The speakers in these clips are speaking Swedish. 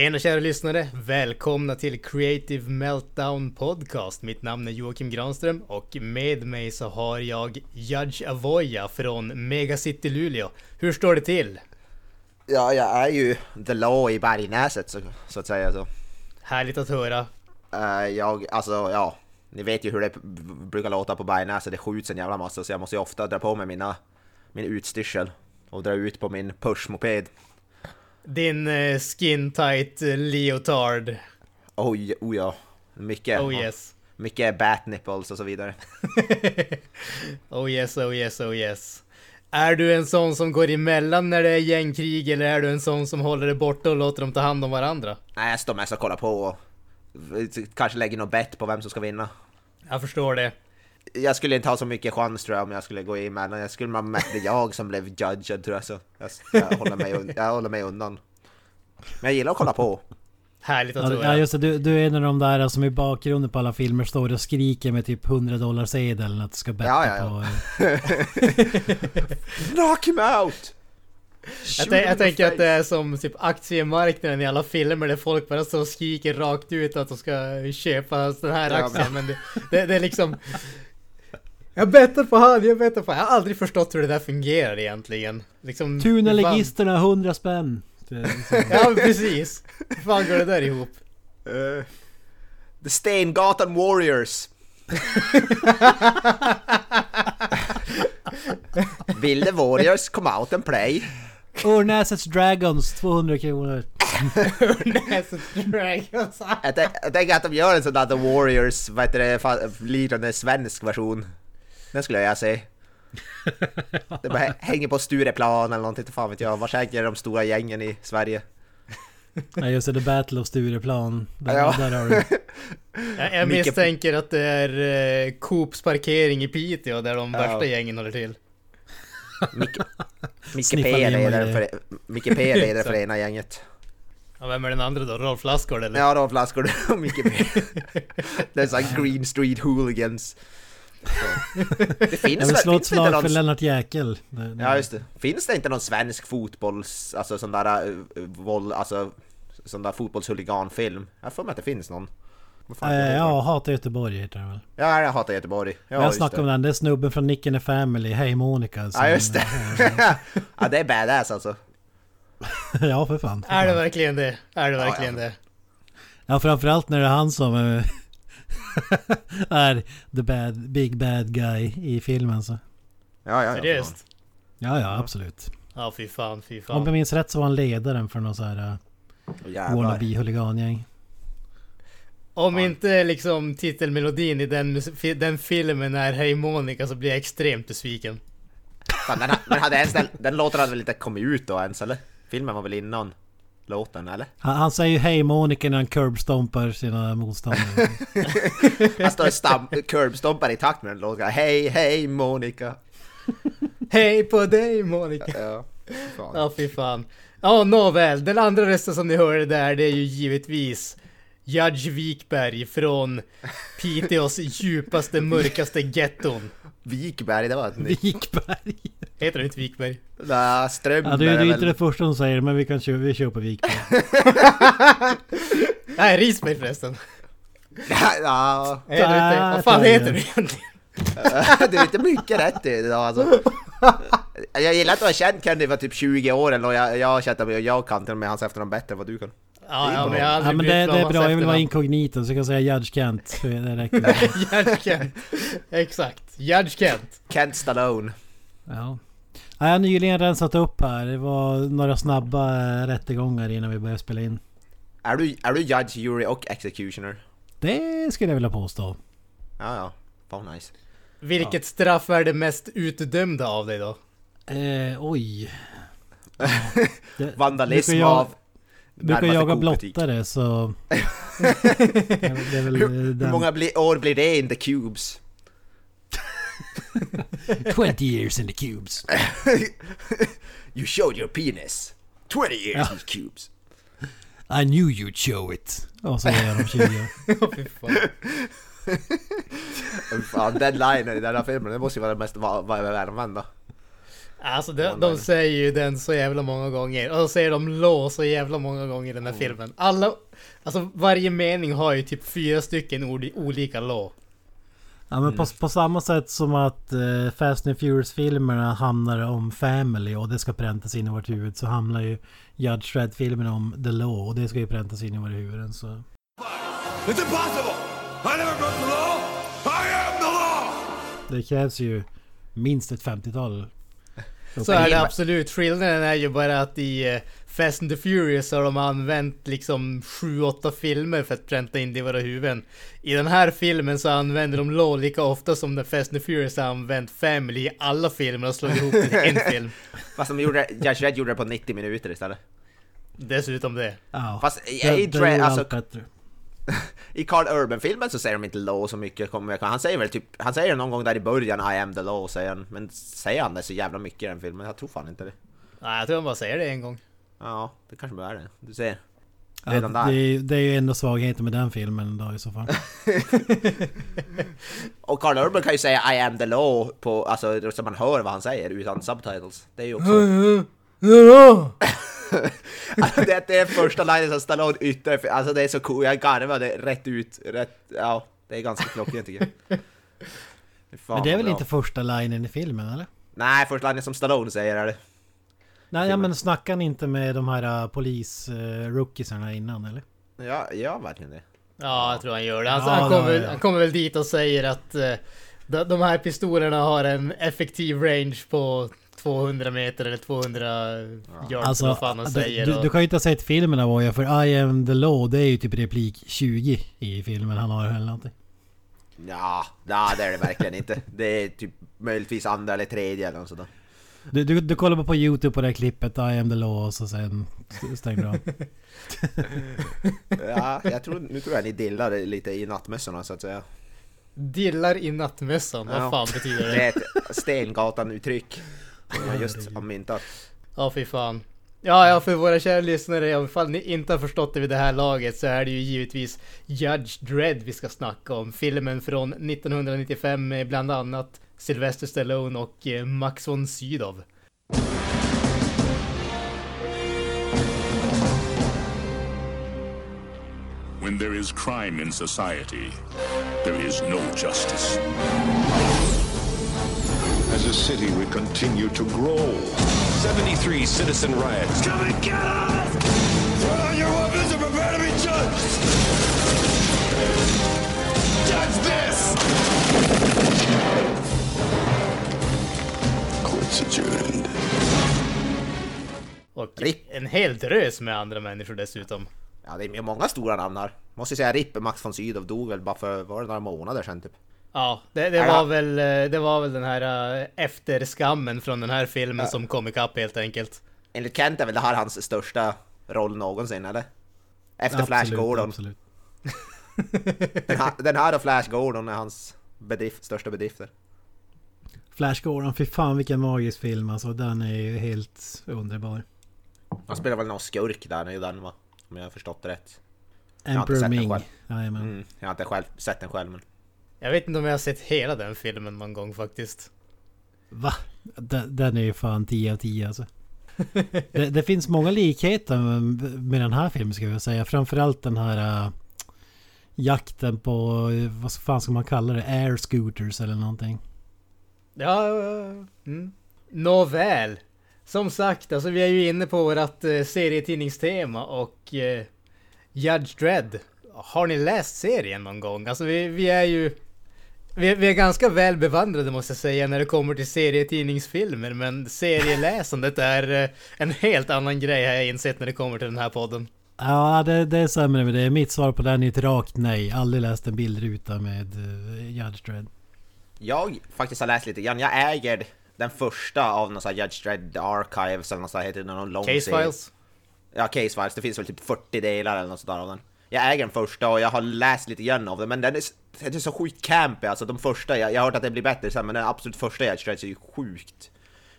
Tjena kära lyssnare! Välkomna till Creative Meltdown Podcast. Mitt namn är Joakim Granström och med mig så har jag Judge Avoya från Megacity Luleå. Hur står det till? Ja, jag är ju the law i Bergnäset så, så att säga så. Härligt att höra. Eh, jag, alltså ja, ni vet ju hur det brukar låta på Bergnäset, det skjuts en jävla massa så jag måste ju ofta dra på mig mina, min utstyrsel och dra ut på min pushmoped. Din eh, skin tight eh, leotard. Oj, oh ja. Mycket, Oh yes. mycket bat nipples och så vidare. oh yes, oh yes, oh yes. Är du en sån som går emellan när det är gängkrig eller är du en sån som håller det borta och låter dem ta hand om varandra? Nej, jag står mest och kollar på och kanske lägger något bett på vem som ska vinna. Jag förstår det. Jag skulle inte ha så mycket chans tror jag om jag skulle gå emellan. Jag skulle vara mest jag som blev judged tror jag så. Jag, jag, håller, mig, un- jag håller mig undan. Men jag gillar att kolla på. Härligt att Ja, höra. ja just det, du, du är en av de där som i bakgrunden på alla filmer står och skriker med typ 100 dollar sedel att du ska betta Ja, ja, ja. på... Knock him out! Jag, jag tänker att det är som typ aktiemarknaden i alla filmer där folk bara står och skriker rakt ut att de ska köpa den här Ja, aktien. Men det, det, det är liksom... Jag bettar på han, jag bettar på han. Jag har aldrig förstått hur det där fungerar egentligen. Liksom, hur fan- Tunaligisterna 100 spänn! Liksom- Ja precis. Hur fan går det där ihop? Uh, the Stengatan Warriors! Vill the Warriors come out and play? Ornäsets Dragons 200 kronor. Näset Dragons. Jag, tän- jag tänker att de gör en sån där The Warriors, vad heter det, liknande svensk version. Den skulle jag se. Det bara hä- hänger på Stureplan eller någonting, inte fan vet jag. Var hänger de stora gängen i Sverige? Ja just det, The Battle of Stureplan. Där, Ja. där har du. Jag, jag misstänker att det är eh, Coops parkering i Piteå där de Ja. värsta gängen håller till. Micke, P är ledare för, Micke P för ena gänget. Ja, vem är den andra då? Rolf Lassgård eller? Ja, då flaskor och Micke P. Det är såhär Green Street Hooligans. Så. Det finns Jag vill väl, slå ett finns det inte slag för någon... Lennart Jäkel. Det- det- Ja just det. Finns det inte någon svensk fotbolls, alltså sån där uh, våld, alltså sån där fotbollshuliganfilm? Jag för mig att det finns någon. Fan Eh, den? Ja, Hata Göteborg heter den väl. Ja, jag hatar Göteborg. Ja, jag snackade om den, det är snubben från Nick and the Family, Hej Monica. Ja just det. ja det är badass alltså. ja för fan. För Är det fan. verkligen det? Är det Ja, verkligen ja. det? Ja framförallt när det är han som eh, är the bad, big bad guy i filmen så. Ja, ja, ja. Seriöst? Ja ja absolut. Ja fy fan, fy Om fan. jag minns rätt så var han ledaren för någon så här uh, fan. Jävlar. wannabe huligangäng. Om inte liksom titelmelodin i den, den filmen är Hej Monica så blir jag extremt besviken. Fan, den, men hade ens den, den låten hade väl inte kommit ut då ens eller? Filmen var väl innan låten eller? Han, han säger ju hej Monica när han curbstompar sina motståndare. Han står och stam- curbstompar i takt med den låten. Hej, hej Monica. Hej på dig Monica! Ja, fan. Ja fy fan. Ja nåväl, den andra rösten som ni hörde där det är ju givetvis Judge Wikberg från Piteås djupaste, mörkaste getton. Vikberg, det var ett nytt. Vikberg. Heter det inte Wikberg? Nej, Strömberg Ja, det är är ju inte väl... det första de säger men vi kan köpa, vi köper Vikberg. Nej, Risberg förresten. ja, Heter det inte? Där Vad fan heter det egentligen? du är inte mycket rätt i det alltså. Jag gillar att du har känt Kenny var typ 20 år eller och jag, jag har känt att jag kan till och med hans efternamn bättre än vad du kan. Ja, ja men jag Ja men det, det är bra, jag vill vara inkognito så jag kan säga Judge Kent. Det räcker. Judge Kent. Exakt. Judge Kent. Kent Stallone. Ja. Ja, Jag har nyligen rensat upp här. Det var några snabba eh, rättegångar innan vi började spela in. Är du, är du judge, jury och executioner? Det skulle jag vilja påstå. Ja, ja. Fan nice. Vilket straff är det mest utdömda av dig då? Eh, oj. Ja. Det- Vandalism jag- av brukar närmaste jaga blottare så... det är väl Hur den... många bli, år blir det in the cubes? 20 years in the cubes. you showed your penis. 20 years in the cubes. I knew you'd show it. Och så är de 20 år. Fy fan. Fan, den linen i den här filmen, det måste ju vara den mest va- va- välanvända. Alltså de, de säger ju den så jävla många gånger och så säger de lå så jävla många gånger i den här filmen. Alla, alltså varje mening har ju typ fyra stycken ord, olika lå. Ja men på, på samma sätt som att eh, Fast and Furious-filmerna handlar om family och det ska präntas in i vårt huvud så hamnar ju Judge Dredd-filmen om the law och det ska ju präntas in i våra huvuden så... It's impossible! I never broke the law! I am the law! Det krävs ju minst ett 50-tal. Så är det absolut. Skillnaden är ju bara att i eh, Fast and the Furious har de använt liksom 7-8 filmer för att pränta in det i våra huvuden. I den här filmen så använder de LAW lika ofta som när Fast and the Furious har använt Family i alla filmer och slagit ihop det till en film. Fast de gjorde, Judge Red gjorde det på 90 minuter istället. Dessutom det. Ja. Fast i, det, det är alltså, bättre. i Carl Urban-filmen så säger de inte law så mycket. Han säger väl typ, han säger någon gång där i början I am the law säger han. Men säger han det så jävla mycket i den filmen? Jag tror fan inte det. Nej, jag tror de bara säger det en gång. Ja, det kanske bara är det. Du ser. Ja, Redan där. det, är- det är ju ändå svagheten med den filmen då i så fall. Och Carl Urban kan ju säga I am the law på, alltså så man hör vad han säger utan subtitles. Det är ju också... alltså, det, det är första linen som Stallone yttrar, alltså det är så cool, jag garvade rätt ut, rätt, ja, det är ganska klockrent tycker jag. Fan, Men det är väl bra. inte första linen i filmen eller? Nej, första linen som Stallone säger är det. Nej ja, men snackar ni inte med de här uh, polis-rookiesarna innan eller? Ja, ja verkligen det. Ja, jag tror han gör det. Han, Ja, han, kommer, ja, ja. han kommer väl dit och säger att de, de här pistolerna har en effektiv range på 200 meter eller 200 yards, Alltså, vad fan han du, säger. du, och- du kan ju inte ha sett filmen Avoya för I am the law det är ju typ replik 20 i filmen han har eller någonting. Ja, nej, det är det verkligen inte. Det är typ möjligtvis andra eller tredje eller något sådär. Du, du, du kollar bara på YouTube på det här klippet I am the law och så sen stänger du av. Ja, jag tror, nu tror jag ni dillar lite i nattmössorna så att säga. Dillar i nattmössan, vad Ja. fan betyder Det det? är ett Stengatan-uttryck. Jag just har myntat. Ja, fy fan. Ja, ja, för våra kära lyssnare, ifall ni inte har förstått det vid det här laget så är det ju givetvis Judge Dredd vi ska snacka om. Filmen från 1995 med bland annat Sylvester Stallone och eh, Max von Sydow. When there is crime in society, there is no justice. As a city, we continue to grow. 73 citizen riots. Come and get us! Throw down your weapons and prepare to be judged! Judge this! Court's adjourned. Och Rip. en hel drös med andra människor dessutom. Ja, det är många stora namn här. Måste säga Rippe Max von Sydow dog väl bara för, var det några månader sedan typ? Ja, det, det, Ja. var väl, eh, det var väl den här eh, efterskammen från den här filmen som kom ikapp helt enkelt. Enligt Kent är väl det här hans största roll någonsin, eller? Efter Flash Absolut, Gordon. Absolut. Den här, den här och Flash Gordon är hans bedrift, största bedrifter. Flash Gordon, fy fan vilken magisk film alltså. Den är ju helt underbar. Han spelar väl någon skurk där i den va? Om jag har förstått det rätt. Emperor den Ming. själv. Mm, jag har inte själv sett den själv men... Jag vet inte om jag har sett hela den filmen någon gång faktiskt. Va? Den, den är ju fan 10 av 10 alltså. det, det finns många likheter med, den här filmen ska jag säga. Framförallt den här äh, jakten på, vad fan ska man kalla det? Air scooters eller någonting. Ja, mm. Nåväl. Som sagt, alltså vi är ju inne på vårt eh, serietidningstema och eh, Judge Dredd. Har ni läst serien någon gång? Alltså vi, vi är ju... Vi, vi är ganska väl bevandrade måste jag säga när det kommer till serietidningsfilmer men serieläsandet är eh, en helt annan grej har jag insett när det kommer till den här podden. Ja, det, det är sämre med det. Mitt svar på den är ett rakt nej. Aldrig läst en bildruta med uh, Judge Dredd. Jag faktiskt har läst lite grann, jag äger den första av någon sån här Judge Dredd Archives eller något sånt heter det någon lång Case serie. Files? Ja, Case Files, det finns väl typ 40 delar eller något sånt där av den. Jag äger den första och jag har läst lite grann av den, men den är, det den är så sjukt campy alltså. De första, jag, jag har hört att det blir bättre sen, men den absolut första Judge Dredd är ju sjukt.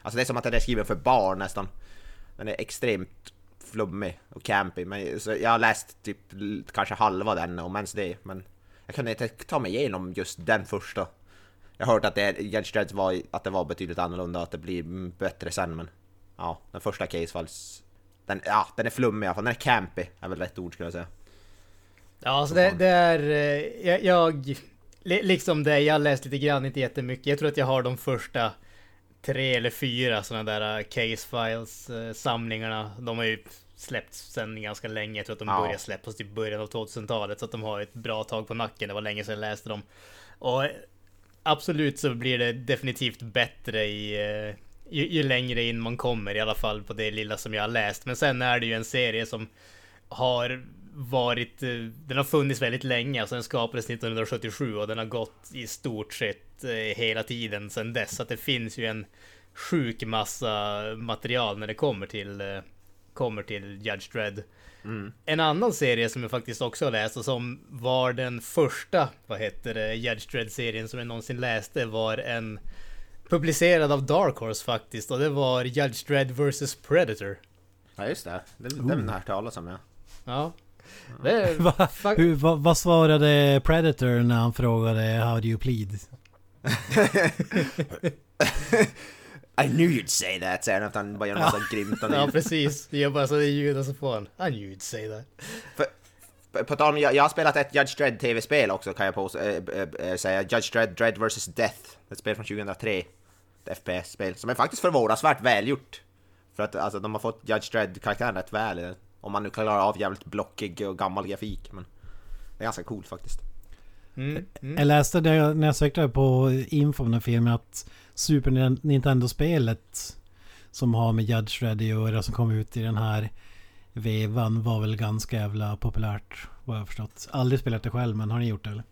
Alltså det är som att den är skriven för barn nästan. Den är extremt flummig och campy, men så jag har läst typ kanske halva den, om ens det, men jag kunde inte ta mig igenom just den första. Jag har hört att det, Judge var, att det var betydligt annorlunda, att det blir bättre sen, men ja, den första Case den, ja, den är flummig i alla fall, den är campy, är väl rätt ord skulle jag säga. Ja, alltså det, det är... eh, Jag, jag... li- Liksom det, jag har läst lite grann, inte jättemycket. Jag tror att jag har de första tre eller fyra sådana där eh, case files eh, samlingarna. De har ju släppts sedan ganska länge. Jag tror att de Ja. började släppas i början av 2000-talet. Så att de har ett bra tag på nacken. Det var länge sedan jag läste dem. Och absolut så blir det definitivt bättre i... Ju, ju längre in man kommer, i alla fall på det lilla som jag har läst. Men sen är det ju en serie som har varit, eh, den har funnits väldigt länge, alltså den skapades 1977 och den har gått i stort sett eh, hela tiden sedan dess. Så att det finns ju en sjuk massa material när det kommer till, eh, kommer till Judge Dredd. En annan serie som jag faktiskt också har läst och som var den första, vad heter det, Judge Dredd-serien som jag någonsin läste var en publicerad av Dark Horse faktiskt och det var Judge Dredd vs Predator. Ja just det, den, den har jag hört talas om ja. Ja. Det är, hur, va, vad svarade Predator när han frågade How do you plead? I knew you'd say that, säger han efter han bara gör en massa grymtande Ja precis, det gör bara så det ljud och så får han I knew you'd say that. På- På tal om, jag, jag har spelat ett Judge Dredd tv-spel också kan jag på, äh, äh, säga. Judge Dredd, Dredd vs Death. Ett spel från 2003. Ett FPS-spel som är faktiskt förvånansvärt välgjort. För att alltså, de har fått Judge Dredd-karaktären rätt väl. i. Om man nu klarar av jävligt blockig och gammal grafik. Men det är ganska coolt faktiskt. Mm, mm. Jag läste när jag, när jag sökte på info om den filmen att Super Nin- Nintendo-spelet som har med Judge Dredd att göra som kom ut i den här vevan var väl ganska jävla populärt vad jag förstått. Aldrig spelat det själv men har ni gjort det eller?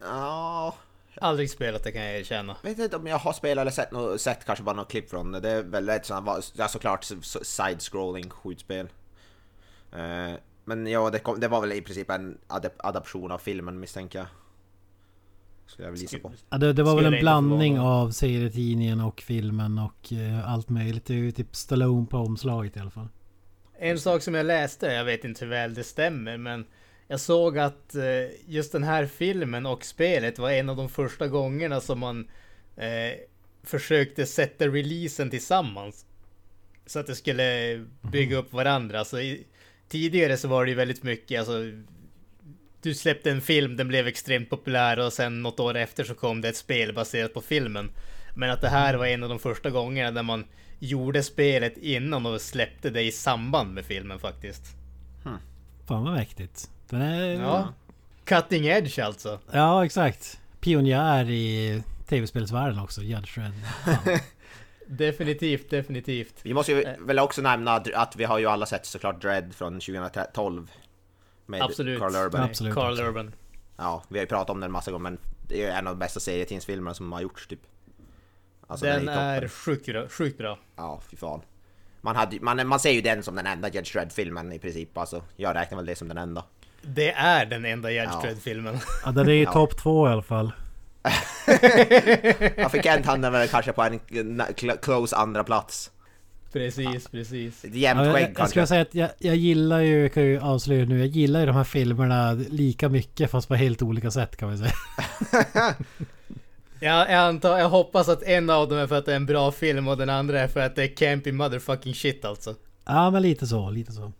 Ja, Aldrig spelat det kan jag erkänna. vet inte om jag har spelat eller sett, nå- sett kanske bara något klipp från det. Det är väl ett sånt, ja, såklart side-scrolling skjutspel. Eh, men ja, det, kom, det var väl i princip en adap- adaption av filmen misstänker jag. Skulle jag väl gissa på. Ja, det, det var Skulle väl en blandning av serietidningen och filmen och eh, allt möjligt. Det är ju typ Stallone på omslaget i alla fall. En sak som jag läste, jag vet inte hur väl det stämmer, men jag såg att eh, just den här filmen och spelet var en av de första gångerna som man eh, försökte sätta releasen tillsammans. Så att det skulle bygga upp varandra. Alltså, i, tidigare så var det ju väldigt mycket, alltså du släppte en film, den blev extremt populär och sen något år efter så kom det ett spel baserat på filmen. Men att det här var en av de första gångerna där man gjorde spelet innan och släppte det i samband med filmen faktiskt. Fan vad mäktigt. Den är... Ja. Cutting edge alltså. Ja, exakt. Pionjär i tv-spelsvärlden också, Judge Dredd. Definitivt, definitivt. Vi måste ju väl också nämna att- vi har ju alla sett såklart Dread från 2012. Med Absolut. Carl Urban. Absolut. Carl. Urban. Ja, vi har ju pratat om den en massa gånger men det är en av de bästa serietidningsfilmerna som har gjorts typ. Alltså, Den toppen. är sjukt bra. Sjukt bra. Ja, fy fan. Man, hade, man, man ser ju den som den enda Judge Dredd-filmen i princip. Alltså, jag räknar väl det som den enda. Det är den enda Judge Ja. Dredd-filmen. Ja, den är i Ja. topp två i alla fall. Ja, för Kent hamnar väl kanske på en close andra plats. precis, precis. Ett jämnt Ja, jag, skägg jag, jag kanske. ska säga att jag, jag gillar ju, kan ju avslöja nu, jag gillar ju de här filmerna lika mycket fast på helt olika sätt kan vi säga. Jag, jag antar, jag hoppas att en av dem är för att det är en bra film och den andra är för att det är campy motherfucking shit alltså. Ja men lite så, lite så.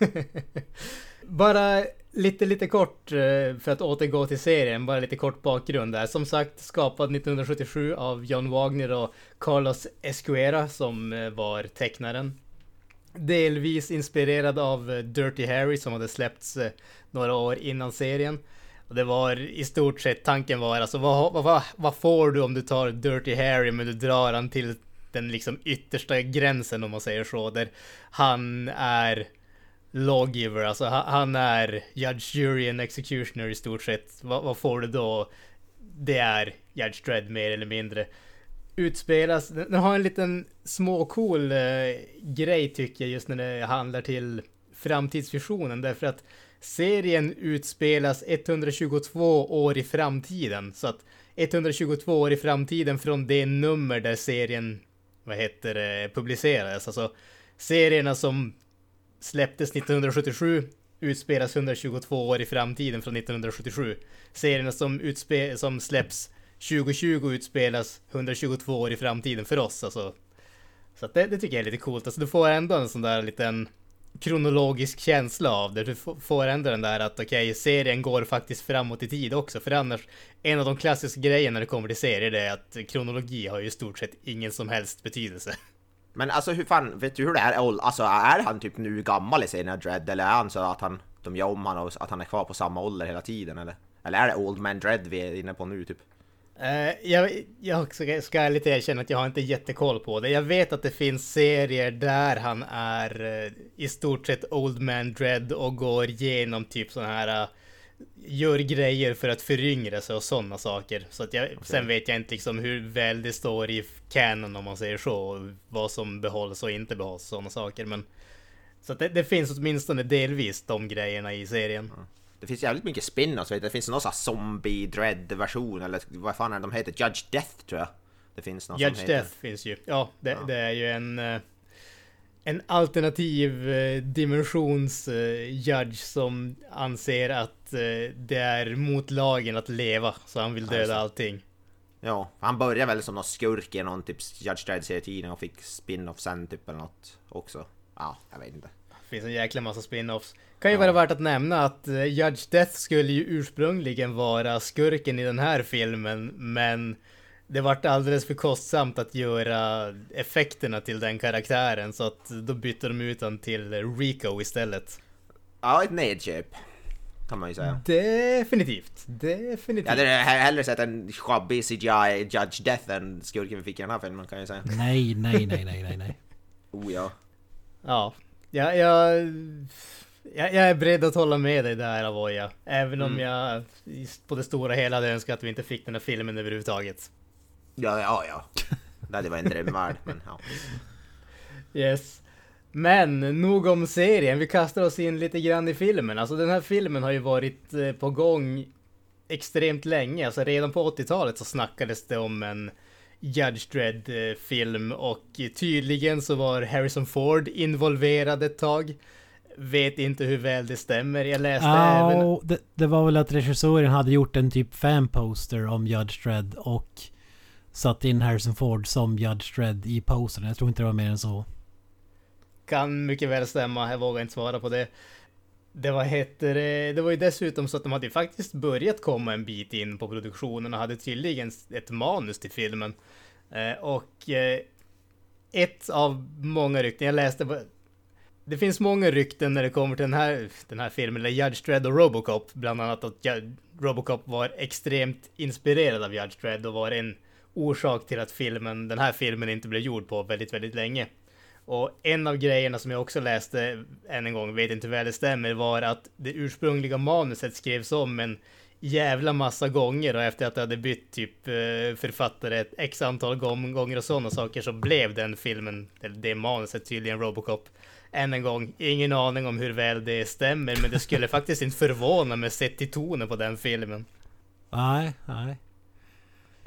Bara lite, lite kort eh, för att återgå till serien, bara lite kort bakgrund där. Som sagt skapad 1977 av John Wagner och Carlos Escuera som eh, var tecknaren. Delvis inspirerad av eh, Dirty Harry som hade släppts några år innan serien. Och det var i stort sett tanken var alltså vad, vad, vad får du om du tar Dirty Harry men du drar han till den liksom yttersta gränsen om man säger så. Där han är lawgiver, alltså han är judge, jury and executioner i stort sett. Vad, vad får du då? Det är Judge Dredd mer eller mindre. utspelas, den har en liten småcool eh, grej tycker jag just när det handlar till framtidsvisionen därför att serien utspelas 122 år i framtiden så att 122 år i framtiden från det nummer där serien vad heter det, publicerades. Alltså serierna som släpptes 1977 utspelas 122 år i framtiden från 1977. Serierna som, utspe- som släpps 2020 utspelas 122 år i framtiden för oss. Alltså. Så att det, det tycker jag är lite coolt. Alltså, du får ändå en sån där liten kronologisk känsla av det. Du får ändå den där att okej, serien går faktiskt framåt i tid också. För annars, en av de klassiska grejerna när det kommer till serier det är att kronologi har ju i stort sett ingen som helst betydelse. Men alltså hur fan, vet du hur det är? Alltså är han typ nu gammal i serien Dread eller är han så att han, de gör om han och att han är kvar på samma ålder hela tiden eller? Eller är det Old Man Dread vi är inne på nu typ? Uh, jag, jag ska, ska ärligt erkänna att jag har inte jättekoll på det. Jag vet att det finns serier där han är uh, i stort sett Old Man Dread och går igenom typ sådana här uh, gör grejer för att föryngra sig och sådana saker. Så att jag, sen vet jag inte liksom hur väl det står i canon om man säger så. Och vad som behålls och inte behålls och sådana saker. Men så att det, det finns åtminstone delvis de grejerna i serien. Det finns jävligt mycket spin-offs, det finns någon sån här zombie dread version eller vad fan är det de heter? Judge Death tror jag. Det finns någon Judge som heter. Death finns ju. Ja, det, det är ju en... En alternativ eh, dimensions eh, judge som anser att eh, det är mot lagen att leva. Så han vill döda det. allting. Ja, han började väl som någon skurk i någon typ Judge Dredd serietidning och fick spin-off sen typ eller något också. Ja, jag vet inte. Det finns en jäkla massa spin-offs. Kan ju Ja. vara värt att nämna att eh, Judge Death skulle ju ursprungligen vara skurken i den här filmen, men det vart alldeles för kostsamt att göra effekterna till den karaktären, så att då bytte de ut den till Rico istället. Ja, ett nedköp. Kan man ju säga. Definitivt. Definitivt. Jag hade he- hellre sett en sjabbig CGI Judge Death än skurken vi fick i den här filmen kan jag säga. Nej, nej, nej, nej, nej, nej. Oh ja. Ja. Jag, jag, jag, jag är beredd att hålla med dig där Avoya. Även om jag i- på det stora hela hade önskat att vi inte fick den här filmen överhuvudtaget. Ja, ja, ja. Det hade varit en drömvärld, men ja. Yes. Men nog om serien, vi kastar oss in lite grann i filmen. Alltså den här filmen har ju varit eh, på gång extremt länge. Alltså redan på 80-talet så snackades det om en Judge Dredd eh, film och tydligen så var Harrison Ford involverad ett tag. Vet inte hur väl det stämmer. Jag läste även... Ja, det, det var väl att regissören hade gjort en typ fanposter om Judge Dredd och satt in Harrison Ford som Judge Dredd i posen. Jag tror inte det var mer än så. Kan mycket väl stämma, jag vågar inte svara på det. Det var, heter, det eh, det var ju dessutom så att de hade ju faktiskt börjat komma en bit in på produktionen och hade tydligen ett manus till filmen. Eh, och eh, ett av många rykten, jag läste det finns många rykten när det kommer till den här, den här filmen, eller Judge Dredd och Robocop. Bland annat att Robocop var extremt inspirerad av Judge Dredd och var en orsak till att filmen, den här filmen inte blev gjord på väldigt, väldigt länge. Och en av grejerna som jag också läste, än en gång, vet inte hur väl det stämmer, var att det ursprungliga manuset skrevs om en jävla massa gånger och efter att det hade bytt typ eh, författare ett x antal gånger och sådana saker så blev den filmen, eller det manuset tydligen Robocop. Än en gång, ingen aning om hur väl det stämmer, men det skulle faktiskt inte förvåna mig sett till tonen på den filmen. Nej, nej.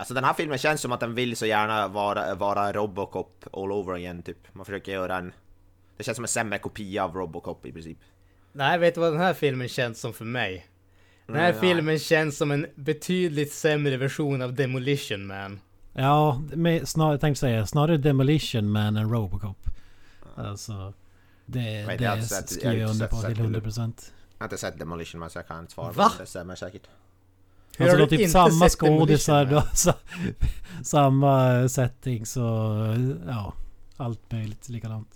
Alltså den här filmen känns som att den vill så gärna vara, vara Robocop all over again typ. Man försöker göra en... Det känns som en sämre kopia av Robocop i princip. Nej, vet du vad den här filmen känns som för mig? Den här Mm, ja. filmen känns som en betydligt sämre version av Demolition Man. Ja, med, snar, jag tänkte säga snarare Demolition Man än Robocop. Alltså... Det, det jag skriver jag under på till sett 100%. Jag har inte sett Demolition Man så jag kan inte svara Va? på det. Det stämmer säkert. Hur Alltså har du typ inte samma sett skådisar, då, sa, samma settings och ja, allt möjligt likadant.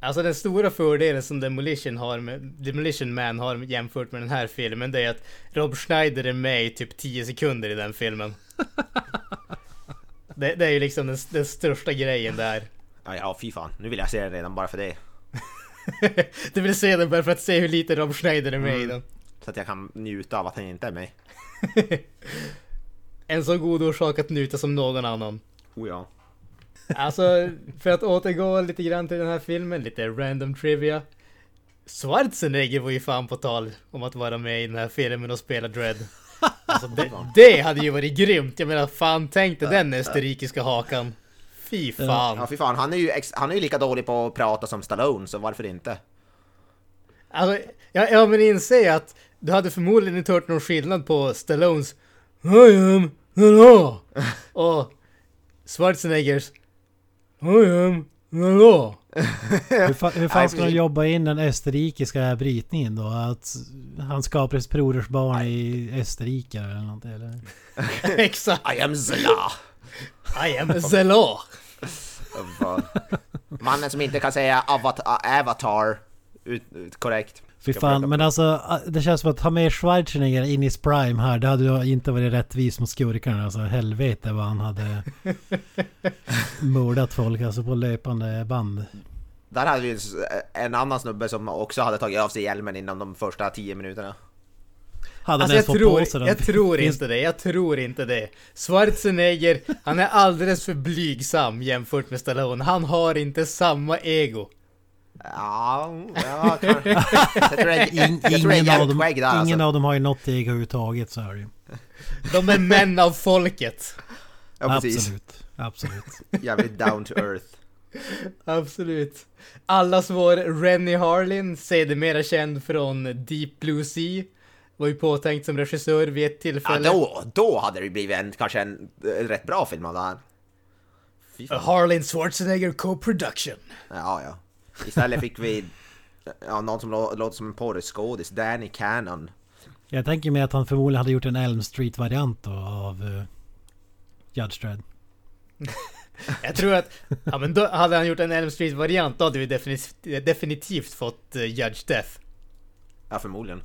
Alltså den stora fördelen som Demolition har med Demolition Man har jämfört med den här filmen det är att Rob Schneider är med i typ 10 sekunder i den filmen. det, det är ju liksom den, den största grejen där. Ja, ja, fy fan. Nu vill jag se den redan bara för det. du vill se den bara för att se hur lite Rob Schneider är med i Mm. den. Så att jag kan njuta av att han inte är med. En så god orsak att njuta som någon annan. Oh ja. Alltså, för att återgå lite grann till den här filmen, lite random trivia. Schwarzenegger var ju fan på tal om att vara med i den här filmen och spela Dread. Alltså det, det hade ju varit grymt. Jag menar, fan tänk dig den österrikiska hakan. Fy fan. Ja, fy fan. Han är, ju han är ju lika dålig på att prata som Stallone, så varför inte? Alltså, ja, ja men inse att du hade förmodligen inte hört någon skillnad på Stallones I am hello och Schwarzeneggers I am hello. Hur, fa hur fan ska de jobba in den österrikiska brytningen då? Att han skapar ett brodersbarn i Österrike eller något eller? Exakt. I am Zela! I am fan. Mannen som inte kan säga avatar, avatar ut, ut, korrekt. Fy fan, men alltså det känns som att ha med Schwarzenegger in i prime här, det hade ju inte varit rättvist mot skurkarna. Alltså helvete vad han hade mördat folk alltså på löpande band. Där hade vi en s- en annan snubbe som också hade tagit av sig hjälmen inom de första 10 minuterna. Hade Alltså jag på sig tror, den? jag tror inte det, jag tror inte det. Schwarzenegger, han är alldeles för blygsam jämfört med Stallone. Han har inte samma ego. Ja, ja kanske. Jag tror det är, In, jag tror det är ingen av dem, skägg där ingen alltså. av dem har ju något ego överhuvudtaget så är det ju. De är män av folket. Ja, precis. Absolut. Absolut. Jävligt down to earth. Absolut. Allas vår Rennie Harlin, sedermera känd från Deep Blue Sea, var ju påtänkt som regissör vid ett Ja, tillfälle. då, då hade det blivit en, kanske en, en rätt bra film av det här. Harlin Schwarzenegger co-production. Ja, ja. Istället fick vi ja, någon som lå, låter som en porrskådis, Danny Cannon. Jag tänker mig att han förmodligen hade gjort en Elm Street-variant då av uh, Judge Dredd. Jag tror att, ja men då hade han gjort en Elm Street-variant, då hade vi definitivt, definitivt fått uh, Judge Death. Ja, förmodligen.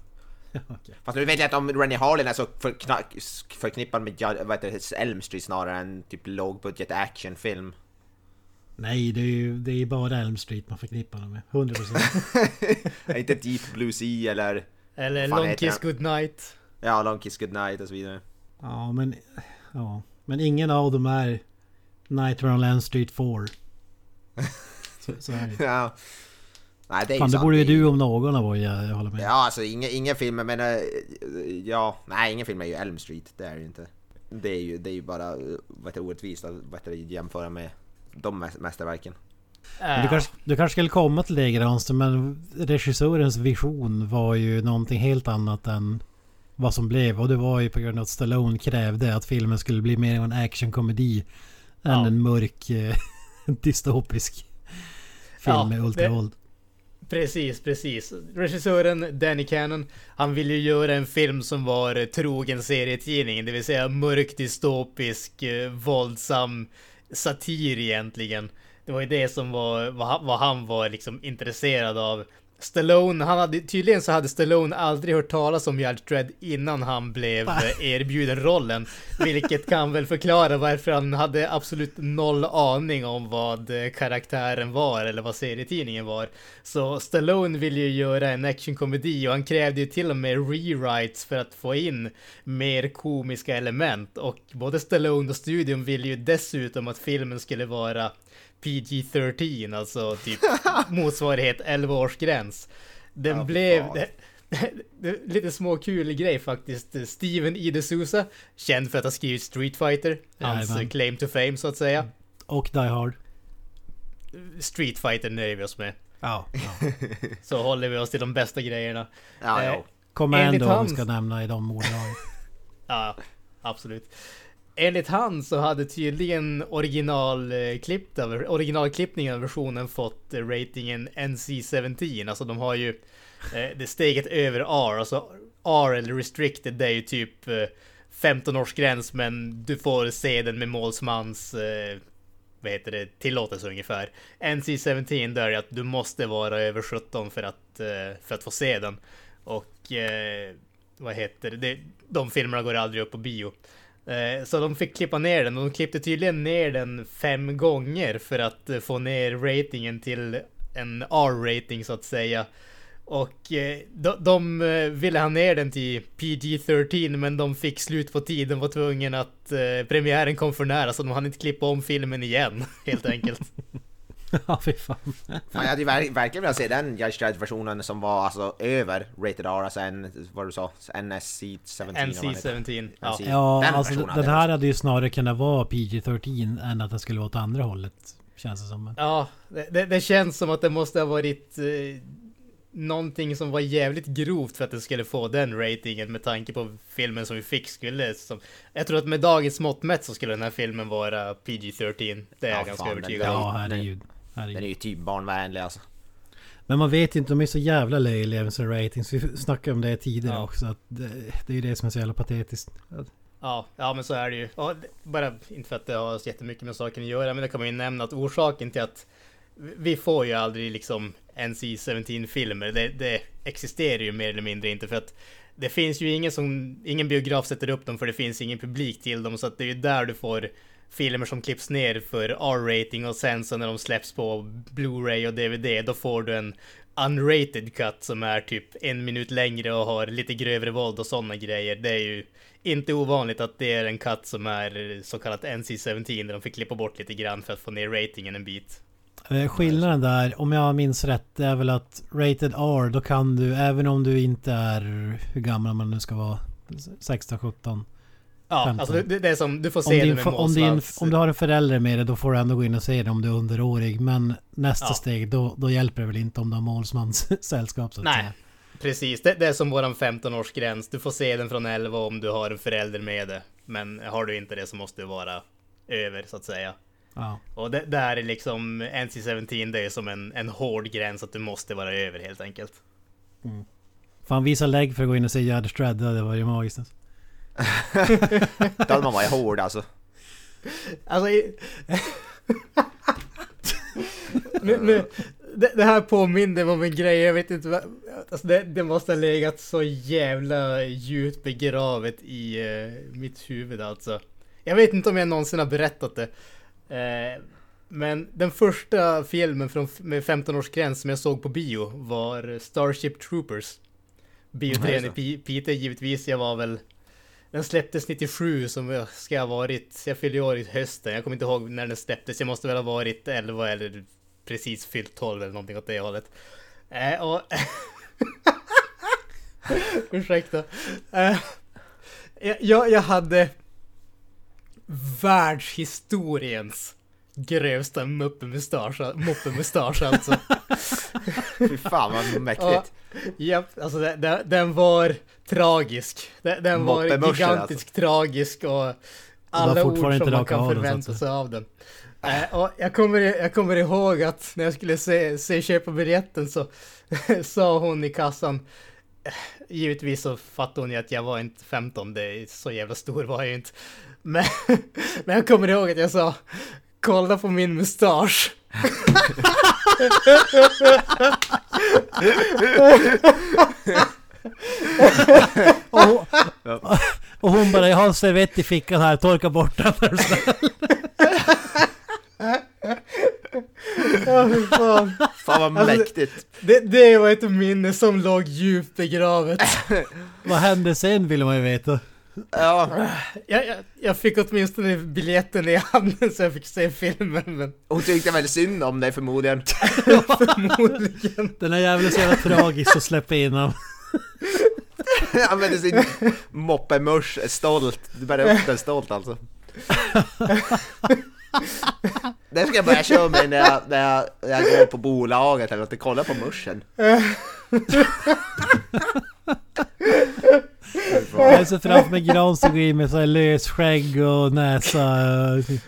Okej. Fast nu vet jag inte om Rennie Harlin är så förknippad med Ju- vad heter det, Elm Street snarare än typ lågbudget actionfilm. Nej, det är ju det är ju bara Elm Street man förknippar dem med. 100%. inte Deep Blue Sea eller Eller Long Kiss den? Goodnight. ja, Long Kiss Goodnight och så vidare. ja, men... Ja. Men ingen av dem är Nightmare on Elm Street 4. Så, så är det. Ja. Nej, det är Fan, det sant. borde ju du om någon av jag, jag håller med. Ja, alltså ingen, ingen film, men äh, ja, nej, ingen film är ju Elm Street, det är det ju inte. Det är ju, det är ju bara äh, vad heter, det, orättvist att vad heter, jämföra med de mäs- mästerverken. Du kanske, du kanske skulle komma till det Granström, men regissörens vision var ju någonting helt annat än vad som blev. Och det var ju på grund av att Stallone krävde att filmen skulle bli mer en actionkomedi än Ja. en mörk eh, dystopisk film Ja, med ultravåld. Precis, precis. Regissören Danny Cannon, han ville ju göra en film som var trogen serietidningen, det vill säga mörk, dystopisk, eh, våldsam satir egentligen. Det var ju det som var vad han, var liksom intresserad av. Stallone, han hade, tydligen så hade Stallone aldrig hört talas om Judge Dredd innan han blev erbjuden rollen. Vilket kan väl förklara varför han hade absolut noll aning om vad eh, karaktären var eller vad serietidningen var. Så Stallone ville ju göra en actionkomedi och han krävde ju till och med rewrites för att få in mer komiska element. Och både Stallone och studion ville ju dessutom att filmen skulle vara PG-13, alltså typ motsvarighet 11-årsgräns. Den Ja, blev... Det, det, lite små kul grej faktiskt. Steven. D'Souza, känd för att ha skrivit Street Fighter, hans Jajamän. eh, claim to fame så att säga. Och Die Hard. Street Fighter nöjer vi oss med. Ja. ja. Så håller vi oss till de bästa grejerna. Ja, Eh, ja. Enligt om vi hans- ska nämna i de ordlagen. Ja, absolut. Enligt han så hade tydligen eh, originalklippningen av versionen fått eh, ratingen NC-17. Alltså de har ju eh, det steget över R. Alltså R eller restricted det är ju typ eh, 15-årsgräns men du får se den med målsmans eh, vad heter det, tillåtelse ungefär. NC-17 där är att du måste vara över 17 för att, eh, för att få se den. Och eh, vad heter det, de filmerna går aldrig upp på bio. Eh, så de fick klippa ner den och de klippte tydligen ner den fem gånger för att eh, få ner ratingen till en R-rating så att säga. Och eh, de, de ville ha ner den till PG-13 men de fick slut på tiden var tvungna att premiären kom för nära så de hann inte klippa om filmen igen helt enkelt. ja, fy fan. Fan, jag hade ju ver verkligen velat se den Judge Dredd-versionen som var alltså över Rated R, alltså en, vad du sa, NSC-17 eller vad den heter. NC-17. Ja. NC. Ja, Den alltså den här jag hade ju snarare kunnat vara PG-13 än att den skulle vara åt andra hållet. Känns det som. Ja, det, det, det känns som att det måste ha varit eh, någonting som var jävligt grovt för att det skulle få den ratingen med tanke på filmen som vi fick skulle som, Jag tror att med dagens mått mätt så skulle den här filmen vara PG-13. Det är Ja, jag ganska fan, övertygad den- om. Ja, herregud. Den är herregud. ju typ barnvänlig alltså. Men man vet inte, de är så jävla löjliga med sina ratings. Vi snackade om det tidigare Ja. också. Att det, det är ju det som är så jävla patetiskt. Ja, ja men så är det ju. Ja, bara inte för att det har så jättemycket med saken att göra, men det kan man ju nämna att orsaken till att vi får ju aldrig liksom NC-17 filmer. Det, det existerar ju mer eller mindre inte för att det finns ju ingen som, ingen biograf sätter upp dem för det finns ingen publik till dem så att det är ju där du får filmer som klipps ner för R-rating och sen så när de släpps på Blu-ray och DVD då får du en unrated cut som är typ en minut längre och har lite grövre våld och sådana grejer. Det är ju inte ovanligt att det är en cut som är så kallat NC-17 där de fick klippa bort lite grann för att få ner ratingen en bit. Eh, skillnaden där, om jag minns rätt, det är väl att Rated R, då kan du, även om du inte är, hur gammal man nu ska vara, 16, 17. Ja, 15. alltså det, det är som, du får Om, se det din, med fa- om, din, om du har en förälder med dig, då får du ändå gå in och se det om du är underårig. Men nästa Ja. steg, då, då hjälper det väl inte om du har målsmans sällskap så att Nej, säga. precis. Det, det är som våran 15-årsgräns. Du får se den från 11 om du har en förälder med det. Men har du inte det så måste du vara över så att säga. Ja. Och det där är liksom NC-17, det är som en, en hård gräns att du måste vara över helt enkelt. Fan visa lägg för att gå in och se Judge Dredd, det hade varit magiskt. Då hade man varit hård alltså. Alltså... i- nu, nu, det, det här påminner om en grej, jag vet inte vad... Alltså det, det måste ha legat så jävla djupt begravet i eh, mitt huvud alltså. Jag vet inte om jag någonsin har berättat det. Eh, men den första filmen från, med 15-årsgräns som jag såg på bio var Starship Troopers. Bioträn i Pi- Piteå givetvis, jag var väl... Den släpptes 97 som jag ska ha varit, jag fyllde år i hösten, jag kommer inte ihåg när den släpptes, jag måste väl ha varit 11 eller precis fyllt 12 eller någonting åt det hållet. Äh, och... Ursäkta. Äh, jag, jag hade världshistoriens grövsta muppemustasch, moppemustasch alltså. Fy fan vad Ja, mäktigt. Japp, alltså den, den, den var tragisk. Den, den var Moppemuschen, gigantisk tragisk och alla ord som inte man kan förvänta sig av den. Och jag, kommer, jag kommer ihåg att när jag skulle se, se köpa biljetten så sa hon i kassan eh, Givetvis så fattade hon ju att jag var inte 15, det är så jävla stor var jag ju inte. Men, men jag kommer ihåg att jag sa Kolla på min mustasch. Och, hon- och hon bara, jag har en servett i fickan här, torka bort den. är du snäll." Ja, fy fan. Fan vad Alltså, mäktigt. Det, det var ett minne som låg djupt begravet. Vad hände sen vill man ju veta. Ja, Jag, jag, jag fick åtminstone biljetten i handen så jag fick se filmen, men hon tyckte väl synd om dig förmodligen. förmodligen. Den här jäveln är så jävla tragisk att släppa in honom. Använde sin moppemusch stolt. Du bär upp den stolt alltså. Det ska jag börja köra med när jag, när jag, när jag går på bolaget eller något, kolla på muschen. Jag ser framför mig Gran som går in med så här lös skägg och näsa.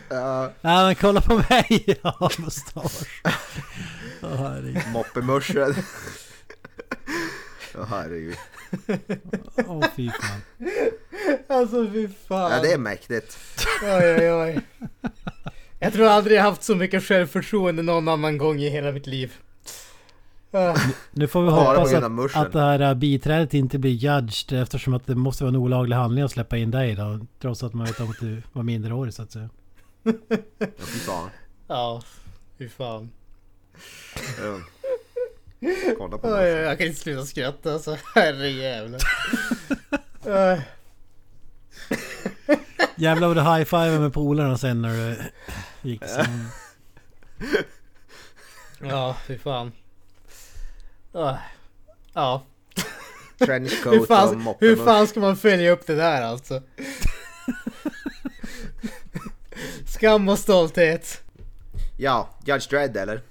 Ja, Nej men kolla på mig! Har mustasch. Åh herregud. moppemuschen. Åh herregud. Åh fy fan. Alltså fy fan. Ja det är mäktigt. Oj, oj, oj. Jag tror aldrig jag haft så mycket självförtroende någon annan gång i hela mitt liv. Nu får vi hoppas att, att det här biträdet inte blir judged eftersom att det måste vara en olaglig handling att släppa in dig då. Trots att man vet om att du var minderårig så att säga. Ja, fy fan. Ja, fy fan. Kolla på Oj, det. jag kan inte sluta skratta alltså. Herrejävlar. Jävlar vad du high-fivar med polarna sen när du gick så. ja, fy fan. Uh, ja, hur Trenchcoat och fan, hur moppen. fan ska man följa upp det där alltså? Skam och stolthet. Ja, Judge Dredd eller?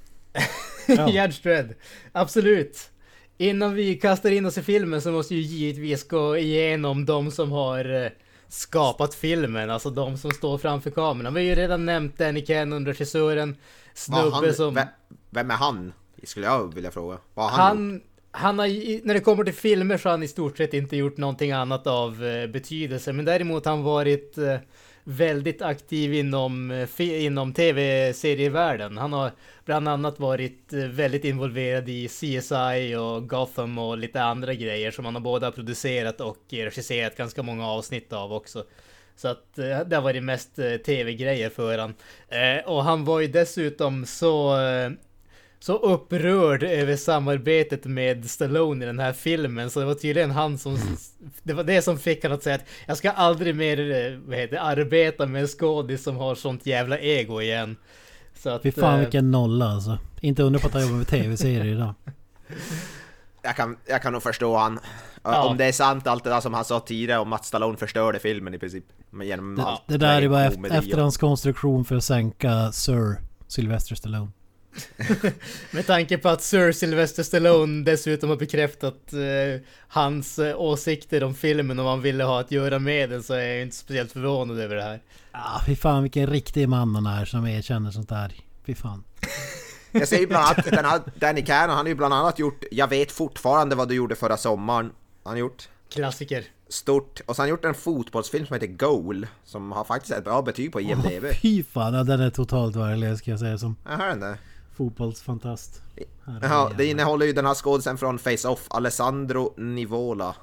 Ja. Judge Dredd. Absolut. Innan vi kastar in oss i filmen så måste vi givetvis gå igenom de som har eh, skapat filmen, alltså de som står framför kameran. Vi har ju redan nämnt Danny Cannon, regissören, Vad snubbe han, som... ve- Vem är han? Skulle jag vilja fråga. Vad har han, gjort? Han, han har, när det kommer till filmer så har han i stort sett inte gjort någonting annat av eh, betydelse. Men däremot har han varit eh, väldigt aktiv inom, eh, inom tv-serievärlden. Han har bland annat varit väldigt involverad i CSI och Gotham och lite andra grejer som han har både producerat och regisserat ganska många avsnitt av också. Så att det har varit mest tv-grejer för han. Eh, och han var ju dessutom så så upprörd över samarbetet med Stallone i den här filmen så det var tydligen han som Det var det som fick han att säga att Jag ska aldrig mer eh, vad heter, arbeta med en skådis som har sånt jävla ego igen Så att Fy fan eh, vilken nolla alltså. Inte undra på att han jobbar med tv-serier idag. Jag kan, jag kan nog förstå han. Ja. Om det är sant allt det där som han sa tidigare om att Stallone förstörde filmen i princip. Genom Det, allt det där är bara efter, efterhandskonstruktion för att sänka Sir Sylvester Stallone. Med tanke på att Sir Sylvester Stallone dessutom har bekräftat eh, hans eh, åsikter om filmen och vad han ville ha att göra med den så är jag inte speciellt förvånad över det här Ah, fy fan vilken riktig man han är som erkänner sånt där. Fy fan. Jag ju bland annat, den här Danny Cannon, han har ju bland annat gjort Jag vet fortfarande vad du gjorde förra sommaren. Han har gjort Klassiker stort, och så har han gjort en fotbollsfilm som heter Goal, som har faktiskt ett bra betyg på IMDB. Fy fan, ja, den är totalt värdelös ska jag säga som Jag hör den där. Fotbollsfantast. Herrejävlar. det innehåller ju den här skådisen från Face-Off, Alessandro Nivola.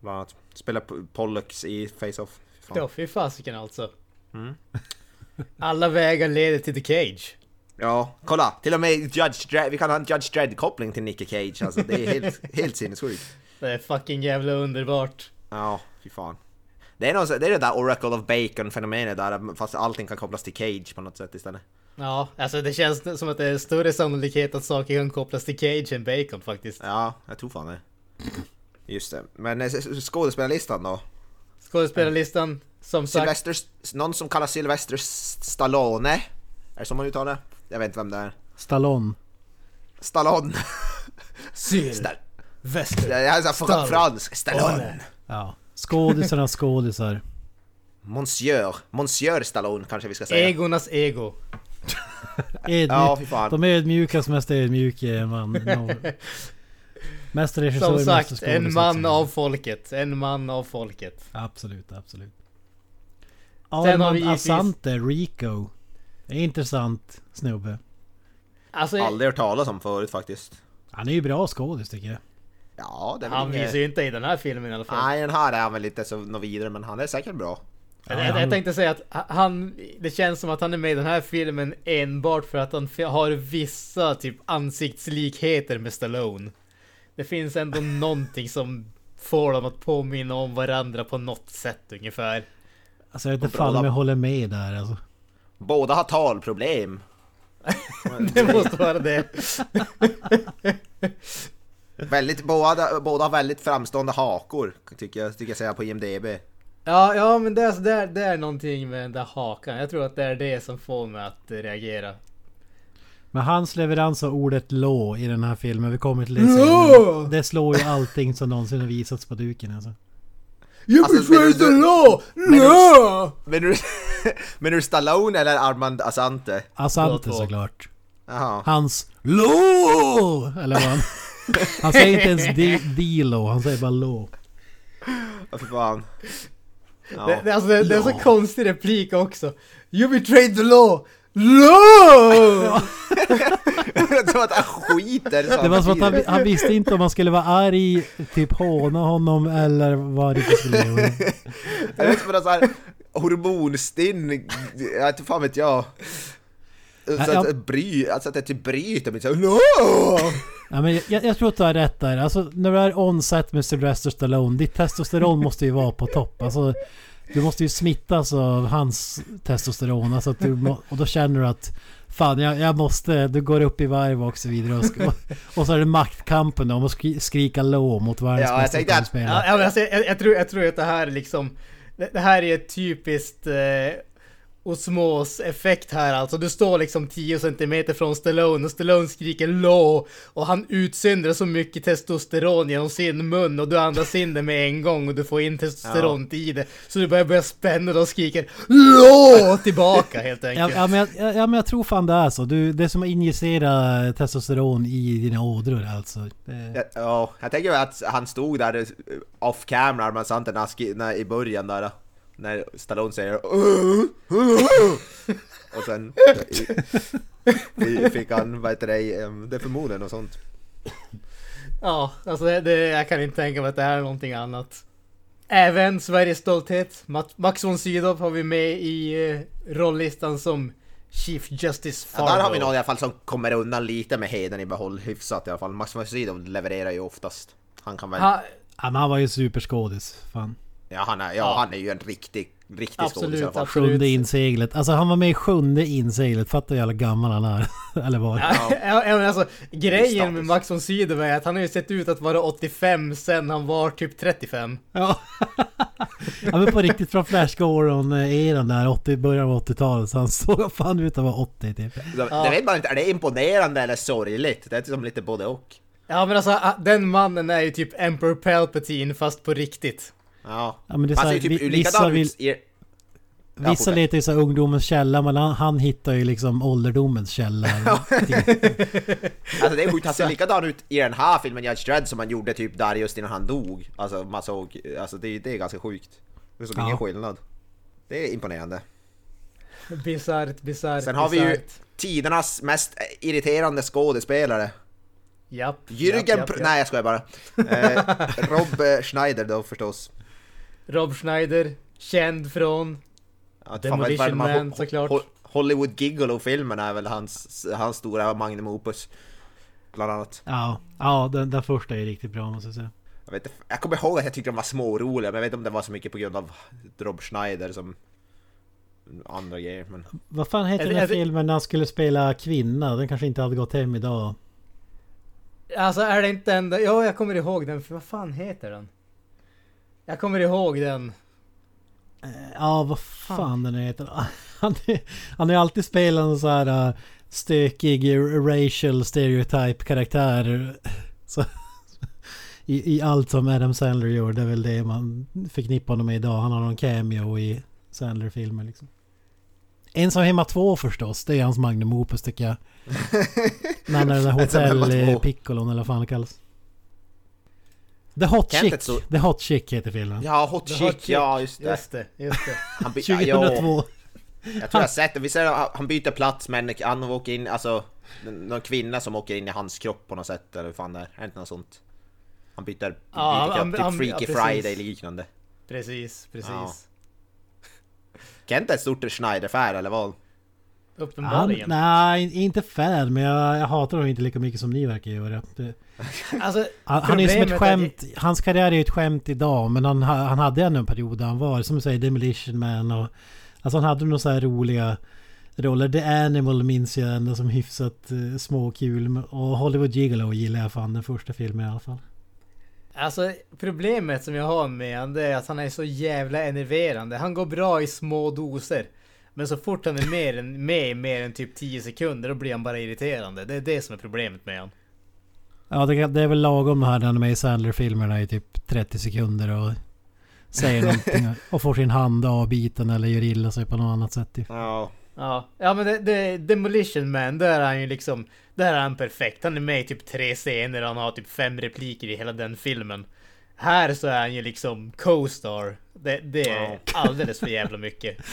Bland annat. Spelar Pollux i Face-Off. Ja, fy fasiken alltså. Alla vägar leder till The Cage. Ja, kolla! Till och med Judge Dredd, vi kan ha en Judge Dredd-koppling till Nicky Cage alltså. Det är helt, helt sinnessjukt. Det är fucking jävla underbart. Ja, fy fan. Det är, något, så- det är det där Oracle of Bacon-fenomenet där, fast allting kan kopplas till Cage på något sätt istället. Ja, alltså det känns som att det är större sannolikhet att saker kan kopplas till Cage än Bacon faktiskt. Ja, jag tror fan det. Just det. Men eh, skådespelarlistan då? Skådespelarlistan, som sagt. Sylvester, någon som kallas Sylvester Stallone? Är det så man uttalar det? Jag vet inte vem det är. Stallone. Stallone. Syl. Stall- Väster. Jag är Stall- fransk. Stallone. Ja. Skådisarna skådisar. Monsieur. Monsieur Stallone kanske vi ska säga. Egornas ego. Ödmjuk. Ja, fy fan. De ödmjukas mest ödmjuke man. No. Mest regissör, Som sagt, en man av folket. En man av folket. Absolut, absolut. Sen har vi Armand givetvis- Asante, Rico. Det är en intressant snubbe. Alltså, Aldrig hört talas om förut faktiskt. Han är ju bra skådis tycker jag. Ja, det är han inget- visar ju inte i den här filmen i alla fall. Nej, den här är han väl inte så något vidare, men han är säkert bra. Jag, jag, jag tänkte säga att han, det känns som att han är med i den här filmen enbart för att han har vissa typ ansiktslikheter med Stallone. Det finns ändå någonting som får dem att påminna om varandra på något sätt ungefär. Alltså jag vet inte fan om jag håller med där alltså. Båda har talproblem. Det måste vara det. Väldigt, båda, båda har väldigt framstående hakor, tycker jag, tycker jag säga på IMDB. Ja, ja men det är, det, är, det är någonting med den där hakan. Jag tror att det är det som får mig att reagera. Men hans leverans av ordet lå i den här filmen, vi kommer till det senare. Det slår ju allting som någonsin har visats på duken alltså. You Alltså, menar du- law! Menar du- Menar Stallone eller Armand Asante? Asante såklart. Jaha. Hans LÅ! Eller vad han... Han säger inte ens di- Dilo, han säger bara lå. Vad fan. Ja. Det, det, alltså, det, det är en så konstig replik också. You betrayed the law! Law! som att han skiter Det var som att han, han visste inte om han skulle vara arg, typ håna honom eller vad det skulle göra. Det är som någon sån här hormonstinn, jag vet inte fan vet jag. Så Ja, att, ja. det bry, alltså att det typ bryter mig såhär no! Ja, men jag, jag tror att du har rätt där. Alltså när du är on-set med Sylvester Stallone, ditt testosteron måste ju vara på topp. Alltså, du måste ju smittas av hans testosteron. Alltså att du må, och då känner du att Fan jag, jag måste, du går upp i varv och så vidare. Och, och, och så är det maktkampen om att skri, skrika låg mot världens Ja, jag bästa att- skådespelare. Ja, alltså, jag, jag, tror, jag tror att det här är liksom... Det, det här är ett typiskt eh, osmos-effekt här alltså. Du står liksom 10 centimeter från Stallone och Stallone skriker LÅ och han utsöndrar så mycket testosteron genom sin mun och du andas in det med en gång och du får in testosteron i det. Så du börjar börja spänna och skriker LÅ tillbaka helt Ja, enkelt. ja, men jag, ja, ja men jag tror fan det är så. Du, det är som att injicera testosteron i dina ådror alltså. Det, Ja, ja, jag tänker att han stod där off camera med sant i början där. När Stallone säger "Uh, uh, uh." Och sen i- fick han, vad heter det, förmodligen och sånt. Ja, alltså det, det, jag kan inte tänka mig att det här är någonting annat. Även Sveriges stolthet, Max von Sydow har vi med i eh, rollistan som Chief Justice Ja, Fargo. där har vi någon i alla fall som kommer undan lite med heden i behåll hyfsat i alla fall. Max von Sydow levererar ju oftast. Han kan väl, Ha, ja, men han var ju superskådis. Fan. Ja han är, ja, Ja. han är ju en riktig, riktig skådis Absolut. Sjunde inseglet. Alltså han var med i sjunde inseglet. Fattar hur jävla gammal han är. Eller var. Ja, ja, men alltså, grejen med Max von Sydow är att han har ju sett ut att vara 85 sen han var typ 35. Ja. ja men på riktigt från Flash Gordon-eran där, 80, början av 80-talet. Så han såg fan ut att vara 80 typ. Det, det vet man inte, är det imponerande eller sorgligt? Det är som lite både och. Ja men alltså, ah, den mannen är ju typ Emperor Palpatine fast på riktigt. Ja. Ja, men det är Han ser här, typ vi- vissa vill- ut i... Ja, Vissa fortsätt. letar ju så ungdomens källa men han, han hittar ju liksom ålderdomens källa. Alltså det är sjukt, han ser likadan ut i den här filmen Judge Dredd som han gjorde typ där just innan han dog. Alltså man såg, alltså det, det är ganska sjukt. Det är som Ja. ingen skillnad. Det är imponerande. Bisarrt, bisarrt, Sen har vi ju tidernas mest irriterande skådespelare. Japp, Jürgen... japp, japp, japp. Nej jag skojar bara. Eh, Rob Schneider då förstås. Rob Schneider, känd från... Att Demolition Man, Ho- såklart. Ho- Hollywood Gigolo-filmen är väl hans, hans stora magnum opus. Bland annat. Ja, ja den, den första är riktigt bra måste jag säga. Jag, vet, jag kommer ihåg att jag tyckte de var småroliga, men jag vet inte om det var så mycket på grund av Rob Schneider som andra grejer. Men... Vad fan heter den här filmen när han skulle spela kvinna? Den kanske inte hade gått hem idag. Alltså är det inte enda... Ja, jag kommer ihåg den. Vad fan heter den? Jag kommer ihåg den. Ja, vad fan den heter. Han, är- han har ju alltid spelat en så här uh, stökig racial stereotype karaktär. Så, i, I allt som Adam Sandler gör. Det är väl det man förknippar honom med idag. Han har någon cameo i Sandler-filmer liksom. Ensam hemma 2 förstås. Det är hans magnum opus tycker jag. När han är den där hotell två. eh, piccolon eller vad fan det kallas. The Hot Chick. så- The Hot Chick heter filmen. Ja, Hot The Chick, Hot Chick. ja just det. Just det, just det. Han, by- ja, 2002. jag tror jag har sett det. Vi ser att han byter plats med en, han åker in, alltså någon kvinna som åker in i hans kropp på något sätt eller hur fan det är. Är det inte något sånt? Han byter, byter Ja, kropp, han- typ han- Freaky ja. Friday liknande. Precis, precis. Ja. Kent är ett stort Schneider-fan eller vad? Han, Uppenbarligen. nej, inte fan men jag, jag hatar dem inte lika mycket som ni verkar göra. Det, Alltså, han, han är som ett Problemet är skämt. Hans karriär är ju ett skämt idag men han, ha- han hade ändå en period där han var som du säger Demolition Man och... Alltså han hade nog så här roliga roller. The Animal minns jag ändå som hyfsat uh, småkul. Och Hollywood Gigolo gillar jag fan den första filmen i alla fall. Alltså problemet som jag har med han det är att han är så jävla enerverande. Han går bra i små doser. Men så fort han är med, i mer än typ 10 sekunder då blir han bara irriterande. Det är det som är problemet med han. Ja det, det är väl lagom här när han är med i Sandler-filmerna i typ 30 sekunder och säger någonting och får sin hand avbiten eller gör illa sig på något annat sätt. typ. Ja. Ja, ja men det, det, Demolition Man, där är han ju liksom... Där är han perfekt. Han är med i typ tre scener och han har typ fem repliker i hela den filmen. Här så är han ju liksom co-star. Det, det är alldeles för jävla mycket.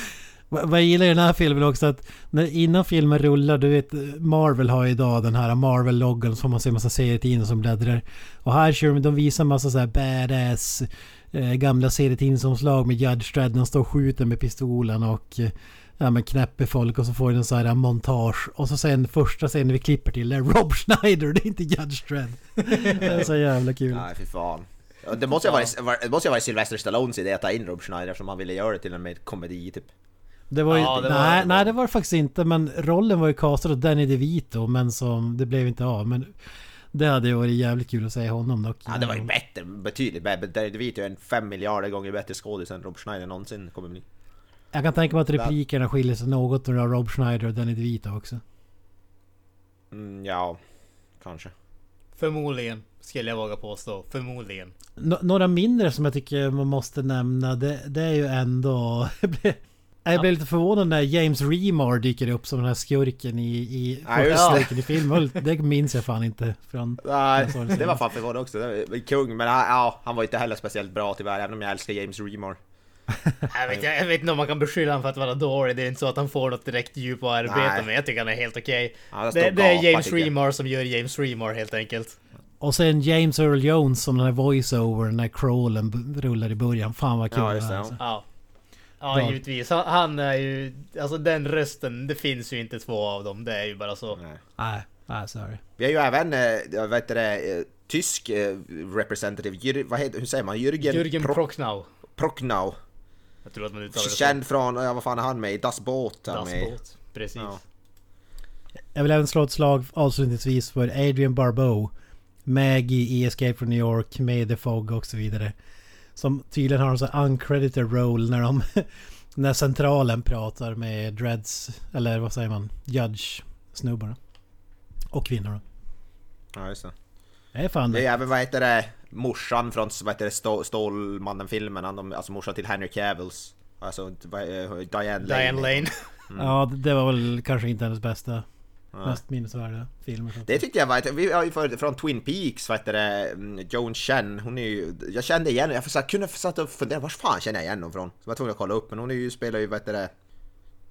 Vad jag gillar i den här filmen också att när, innan filmen rullar, du vet Marvel har ju idag den här Marvel-loggan så får man se massa serietidningar som bläddrar. Och här kör de, de visar massa så här badass eh, gamla serietidningsomslag med Judge Dredd. Han står och skjuter med pistolen och eh, ja, men knäpper folk och så får den så här eh, montage. Och så sen första scenen vi klipper till är Rob Schneider, det är inte Judge Dredd. det är så jävla kul. Nej, fy fan. Det måste ju ha varit, det måste ju ha varit Sylvester Stallones idé att ta in Rob Schneider eftersom han ville göra det till en mer komedi typ. Det var ju, Ja, det nej, var- nej, det var det faktiskt inte. Men rollen var ju castad av Danny DeVito, men som det blev inte av. Men det hade ju varit jävligt kul att se honom dock. Ja, det var ju bättre, betydligt bättre. Danny DeVito är en fem miljarder gånger bättre skådis än Rob Schneider någonsin kommer bli. Jag kan tänka mig att replikerna skiljer sig något mellan Rob Schneider och Danny DeVito också. Mm, ja, kanske. Förmodligen, skulle jag våga påstå. Förmodligen. Nå- några mindre som jag tycker man måste nämna, det, det är ju ändå... jag blev- lite förvånad när James Remar dyker upp som den här skurken i, i, Ja, just i filmen. Det minns jag fan inte från... Nej, det var fan förvånande också. Kung, men ja, ja, han var inte heller speciellt bra tyvärr, även om jag älskar James Remar. Jag vet, jag vet inte om man kan beskylla honom för att vara dålig. Det är inte så att han får något direkt djup att arbeta Nej. med. Jag tycker han är helt okej. Ja, står det, det är James. Remar som gör James Remar helt enkelt. Och sen James Earl Jones som den här voice-over när crawlen rullar i början. Fan vad kul Ja, det det, alltså. Ja. Ja, givetvis. Han, han är ju... Alltså den rösten, det finns ju inte två av dem. Det är ju bara så. Nej. Nej, nej sorry. Vi har ju även, eh, jag vet det, eh, tysk eh, representative, Jür, vad heter, hur säger man? Jürgen, Jürgen Pro- Prochnow. Prochnow. Jag tror att man uttalar det. Känd från, ja vad fan är han med i? Das Boot han med. Das Boot. Precis. Ja. Jag vill även slå ett slag avslutningsvis för Adrian Barbeau. Maggie i Escape from New York, med The Fog och så vidare. Som tydligen har en sån här uncredited roll när de... när centralen pratar med Dreads, eller vad säger man? Judge-snubbarna. Och kvinnorna. Ja, just det. Det är fan Det det. är även, vad heter det, morsan från, vad heter det, Stå- Stålmannen-filmen, alltså morsan till Henry Cavills. Alltså, eh, Diane Lane. Diane Lane. Ja, det var väl kanske inte hennes bästa. Mest minnesvärda filmer. Det tyckte jag var, vi har ju för, från Twin Peaks, vad heter det, mm, Joan Chen, hon är ju, jag kände igen jag satt, kunde satt och fundera, var fan känner jag igen hon från? Så jag var tvungen att kolla upp, men hon är ju, spelar ju, vad heter det,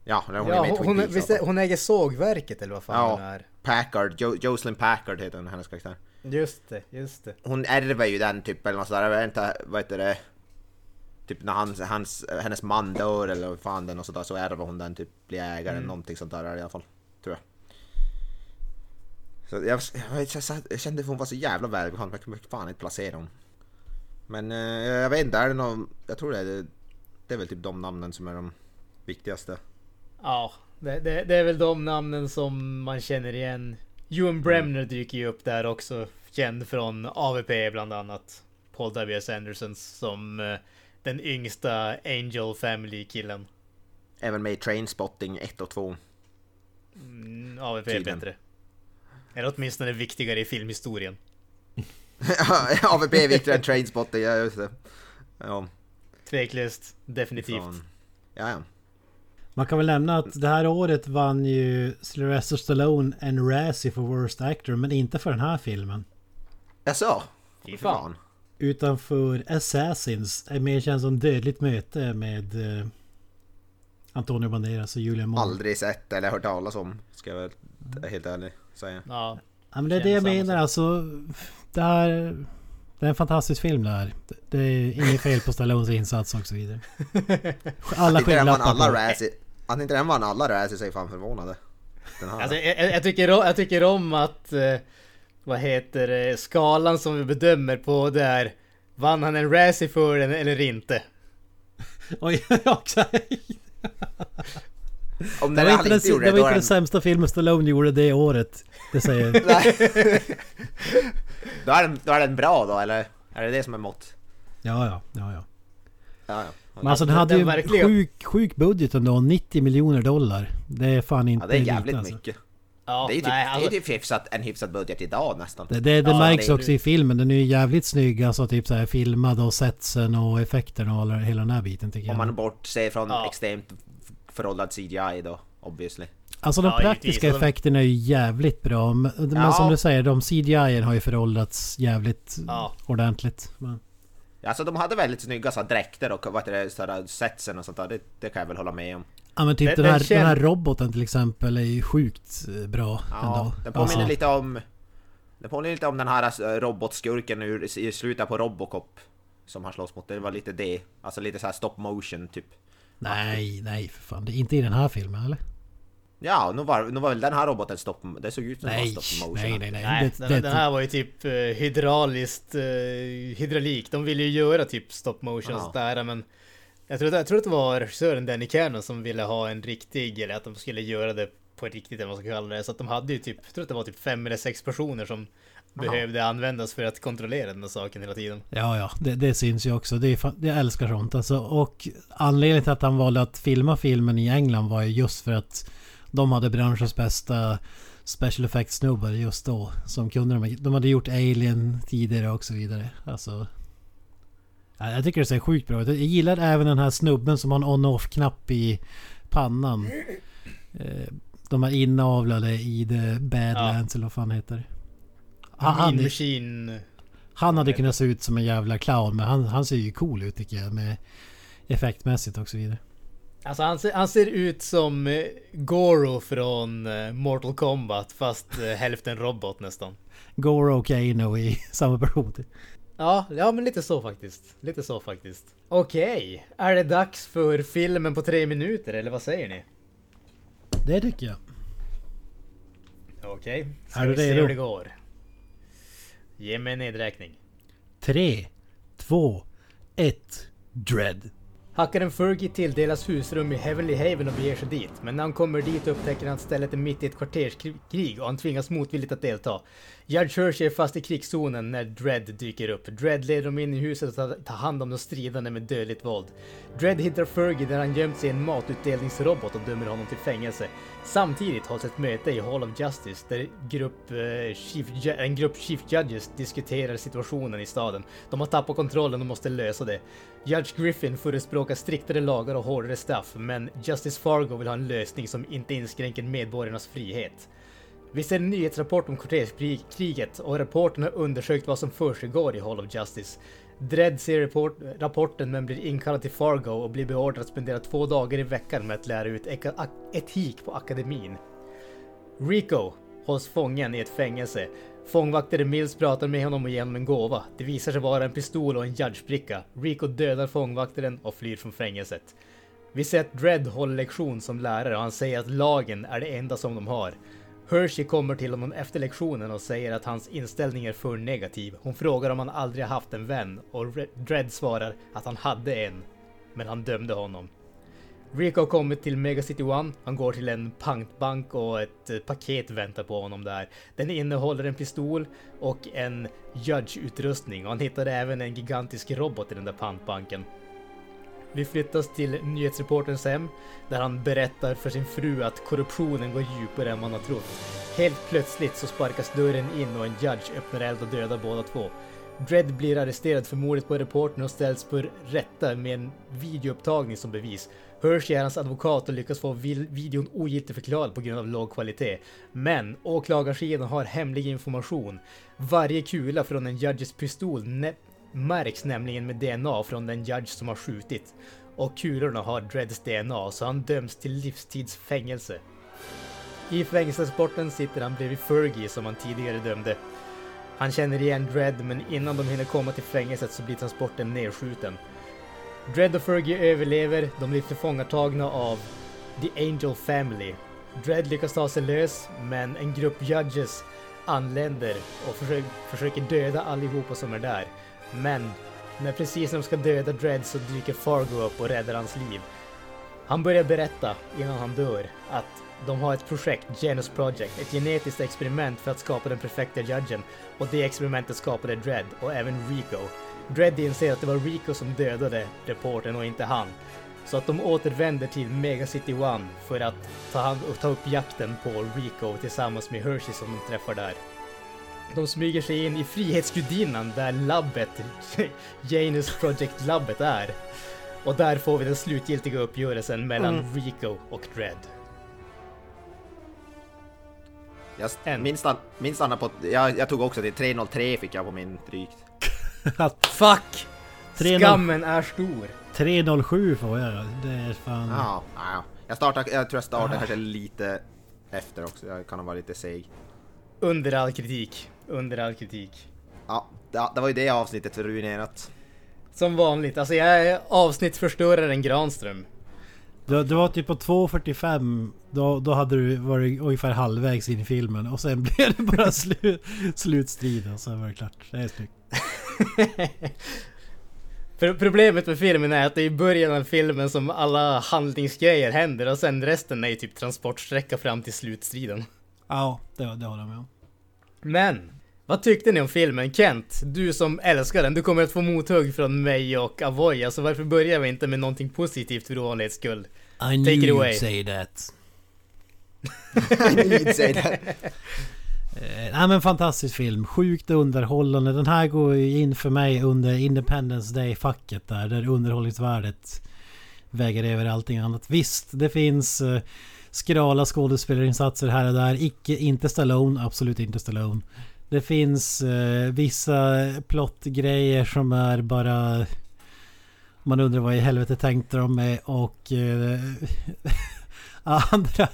ja, hon är Ja, med i Twin hon, Peaks. visst, är- hon äger sågverket eller vad fan hon Ja, är. Packard, jo, Jocelyn Packard heter hon, hennes karaktär. Just det, just det. Hon ärver ju den typ eller något sådär, jag vet inte, vad heter det? Typ när hans, hans, hennes man dör eller vad fan är något sådär så ärver hon den typ, blir ägare eller någonting sånt där i alla fall. Tror jag. Så jag, jag, jag, jag kände att hon var så jävla välbehandlad, men jag kunde fan inte placera hon. Men eh, jag vet inte, är det någon, jag tror det är, det, det är väl typ de namnen som är de viktigaste. Ja, det, det, det är väl de namnen som man känner igen. Ewan Bremner dyker ju upp där också. Känd från AVP bland annat. Paul W.S. Anderson som eh, den yngsta Angel Family-killen. Även med i Trainspotting 1 och 2. Mm, AVP är bättre. Eller åtminstone viktigare i filmhistorien. AVP är viktigare än Trainspotting, ja just det. Ja, Tveklöst, definitivt. fan. Ja, ja. Man kan väl nämna att det här året vann ju Sylvester Stallone en Razzie för Worst Actor, men inte för den här filmen. Jaså? Fy fan. Utan för Assassins, är mer känd som Dödligt Möte med eh, Antonio Banderas och Julia Moore. Aldrig sett eller hört talas om, ska jag väl helt ärligt säga. Ja, Ja, men det är det jag menar alltså. Det här... Det är en fantastisk film det här. Det är inget fel på Stallones insats och så vidare. Alla skygglappar på. Razzie. Att inte den vann alla Razzie så är fan här. Alltså, jag, jag, tycker, om- jag tycker om att... Eh, vad heter det? Skalan som vi bedömer på det är... Vann han en Razzie för den eller inte? Oj, också. Om Det den var inte den, gjort det var inte den sämsta filmen Stallone gjorde det året. Det säger jag. Nej. då, är den, då är den bra då, eller? Är det det som är mått? Ja, ja, ja, ja. Ja, ja. Men alltså den Den- hade den ju verkligen- sjuk, sjuk budget ändå. 90 miljoner dollar. Det är fan inte ja, det är lite, jävligt alltså. mycket. Ja, Det är ju typ, nej, det är alltså, typ hyfsat, en hyfsad budget idag nästan. Det, det, det Ja, märks det är också i filmen. Den är ju jävligt snygg. Alltså typ så här filmad och setsen och effekterna och hela den här biten tycker Om jag. man bortser från Ja. extremt föråldrad CGI då, obviously. Alltså de Ja, praktiska givetvis. effekterna är ju jävligt bra. Men, men Ja. som du säger, de CGI har ju föråldrats jävligt Ja. ordentligt. Men, Alltså de hade väldigt snygga så här, dräkter och vad det, så här, setsen och sånt där. Det, det kan jag väl hålla med om. ja men typ Den- den, den här, känn- den här roboten till exempel är ju sjukt eh, bra Ja, ändå. den påminner Alltså, lite om... Den påminner lite om den här alltså, robotskurken ur, i slutet på Robocop. Som han slåss mot. Det var lite det. Alltså lite så här stop motion typ. Nej, nej för fan. Det är inte i den här filmen eller? Ja, nu var, nu var väl den här roboten stopp... Det såg ut som Nej, var stop motion. nej, nej, nej. Nej, Det- den, det- den här var ju typ uh, hydrauliskt, eh, hydraulik. De ville ju göra typ stop motion och sådär men jag tror, jag tror att det var regissören Danny Cannon som ville ha en riktig, eller att de skulle göra det på riktigt eller vad man ska kalla det. Så att de hade ju typ, jag tror att det var typ fem eller sex personer som behövde användas för att kontrollera den där saken hela tiden. Ja, ja, det, det syns ju också. Det är, jag älskar sånt alltså. Och anledningen till att han valde att filma filmen i England var ju just för att de hade branschens bästa special effects-snubbar just då. Som kunde de, de hade gjort Alien tidigare och så vidare. Alltså... ja, Jag tycker det ser sjukt bra ut. Jag gillar även den här snubben som har en on-off-knapp i pannan. Eh, De här inavlade i The Badlands eller vad fan heter? Han, är- Machine. han hade kunnat se ut som en jävla clown men han, han ser ju cool ut tycker jag med effektmässigt och så vidare. Alltså han ser, han ser ut som eh, Goro från eh, Mortal Kombat fast eh, hälften robot nästan. Goro och Kano i samma person. Ja, ja men lite så faktiskt. Lite så faktiskt. Okej, är det dags för filmen på tre minuter eller vad säger ni? Det tycker jag. Okej, ska Är vi se redo? hur det går. Ge mig en nedräkning. Tre, två, ett, Dread. Hackaren Fergie tilldelas husrum i Heavenly Haven och beger sig dit. Men när han kommer dit upptäcker han att stället är mitt i ett kvarterskrig och han tvingas motvilligt att delta. Judge Hershey är fast i krigszonen när Dredd dyker upp. Dredd leder dem in i huset och tar, hand om de stridande med dödligt våld. Dredd hittar Fergie där han gömt sig i en matutdelningsrobot och dömer honom till fängelse. Samtidigt hålls ett möte i Hall of Justice där grupp, eh, chief, en grupp Chief Judges diskuterar situationen i staden. De har tappat kontrollen och måste lösa det. Judge Griffin förespråkar striktare lagar och hårdare straff, men Justice Fargo vill ha en lösning som inte inskränker medborgarnas frihet. Vi ser en nyhetsrapport om kvarterskriget och rapporten har undersökt vad som försiggår i Hall of Justice. Dredd ser rapport, rapporten men blir inkallad till Fargo och blir beordrad att spendera två dagar i veckan med att lära ut etik på akademin. Rico hålls fången i ett fängelse. Fångvaktare Mills pratar med honom och ger honom en gåva. Det visar sig vara en pistol och en judgebricka. Rico dödar fångvaktaren och flyr från fängelset. Vi ser att Dredd håller lektion som lärare och han säger att lagen är det enda som de har. Hershey kommer till honom efter lektionen och säger att hans inställning är för negativ. Hon frågar om han aldrig haft en vän och Dredd svarar att han hade en. Men han dömde honom. Rico har kommit till Mega City One. Han går till en pantbank och ett eh, paket väntar på honom där. Den innehåller en pistol och en Judge-utrustning och han hittar även en gigantisk robot i den där pantbanken. Vi flyttas till nyhetsreporterns hem där han berättar för sin fru att korruptionen går djupare än man har trott. Helt plötsligt så sparkas dörren in och en judge öppnar eld och dödar båda två. Dredd blir arresterad för mordet på reportern och ställs för rätta med en videoupptagning som bevis. Hershey är hans advokat och lyckas få videon ogiltigförklarad på grund av låg kvalitet. Men åklagarsidan har hemlig information. Varje kula från en judges pistol märks nämligen med DNA från den judge som har skjutit. Och kulorna har Dreads DNA så han döms till livstidsfängelse. I fängelsesporten sitter han bredvid Fergie som han tidigare dömde. Han känner igen Dredd men innan de hinner komma till fängelset så blir transporten nedskjuten. Dredd och Fergie överlever, de blir tillfångatagna av The Angel Family. Dredd lyckas ta sig lös, men en grupp judges anländer och försöker döda allihopa som är där. Men när precis när de ska döda Dredd så dyker Fargo upp och räddar hans liv. Han börjar berätta innan han dör att de har ett projekt, Genus Project, ett genetiskt experiment för att skapa den perfekta judgen. Och det experimentet skapade Dredd och även Rico. Dredd inser att det var Rico som dödade reportern och inte han. Så att de återvänder till Mega City One för att ta, hand, och ta upp jakten på Rico tillsammans med Hershey som de träffar där. De smyger sig in i Frihetsgudinnan där labbet, Janus Project labbet är. Och där får vi den slutgiltiga uppgörelsen mellan Rico och Dredd. Jag, En. min, stann, min stannar på... Jag, jag tog också till 303 fick jag på min drygt. Fuck! 3-0. Skammen är stor. 307 får jag. Det är fan... Ja, ja. Jag startar, jag tror jag startar kanske lite efter också. Jag kan ha varit lite seg. Under all kritik. Under all kritik. Ja, det, var ju det avsnittet ruinerat. Som vanligt, alltså jag är avsnittförstöraren Granström. Det, det var typ på 2.45 då, då hade du varit ungefär halvvägs in i filmen och sen blev det bara slu, slutstrid och så var det klart. Det är snyggt. Problemet med filmen är att det är i början av filmen som alla handlingsgrejer händer och sen resten är ju typ transportsträcka fram till slutstriden. Ja, det, det håller jag med om. Men, vad tyckte ni om filmen? Kent, du som älskar den, du kommer att få mothugg från mig och Avoya, så varför börjar vi inte med någonting positivt för ovanlighets skull? I Take it away. say that. You'd say that. Eh, nej men fantastisk film. Sjukt underhållande. Den här går ju in för mig under Independence Day-facket där. Där underhållningsvärdet väger över allting annat. Visst, det finns eh, skrala skådespelarinsatser här och där. Icke, inte Stallone. Absolut inte Stallone. Det finns eh, vissa plottgrejer som är bara... Man undrar vad i helvete tänkte de med och... Eh, andra...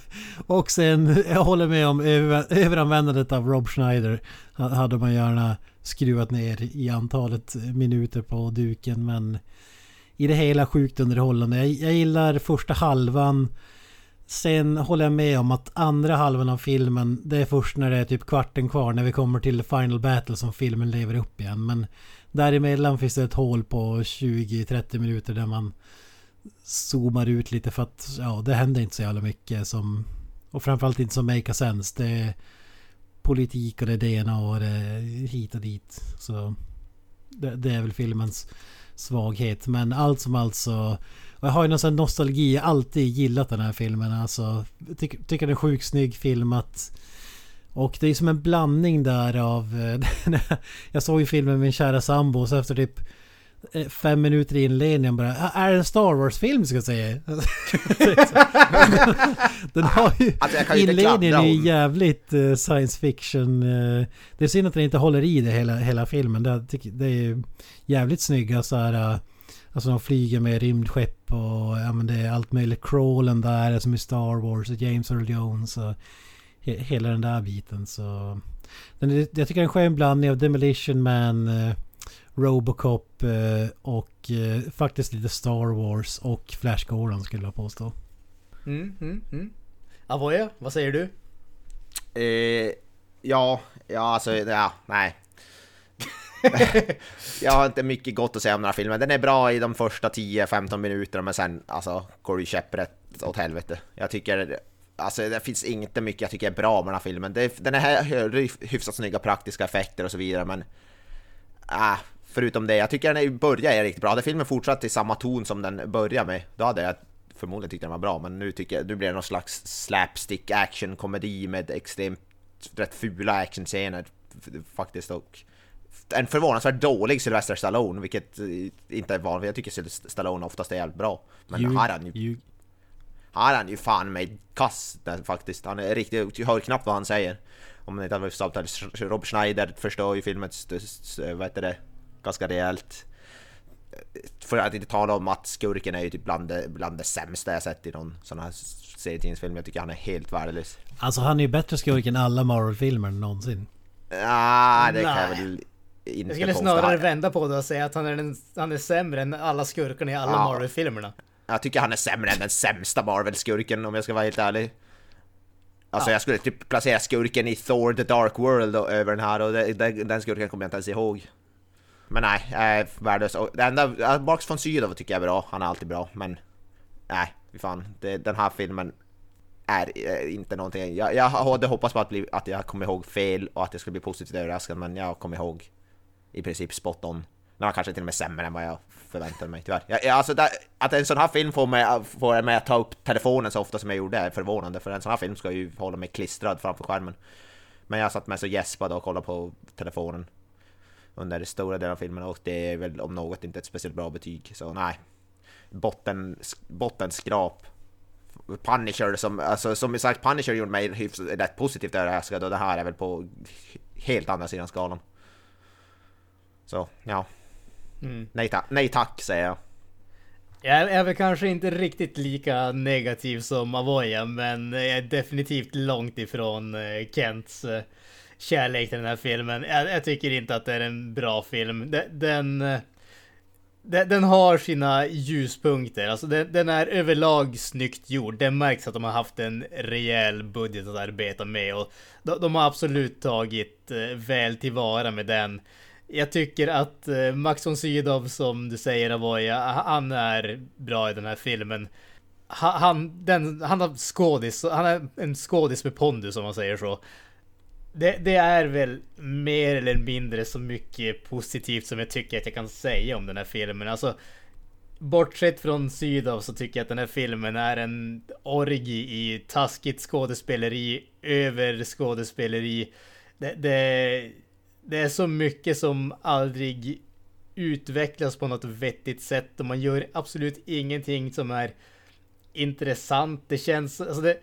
Och sen, jag håller med om över, överanvändandet av Rob Schneider. Hade man gärna skruvat ner i antalet minuter på duken men... I det hela sjukt underhållande. Jag, jag gillar första halvan. Sen håller jag med om att andra halvan av filmen Det är först när det är typ kvarten kvar när vi kommer till Final Battle som filmen lever upp igen. Men däremellan finns det ett hål på 20-30 minuter där man zoomar ut lite för att ja, det händer inte så jävla mycket som... Och framförallt inte som make a sense. Det är politik och det är det ena och det är hit och dit. Så det, det är väl filmens svaghet. Men allt som allt så... Och jag har ju någon sån här nostalgi. Jag har alltid gillat den här filmen. Alltså, jag tycker, tycker är sjukt snygg filmat. Och det är som en blandning där av... Eh, jag såg ju filmen med min kära sambo och så efter typ fem minuter i inledningen bara "Ah, Är det en Star Wars-film ska jag säga? den har ju... Alltså, inledningen är ju jävligt eh, science fiction. eh, det är synd att den inte håller i det hela, hela filmen. Det, det är jävligt snygga så här... eh, Alltså de flyger med rymdskepp och ja, men det är allt möjligt. Crawlen där som i Star Wars och James Earl Jones och he, hela den där biten. Så den jag tycker det är en blandning av Demolition Man, eh, Robocop eh, och eh, faktiskt lite Star Wars och Flash Gordon skulle jag påstå. Mm, mm, mm. Avoya, vad säger du? Eh, ja, ja alltså, ja, nej. jag har inte mycket gott att säga om den här filmen. Den är bra i de första 10-15 minuterna men sen alltså, går det ju käpprätt åt helvete. Jag tycker, alltså det finns inte mycket jag tycker är bra med den här filmen. Det, den är här- hyfsat snygga praktiska effekter och så vidare men... Äh, förutom det, jag tycker den börjar är riktigt bra. Hade filmen fortsatt i samma ton som den börjar med, då hade jag förmodligen tyckt den var bra. Men nu tycker jag, nu blir det någon slags slapstick action komedi med extremt rätt fula actionscener faktiskt och en förvånansvärt dålig Sylvester Stallone, vilket eh, inte är vanligt. Jag tycker Stallone oftast är jävligt bra. Men Ljug- här är han ju, ljug- här är han ju fan med kass där, faktiskt. Han är riktigt, jag hör knappt vad han säger. Om det inte hade varit. Rob Schneider förstör ju filmen, st- st- vad heter det, ganska rejält. För att inte tala om att skurken är ju typ bland det, bland det sämsta jag sett i någon sån här serietidningsfilm. Jag tycker han är helt värdelös. Alltså han är ju bättre skurk än alla Marvel-filmer någonsin. Ah, det kan jag Nej. väl inte Jag skulle påstå. snarare vända på det och säga att han är, den, han är sämre än alla skurkarna i alla Ja. Marvel-filmerna. Jag tycker han är sämre än den sämsta Marvel-skurken om jag ska vara helt ärlig. Alltså jag skulle typ placera skurken i Thor The Dark World och, över den här och det, det, den skurken kommer jag inte ens ihåg. Men nej, jag är värdelös. Och Det enda, Marks Max von Sydow tycker jag är bra, han är alltid bra, men nej, fy fan. Det, den här filmen är eh, inte någonting. Jag, jag hade hoppats på att, bli, att jag kommer ihåg fel och att jag skulle bli positivt överraskad, men jag kommer ihåg i princip spot on. Den var kanske till och med sämre än vad jag förväntade mig tyvärr. Jag, jag, alltså, där, att en sån här film får mig, får mig att ta upp telefonen så ofta som jag gjorde är förvånande, för en sån här film ska ju hålla mig klistrad framför skärmen. Men jag satt med så gäspade och kollade på telefonen under stora delar av filmen och det är väl om något inte ett speciellt bra betyg, så nej. Botten, bottenskrap. Punisher som, alltså som sagt Punisher gjorde mig hyfsat rätt positivt överraskad och det här är väl på helt andra sidan skalan. Så, ja. Mm. Nej, ta nej tack säger jag. Jag är väl kanske inte riktigt lika negativ som Avoya, men jag är definitivt långt ifrån eh, Kents eh, kärlek till den här filmen. Jag, jag tycker inte att det är en bra film. Den... den, den har sina ljuspunkter. Alltså den, den, är överlag snyggt gjord. Det märks att de har haft en rejäl budget att arbeta med och de, de har absolut tagit eh, väl tillvara med den. Jag tycker att eh, Max von Sydow som du säger Avoya, han är bra i den här filmen. Han, den, han har skådis, han är en skådis med pondus om man säger så. Det, det, är väl mer eller mindre så mycket positivt som jag tycker att jag kan säga om den här filmen. Alltså, bortsett från Sydow så tycker jag att den här filmen är en orgi i taskigt skådespeleri, över skådespeleri. Det, det, det är så mycket som aldrig utvecklas på något vettigt sätt och man gör absolut ingenting som är intressant. Det känns, alltså det,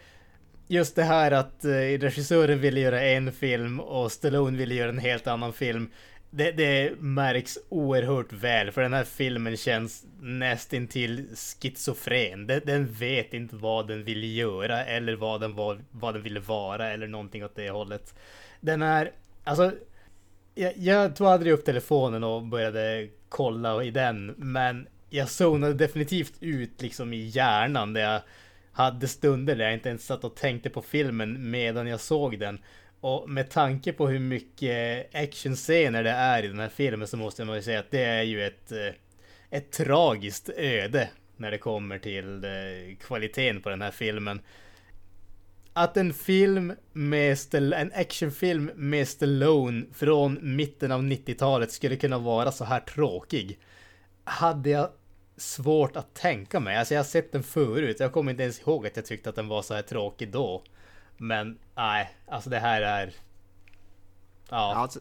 just det här att eh, regissören ville göra en film och Stallone ville göra en helt annan film. Det, det märks oerhört väl för den här filmen känns nästintill schizofren. Den, den vet inte vad den vill göra eller vad den, var, vad den ville vara eller någonting åt det hållet. Den är, alltså jag, jag tog aldrig upp telefonen och började kolla i den, men jag zonade definitivt ut liksom i hjärnan där jag hade stunder där jag inte ens satt och tänkte på filmen medan jag såg den. Och med tanke på hur mycket actionscener det är i den här filmen så måste man ju säga att det är ju ett, eh, ett tragiskt öde när det kommer till eh, kvaliteten på den här filmen. Att en film med Stall en actionfilm med Stallone från mitten av 90-talet skulle kunna vara så här tråkig hade jag svårt att tänka mig. Alltså jag har sett den förut. Jag kommer inte ens ihåg att jag tyckte att den var så här tråkig då. Men nej, alltså det här är... Ja. Alltså,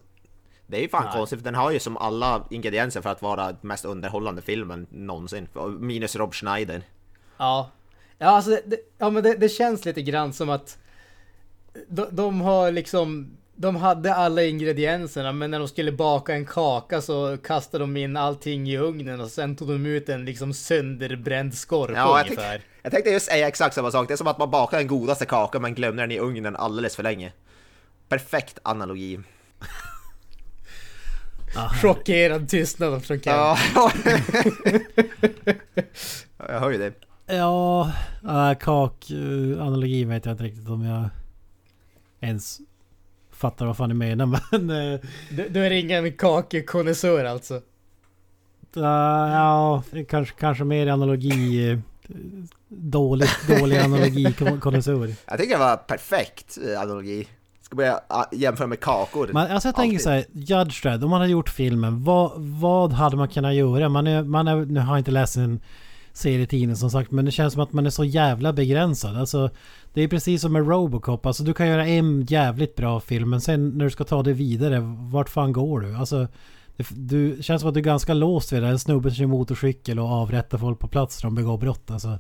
det är ju fan nej. konstigt, den har ju som alla ingredienser för att vara den mest underhållande filmen någonsin. Minus Rob Schneider. Ja. Ja, alltså det, ja, men det, det känns lite grann som att de, de har liksom de hade alla ingredienserna men när de skulle baka en kaka så kastade de in allting i ugnen och sen tog de ut en liksom sönderbränd skorpa ja, ungefär. Jag tänkte, jag tänkte just säga exakt samma sak. Det är som att man bakar den godaste kakan men glömmer den i ugnen alldeles för länge. Perfekt analogi. Chockerad tystnad från Ken. Ja, jag hör ju det. Ja, äh, kak-analogi vet jag inte riktigt om jag ens fattar vad fan ni menar men... Du, du är ingen kakekonnässör alltså? Uh, ja, kanske, kanske mer analogi... Uh, dålig, dålig analogi-konnässör. Jag tycker det var perfekt analogi. Ska börja jämföra med kakor. Men alltså jag tänker så här, Judge Dredd, om man hade gjort filmen, vad, vad hade man kunnat göra? Man, är, man är, nu har jag inte läst en serietidning som sagt, men det känns som att man är så jävla begränsad. Alltså, det är precis som med Robocop. Alltså du kan göra en jävligt bra film men sen när du ska ta det vidare, vart fan går du? Alltså det, du känns som att du är ganska låst vid det. En snubbe som kör motorcykel och avrättar folk på plats när de begår brott. Alltså,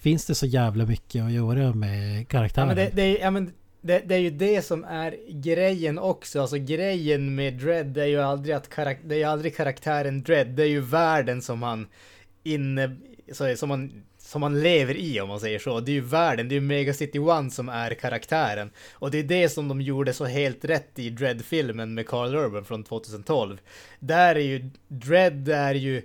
finns det så jävla mycket att göra med karaktären? Ja, det, det, ja, men det, det, är ju det som är grejen också. Alltså grejen med Dread är ju aldrig att karak det är aldrig karaktären Dread. Det är ju världen som han inne, som man som man lever i om man säger så. Det är ju världen, det är ju Mega City One som är karaktären. Och det är det som de gjorde så helt rätt i Dread-filmen med Carl Urban från 2012. Där är ju, Dread är ju...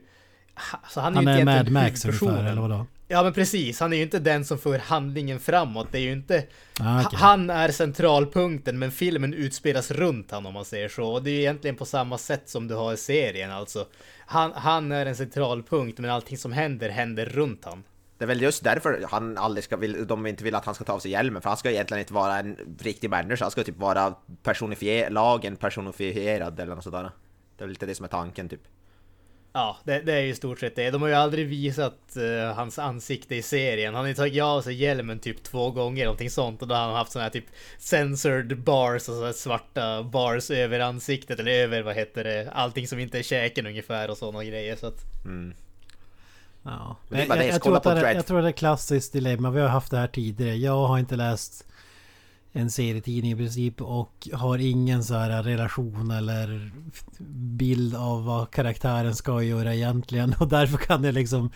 Så han är, han är ju Mad Max ungefär, eller vadå? Ja men precis, han är ju inte den som för handlingen framåt. Det är ju inte... Ah, okay. Han är centralpunkten men filmen utspelas runt han om man säger så. Och det är ju egentligen på samma sätt som du har i serien alltså. Han, han är en centralpunkt men allting som händer händer runt han. Det är väl just därför han aldrig ska vill, de inte vill att han ska ta av sig hjälmen, för han ska egentligen inte vara en riktig människa, han ska typ vara personifier lagen personifierad eller något sådär. Det är lite det som är tanken typ. Ja, det, det är ju i stort sett det. De har ju aldrig visat uh, hans ansikte i serien. Han har ju tagit av sig hjälmen typ två gånger, någonting sånt. Och då har han haft såna här typ censored bars, alltså svarta bars över ansiktet, eller över, vad heter det, allting som inte är käken ungefär och sådana grejer. Så att... Mm. Ja. Jag, jag, jag, tror att det, jag tror att det är klassiskt dilemma. Vi har haft det här tidigare. Jag har inte läst en serietidning i princip och har ingen så här relation eller bild av vad karaktären ska göra egentligen. Och därför kan jag liksom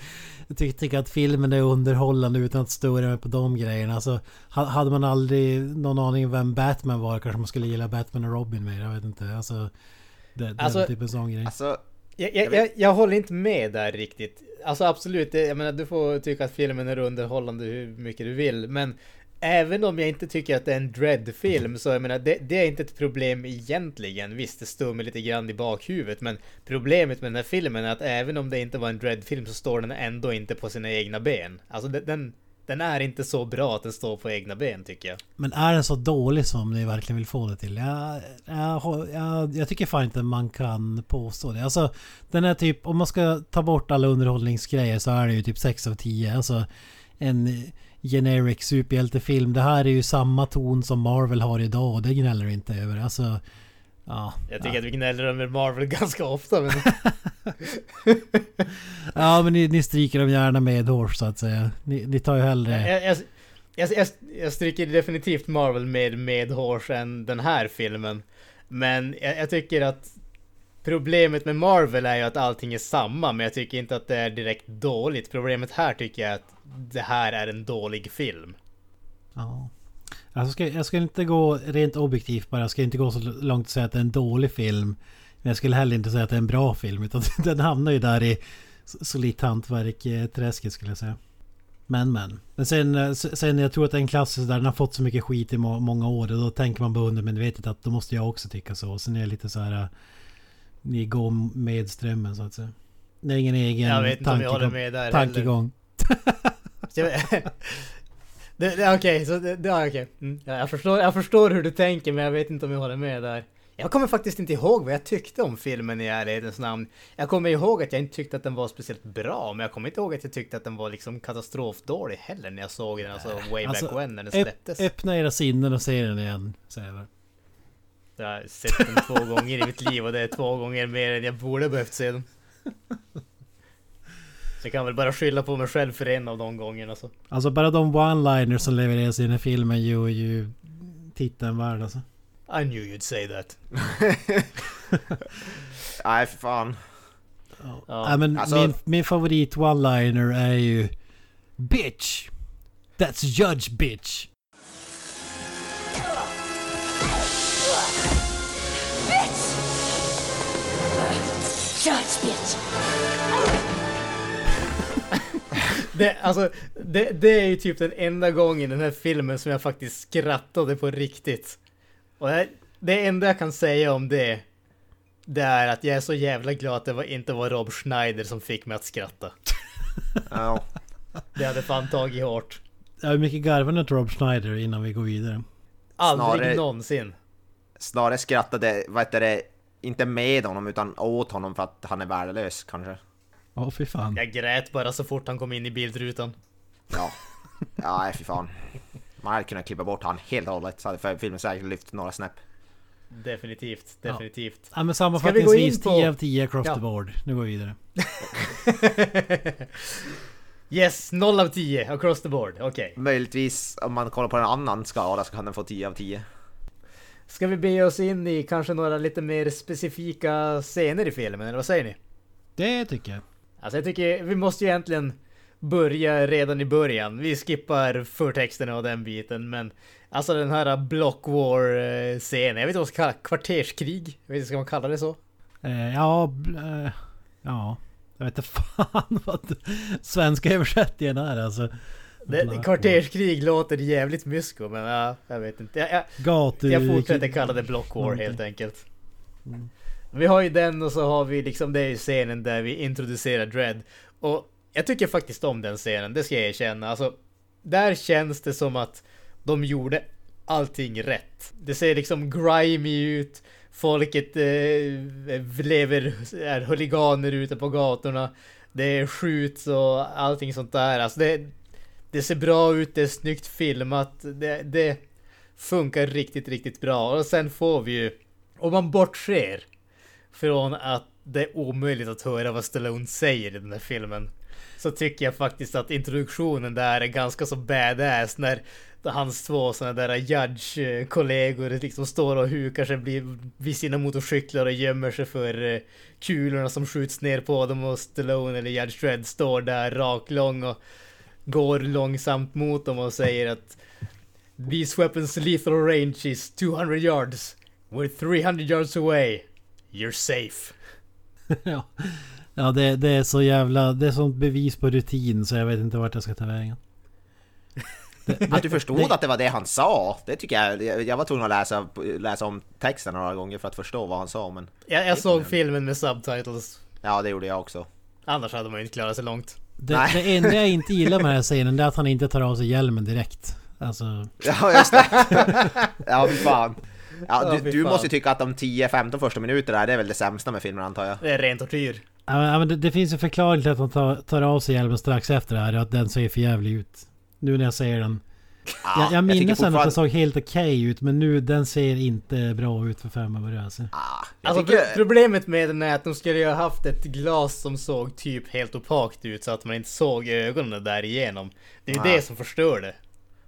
ty tycka att filmen är underhållande utan att störa mig på de grejerna. Alltså, hade man aldrig någon aning vem Batman var kanske man skulle gilla Batman och Robin mer. Jag vet inte. Alltså, det, det alltså, är typ en sån grej. Alltså, Jag, jag, jag, jag håller inte med där riktigt. Alltså absolut, jag menar du får tycka att filmen är underhållande hur mycket du vill, men även om jag inte tycker att det är en dread-film så jag menar det, det är inte ett problem egentligen. Visst, det står mig lite grann i bakhuvudet, men problemet med den här filmen är att även om det inte var en dread-film så står den ändå inte på sina egna ben. Alltså den, den, den är inte så bra att den står på egna ben tycker jag. Men är den så dålig som ni verkligen vill få det till? Jag, jag, jag, jag tycker fan inte man kan påstå det. Alltså den är typ, om man ska ta bort alla underhållningsgrejer så är det ju typ 6 av 10. Alltså en generic superhjältefilm. Det här är ju samma ton som Marvel har idag och det gnäller inte över. Alltså... Ja. Jag tycker att vi gnäller över Marvel ganska ofta, men Ja men ni, ni stryker dem gärna med hårs så att säga. Ni, ni tar ju hellre... jag, jag, jag, jag, jag stryker definitivt Marvel med medhårs än den här filmen. Men jag, jag tycker att problemet med Marvel är ju att allting är samma, men jag tycker inte att det är direkt dåligt. Problemet här tycker jag är att det här är en dålig film. Ja. Jag ska, jag ska inte gå rent objektivt bara. Jag ska inte gå så långt och säga att det är en dålig film. Men jag skulle heller inte säga att det är en bra film. Utan den hamnar ju där i solitt hantverk-träsket skulle jag säga. Men men. Men sen, eh, sen jag tror att det är en klassisk där den har fått så mycket skit i må, många år. Och då tänker man på undermedvetet att då måste jag också tycka så. Sen är det lite så här... eh, Ni går med strömmen så att säga. Det är ingen egen Jag vet inte om jag håller med där tankegång. Okej, så det, okej. Mm, ja, jag, förstår, jag förstår hur du tänker, men jag vet inte om jag håller med där. Jag kommer faktiskt inte ihåg vad jag tyckte om filmen i ärlighetens namn. Jag kommer ihåg att jag inte tyckte att den var speciellt bra, men jag kommer inte ihåg att jag tyckte att den var liksom katastrofdålig heller när jag såg den, alltså way back Alltså, when när den släpptes. öppna era sinnen och se den igen. Säger jag. Jag har sett den två gånger i mitt liv och det är två gånger mer än jag borde behövt se den. Så jag kan väl bara skylla på mig själv för en av de gångerna så. Alltså bara de one-liners som levereras i den här filmen gör ju titeln värd alltså. I knew you'd say that. Nej, för fan. Ja. Ja, men Alltså- min, min favorit one-liner är ju Bitch! That's Judge Bitch! Judge bitch. Det, alltså, det, det är ju typ den enda gången i den här filmen som jag faktiskt skrattade på riktigt. Och det, det enda jag kan säga om det, det är att jag är så jävla glad att det var, inte var Rob Schneider som fick mig att skratta. Ja. Det hade fan tagit hårt. Hur mycket garvar ni åt Rob Schneider innan vi går vidare? Aldrig Snarare- någonsin. Snarare skrattade, vad heter det, inte med honom utan åt honom för att han är värdelös kanske. Åh fy fan. Jag grät bara så fort han kom in i bildrutan. Ja. Ja, fy fan. Man hade kunnat klippa bort han helt och hållet så hade filmen säkert lyft några snäpp. Definitivt, definitivt. Ja men vi gå sammanfattningsvis in på- 10 av 10 across Ja. the board. Nu går vi vidare. Yes, 0 av 10 across the board. Okej. Möjligtvis om man kollar på en annan skala så kan den få 10 av 10. Ska vi be oss in i kanske några lite mer specifika scener i filmen, eller vad säger ni? Det tycker jag. Alltså jag tycker vi måste ju egentligen börja redan i början. Vi skippar förtexterna och den biten, men alltså den här Block War-scenen, jag vet inte vad man ska kalla kvarterskrig? Jag vet inte, ska man kalla det så? Eh, ja, eh, ja. Jag vet inte fan vad svenska översättningen är alltså. Det, kvarterskrig låter jävligt mysko, men ja, jag vet inte. Jag, jag. Jag fortsätter kalla det Block War helt enkelt. Vi har ju den och så har vi liksom, det är ju scenen där vi introducerar Dread. Och jag tycker faktiskt om den scenen, det ska jag erkänna. Alltså, där känns det som att de gjorde allting rätt. Det ser liksom grimy ut. Folket eh, lever, är huliganer ute på gatorna. Det skjuts och allting sånt där. Alltså det, det ser bra ut, det är snyggt filmat. Det, det funkar riktigt, riktigt bra. Och sen får vi ju, om man bortser från att det är omöjligt att höra vad Stallone säger i den här filmen. Så tycker jag faktiskt att introduktionen där är ganska så badass när hans två sådana där judge-kollegor liksom står och hukar sig vid- vid sina motorcyklar och gömmer sig för eh, kulorna som skjuts ner på dem och Stallone eller Judge Dredd står där raklång och går långsamt mot dem och säger att These weapons lethal range is 200 yards. We're 300 yards away. You're safe. ja, ja det, det är så jävla... Det är sånt bevis på rutin så jag vet inte vart jag ska ta vägen. Att du förstod det- att det var det han sa, det tycker jag... Jag var tvungen att läsa, läsa om texten några gånger för att förstå vad han sa, men... Jag, jag såg filmen med subtitles. Ja, det gjorde jag också. Annars hade man ju inte klarat sig långt. Det, Nej. det enda jag inte gillar med den här scenen det är att han inte tar av sig hjälmen direkt. Alltså... Ja, just det. Ja, fan. Ja, du, du måste ju tycka att de 10-15 första minuterna, det är väl det sämsta med filmen antar jag? Det är ren tortyr. Ja, men- ja, men det, det finns en förklaring till att han tar, tar av sig hjälmen strax efter det här att den ser för jävlig ut. Nu när jag säger den. Ja, jag, jag minns sen att den fortfarande- såg helt okej ut men nu den ser inte bra ut för fem öre alltså. Ah, Alltså tycker... pro- problemet med den är att de skulle ju ha haft ett glas som såg typ helt opakt ut så att man inte såg ögonen där igenom. Det är ju Ja. det som förstör det.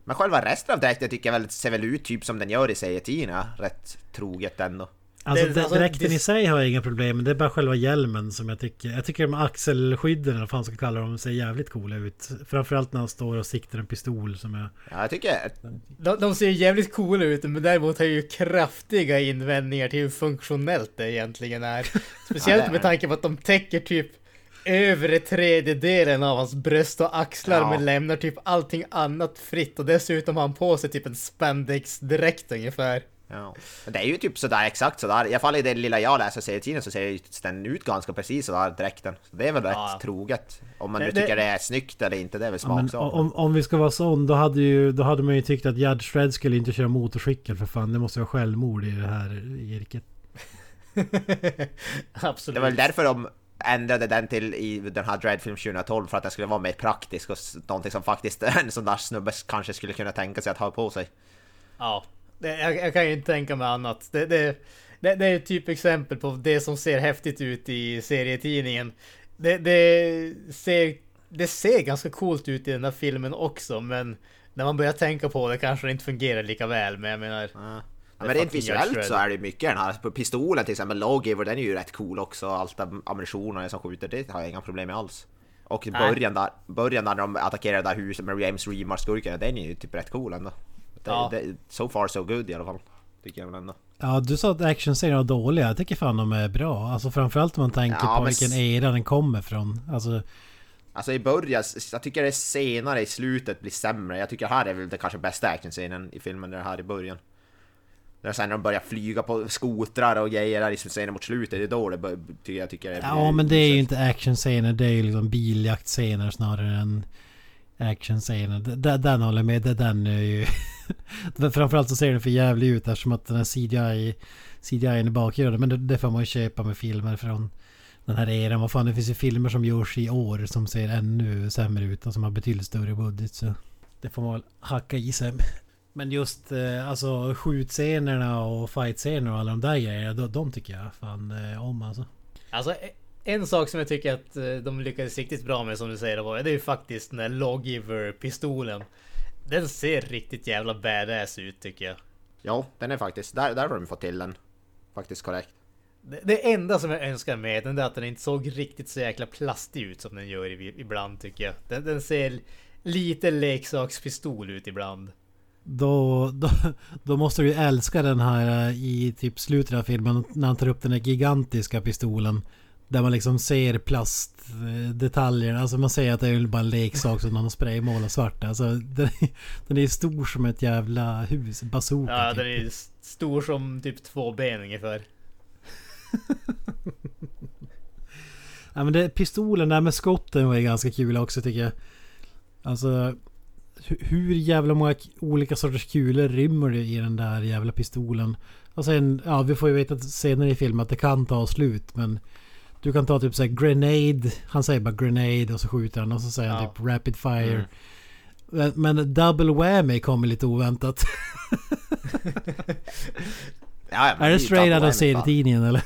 Men själva resten av dräkten tycker jag väl ser väl ut typ som den gör i serietidningarna, rätt troget ändå. Alltså, Det- alltså, dräkten det- i sig har jag inga problem med. Det är bara själva hjälmen som jag tycker... Jag tycker de axelskydden eller vad fan ska kalla dem ser jävligt coola ut. Framförallt när han står och siktar en pistol som jag... Ja, jag tycker... De, de ser ju jävligt coola ut men däremot har jag ju kraftiga invändningar till hur funktionellt det egentligen är. Speciellt Ja, det är med tanke på att de täcker typ övre tredjedelen av hans bröst och axlar Ja. men lämnar typ allting annat fritt och dessutom har han på sig typ en spandexdräkt ungefär. Ja. Men Det är ju typ sådär exakt sådär. I alla fall i det lilla jag läser serietidningen så ser ju den ut ganska precis sådär dräkten. Så det är väl rätt Ja. troget. Om man nu Det- tycker det är snyggt eller inte, det är väl Ja, men smaksak. om, om vi ska vara sån då hade, ju, då hade man ju tyckt att Judge Dredd skulle inte köra motorcykel för fan. Det måste vara självmord i det här yrket. Absolut. Det var väl därför de ändrade den till i den här Dreadfilm 2012 för att den skulle vara mer praktisk och någonting som faktiskt en sån där snubbe kanske skulle kunna tänka sig att ha på sig. Ja, det, jag, jag kan ju inte tänka mig annat. Det, det, det, det är ett typ exempel på det som ser häftigt ut i serietidningen. Det, det, ser, det ser ganska coolt ut i den här filmen också, men när man börjar tänka på det kanske det inte fungerar lika väl. Men jag menar, Ja. Det men rent visuellt så är det mycket den här pistolen till exempel, Lawgiver, den är ju rätt cool också. Allt am- ammunitionen som skjuter, det har jag inga problem med alls. Och början där, början där de attackerar det där huset med James Remar-skurkarna, den är ju typ rätt cool ändå. Det, Ja. det, so far so good i alla fall. Tycker jag väl ändå. Ja, du sa att actionscenerna var dåliga. Jag tycker fan de är bra. Alltså framförallt om man tänker Ja, på vilken era den kommer från. Alltså, Alltså i början, jag tycker det senare i slutet blir sämre. Jag tycker här är väl det kanske bästa actionscenen i filmen, det här i början. När sen när de börjar flyga på skotrar och grejer där i scenen mot slutet, det är då det bör, tycker jag tycker det ja men det är ju inte actionscener. Det är ju liksom biljaktscener snarare än actionscener. D- d- Den håller jag med. Den är ju... Framförallt så ser den för jävlig ut eftersom att den här CGI... CGI i bakgrunden. Men det, det får man ju köpa med filmer från den här eran. Vad fan det finns ju filmer som görs i år som ser ännu sämre ut och som har betydligt större budget. Så det får man väl hacka i sig. Men just eh, alltså skjutscenerna och fightscenerna och alla de där grejerna. De, de tycker jag fan eh, om alltså. alltså en sak som jag tycker att eh, de lyckades riktigt bra med som du säger, var, det är ju faktiskt den här Lawgiver-pistolen. Den ser riktigt jävla badass ut tycker jag. Ja, den är faktiskt, där, där har de fått till den. Faktiskt korrekt. Det, det enda som jag önskar med den är att den inte såg riktigt så jäkla plastig ut som den gör i- ibland tycker jag. Den, den ser lite leksakspistol ut ibland. Då, då, då måste du ju älska den här eh, i typ slutet av filmen när han tar upp den här gigantiska pistolen. Där man liksom ser plastdetaljer. Alltså man ser att det är bara en leksak som någon har spraymålat svart. Alltså den, den är stor som ett jävla hus. Bazooka Ja, typ. den är stor som typ två ben ungefär. Ja men det, pistolen där med skotten var ju ganska kul också tycker jag. Alltså hur jävla många olika sorters kulor rymmer det i den där jävla pistolen? Och sen, ja vi får ju veta senare i filmen att det kan ta slut men du kan ta typ såhär grenade, han säger bara grenade och så skjuter han och så säger han Ja. typ rapid fire. Men, men double whammy kommer lite oväntat. Ja, är det straight out fan. serietidningen eller?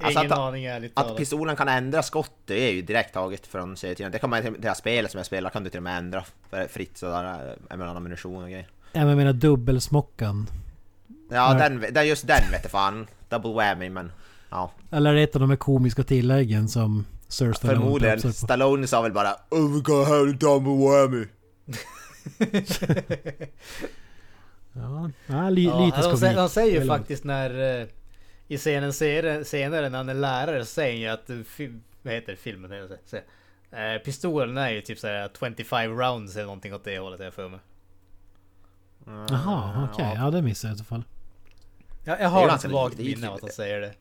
Alltså Ingen att- aning ärligt Att talat. pistolen kan ändra skott, det är ju direkt taget från serietidningen. Det kan man det här spelet som jag spelar kan du till och med ändra fritt sådär eh, mellan ammunition och grejer. Ja men jag menar dubbelsmockan. Ja, den, den, just den vet jag fan. Double whammy men... Ja, Eller är det ett av de här komiska tilläggen som Sir Stallone förmodligen. Stallone sa väl bara Oh got have a double whammy. Ja, ja li, Ja, lite de, de säger ju faktiskt när... eh, i scenen senare, när han är lärare så säger han ju att, eh, vad heter det, filmen? heter det, så, eh, pistolen är ju typ såhär 25 rounds eller någonting åt det hållet jag för mig. Jaha, okej. Ja, det missade jag i så fall. Ja, jag har ett vagt minne av att han säger det.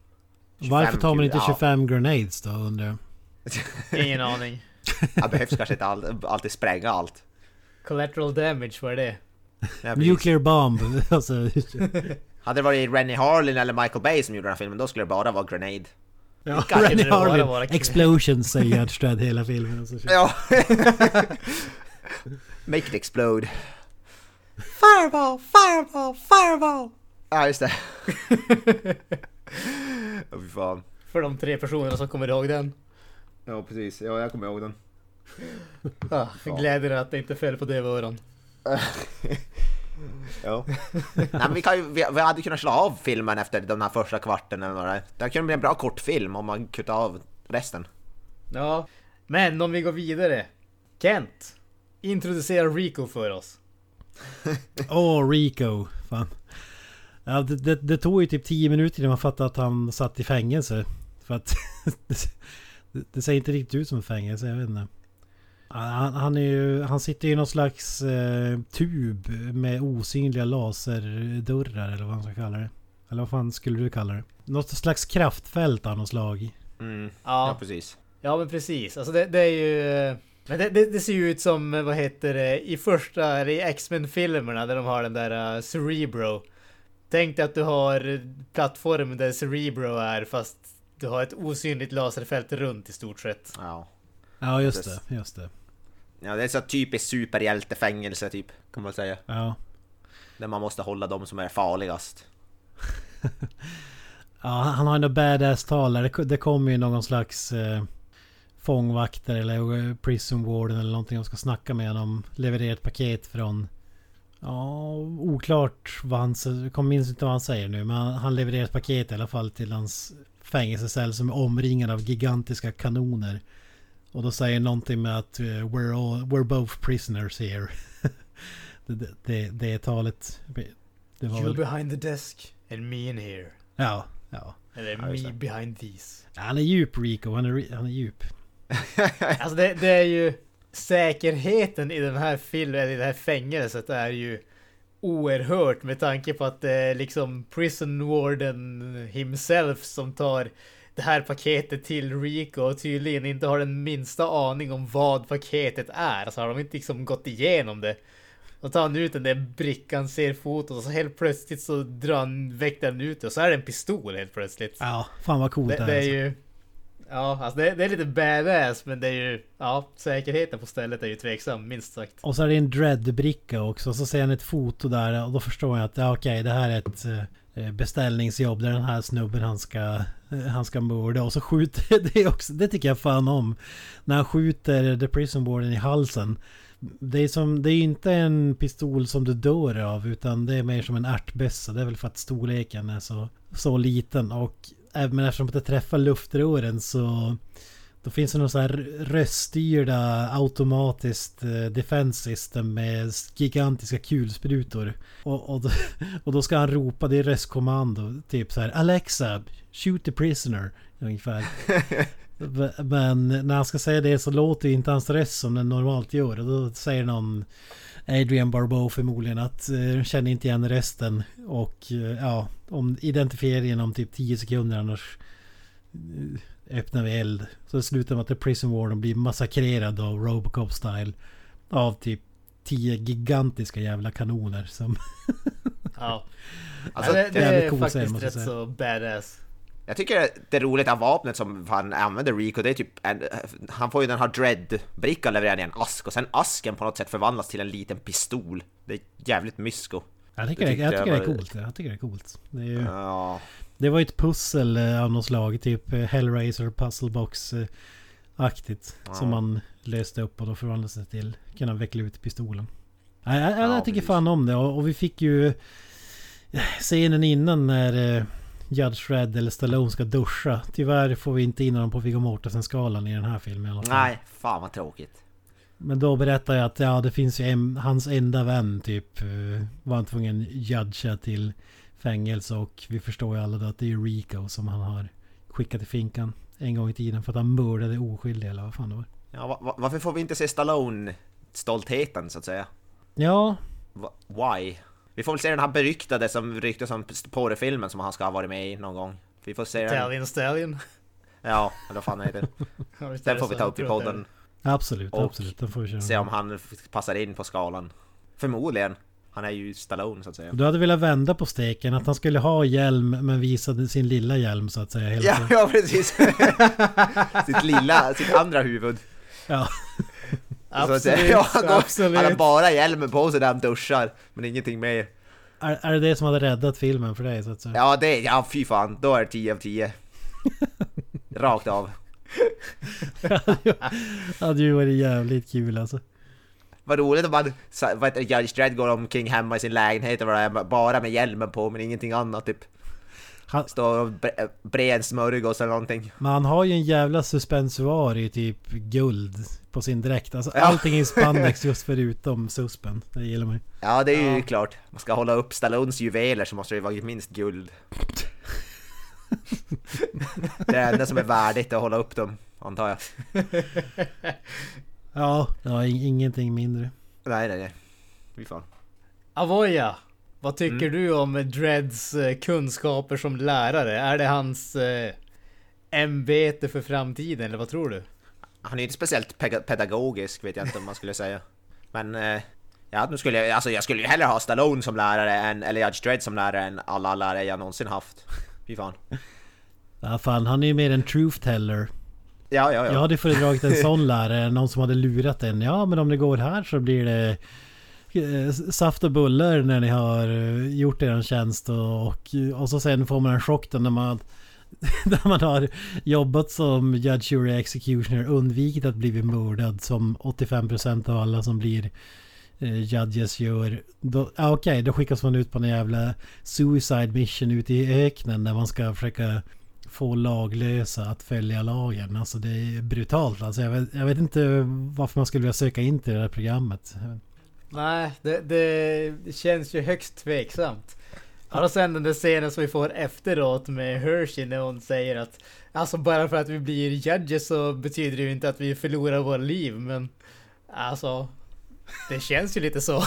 Varför tar man inte ja. 25 grenades då undrar jag? Ingen aning. Det behövs kanske inte all, alltid spränga allt. Collateral damage, vad är det? Ja. Nuclear bomb. alltså, Hade det varit Rennie Harlin eller Michael Bay som gjorde den här filmen, då skulle det bara vara Grenade. ja, Rennie Harlin. vara- Explosions säger Judge Dredd hela filmen. Alltså, Ja! Make it explode. Fireball, fireball, fireball! Ja, just det. Åh fy fan. För de tre personerna som kommer ihåg den. Ja, precis. Ja, jag kommer ihåg den. Ah, gläder att det inte föll på döva öron. Ja. Nej, men vi, kan ju, vi, vi hade kunnat slå av filmen efter den här första kvarten eller vad det kunde bli en bra kortfilm om man kutar av resten. Ja, men om vi går vidare. Kent, introducera Rico för oss. Åh, Rico. Fan. Ja, det, det, det tog ju typ 10 minuter innan man fattade att han satt i fängelse. För att det, det ser inte riktigt ut som fängelse, jag vet inte. Han, han, är ju, han sitter i någon slags eh, tub med osynliga laserdörrar eller vad man ska kalla det. Eller vad fan skulle du kalla det? Något slags kraftfält av något slag. Mm. Ja, Ja, precis. ja men precis. Alltså det, det är ju... Men det, det, det ser ju ut som, vad heter det, i första, i X-Men-filmerna där de har den där uh, Cerebro. Tänk dig att du har plattformen där Cerebro är fast du har ett osynligt laserfält runt i stort sett. Ja. Ja, just det. Just det. ja, det är så typiskt superhjältefängelse typ, kan man säga. Ja. Där man måste hålla dem som är farligast. Ja, han har ändå badass tal där. Det, kommer ju någon slags eh, fångvakter eller eh, prison warden eller någonting. De ska snacka med honom. Leverera ett paket från... Ja, oklart vad han... Jag minns inte vad han säger nu. Men han levererar ett paket i alla fall till hans fängelsecell som är omringad av gigantiska kanoner. Och då säger någonting med att eh, we're, all, we're both prisoners here. det, det, det, det är talet. Det var You're väl... behind the desk and me in here. Ja, ja. Eller Ja, me det. behind these. Ja, Han är djup Rico, han är, han är djup. Alltså det, det är ju säkerheten i den här filmen, i det här fängelset är ju oerhört med tanke på att det är liksom prison warden himself som tar det här paketet till Rico och tydligen inte har den minsta aning om vad paketet är. Alltså har de inte liksom gått igenom det. Och tar han ut den där brickan, ser fotot och så helt plötsligt så drar han, väcker han ut det och så är det en pistol helt plötsligt. Ja, fan vad coolt Det, det, det är. är alltså. ju... Ja, alltså det, det är lite badass men det är ju... Ja, säkerheten på stället är ju tveksam, minst sagt. Och så är det en dread-bricka också. Så ser han ett foto där och då förstår jag att ja, okej, det här är ett eh, beställningsjobb där den här snubben han ska, Eh, han ska mörda. Och så skjuter det också, det tycker jag fan om. När han skjuter The Prison Warden i halsen. Det är, som, det är inte en pistol som du dör av utan det är mer som en ärtbössa. Det är väl för att storleken är så, så liten. Och även eftersom det träffar luftrören så då finns det någon sån här röststyrda automatiskt eh, defense system med gigantiska kulsprutor. Och, och, då, och då ska han ropa, det är röstkommando. Typ så här Alexa, shoot the prisoner. Ungefär. Men när han ska säga det så låter ju inte hans röst som den normalt gör. Och då säger någon Adrian Barbeau förmodligen att eh, känner inte igen rösten. Och eh, ja, om identifierar genom typ 10 sekunder annars öppnar vi eld. Så det slutar med att The Prison Warden blir massakrerad av Robocop style. Av typ 10 gigantiska jävla kanoner som... Ja. Alltså, det, det är serie, faktiskt jag rätt säga. så badass. Jag tycker det är roligt att vapnet som han använder Rico, det är typ en, Han får ju den här dread-brickan levererad i en ask och sen asken på något sätt förvandlas till en liten pistol. Det är jävligt mysko. Jag tycker, Det det, jag tyckte tycker jag det är coolt. Jag tycker det är coolt. Det, är ju, Ja, det var ju ett pussel eh, av något slag. Typ eh, Hellraiser Puzzlebox eh, aktigt. Ja. Som man löste upp och då förvandlades det till kunna veckla ut pistolen. Jag, jag, Ja, jag tycker fan om det och, och vi fick ju eh, scenen innan när eh, Judge Red eller Stallone ska duscha. Tyvärr får vi inte in honom på Viggo Mortensen-skalan i den här filmen i alla fall. nej, fan vad tråkigt. Men då berättar jag att ja, det finns ju en, hans enda vän typ. eh, Var han tvungen judga till fängelse och vi förstår ju alla då att det är Rico som han har skickat till finkan en gång i tiden för att han mördade oskyldiga eller vad fan det var. Ja, va, va, varför får vi inte se Stallone-stoltheten så att säga? Ja, Va, why? Vi får väl se den här beryktade som ryktas om porrfilmen som han ska ha varit med i någon gång. Vi får se den. Italian Stallion. Ja, eller vad fan heter det? Den får vi ta upp i podden. absolut, Och absolut. Den får vi köra. Se om han passar in på skalan. Förmodligen. Han är ju Stallone så att säga. Du hade velat vända på steken, att han skulle ha hjälm men visade sin lilla hjälm så att säga hela Ja, tiden. ja precis! sitt lilla, sitt andra huvud. Ja. Absolut, Ja, han, går, absolut. han har bara hjälmen på sig när han duschar, men ingenting mer. Är, är det det som hade räddat filmen för dig så att säga? Ja, det, ja fy fan, då är det 10 av 10. Rakt av. Det hade ju varit jävligt kul alltså. Vad roligt om man, vad heter Judge Dredd går omkring hemma i sin lägenhet och är, bara med hjälmen på men ingenting annat typ. Han, Står och bre- brer en smörgås eller någonting. men han har ju en jävla suspensoar i typ guld på sin dräkt. Alltså Ja. allting är i spandex just förutom suspen. Det gillar man ju. Ja, det är ju klart. Man ska hålla upp Stallones juveler så måste det ju vara minst guld. det är enda som är värdigt att hålla upp dem, antar jag. Ja, ja in- ingenting mindre. Nej, nej, nej. Fy fan. Avoya, vad tycker Mm. du om Dreds eh, kunskaper som lärare? Är det hans eh, ämbete för framtiden eller vad tror du? Han är inte speciellt pedagogisk vet jag inte om man skulle säga. Men eh, ja, nu skulle jag, alltså jag skulle ju hellre ha Stallone som lärare än, eller Judge Dredd som lärare än alla lärare jag någonsin haft. Fy fan. Ja fan, han är ju mer en truth teller. Ja, ja, ja. Jag hade föredragit en sån lärare, någon som hade lurat en. Ja men om det går här så blir det eh, saft och bullar när ni har eh, gjort er tjänst och, och, och så sen får man en chock när man när man har jobbat som judge, jury, executioner undvikit att bli mördad som 85% av alla som blir eh, judges gör. Då, ah, Okej, då skickas man ut på en jävla suicide mission ute i öknen där man ska försöka få laglösa att följa lagen. Alltså det är brutalt. Alltså jag vet, jag vet inte varför man skulle vilja söka in till det här programmet. Nej, det, det känns ju högst tveksamt. Ja, och sen den där scenen som vi får efteråt med Hershey när hon säger att Alltså bara för att vi blir judges så betyder det ju inte att vi förlorar våra liv men Alltså Det känns ju lite så.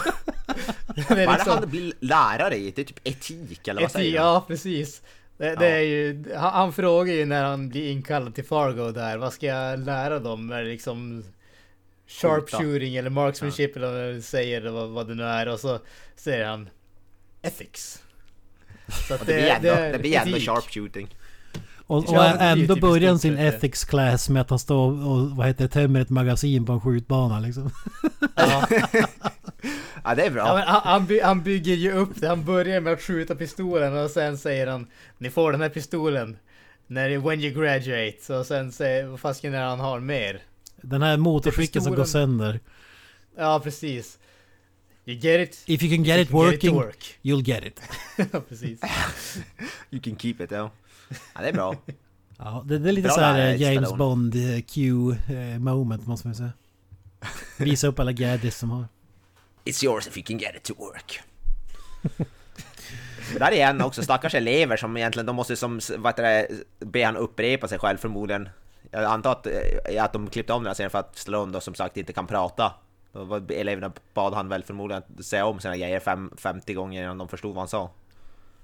det är liksom- han blir lärare i? Det är typ etik eller vad Eti- säger? Ja, precis. Det, det Ja. är ju, han, han frågar ju när han blir inkallad till Fargo där, vad ska jag lära dem? Är det liksom sharpshooting eller marksmanship eller vad säger vad, vad det nu är och så säger han ethics. Så Och det, blir ändå, är det blir ändå sharpshooting. Och, och Ja, ändå börjar sin det. ethics class med att han står och vad heter det, tömmer ett magasin på en skjutbana liksom. Ja. Ja, det är bra. Ja, men han, han, by, han bygger ju upp det. Han börjar med att skjuta pistolen och sen säger han Ni får den här pistolen när, when you graduate. Och sen säger vad fasken är han har mer? Den här motorcykeln som går sönder. Ja, precis. You get it? If you can get You it can get it to working, work. you'll get it. ja, precis. You can keep it, ja. Ja, det är bra. Ja, det, det är lite Bra så här eh, James. Bond eh, Q eh, moment måste man säga. Visa upp alla gadgets som har. It's yours if you can get it to work. Där är en också, stackars elever som egentligen, de måste som, vad heter det, be han upprepa sig själv förmodligen. Jag antar att, att de klippte om den här scenen för att Stallone då som sagt inte kan prata. Då eleverna bad han väl förmodligen att säga om sina grejer fem, 50 gånger innan de förstod vad han sa.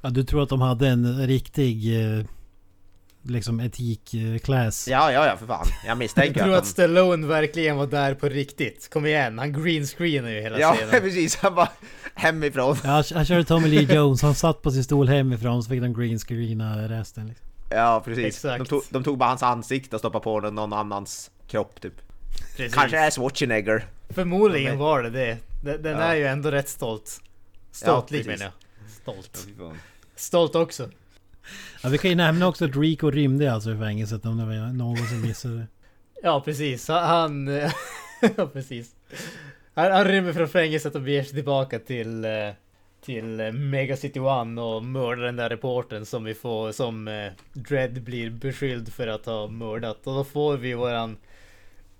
Ja, du tror att de hade en riktig eh, liksom etik-class? Ja, ja, ja för fan. Jag Jag misstänker tror att att. Stallone verkligen var där på riktigt. Kom igen, han greenscreenar ju hela Ja, scenen. precis. Han bara hemifrån. Ja, han körde Tommy Lee Jones. Han satt på sin stol hemifrån så fick de greenscreena resten. Liksom. Ja, precis. Exakt. De tog, de tog bara hans ansikte och stoppade på någon, någon annans kropp typ. Precis. Kanske är Schwarzenegger. Förmodligen Ja, var det det. Den, den Ja. är ju ändå rätt stolt. Stoltlig precis. menar jag. Stolt. Stolt också. Ja, vi kan ju nämna också att Rico rymde alltså i fängelset om det var någon som missade det. Ja precis, han... ja precis. Han, han rymmer från fängelset och beger sig tillbaka till... eh, Till eh, Mega City One och mördar den där reporten som vi får... Som eh, Dredd blir beskylld för att ha mördat. Och då får vi våran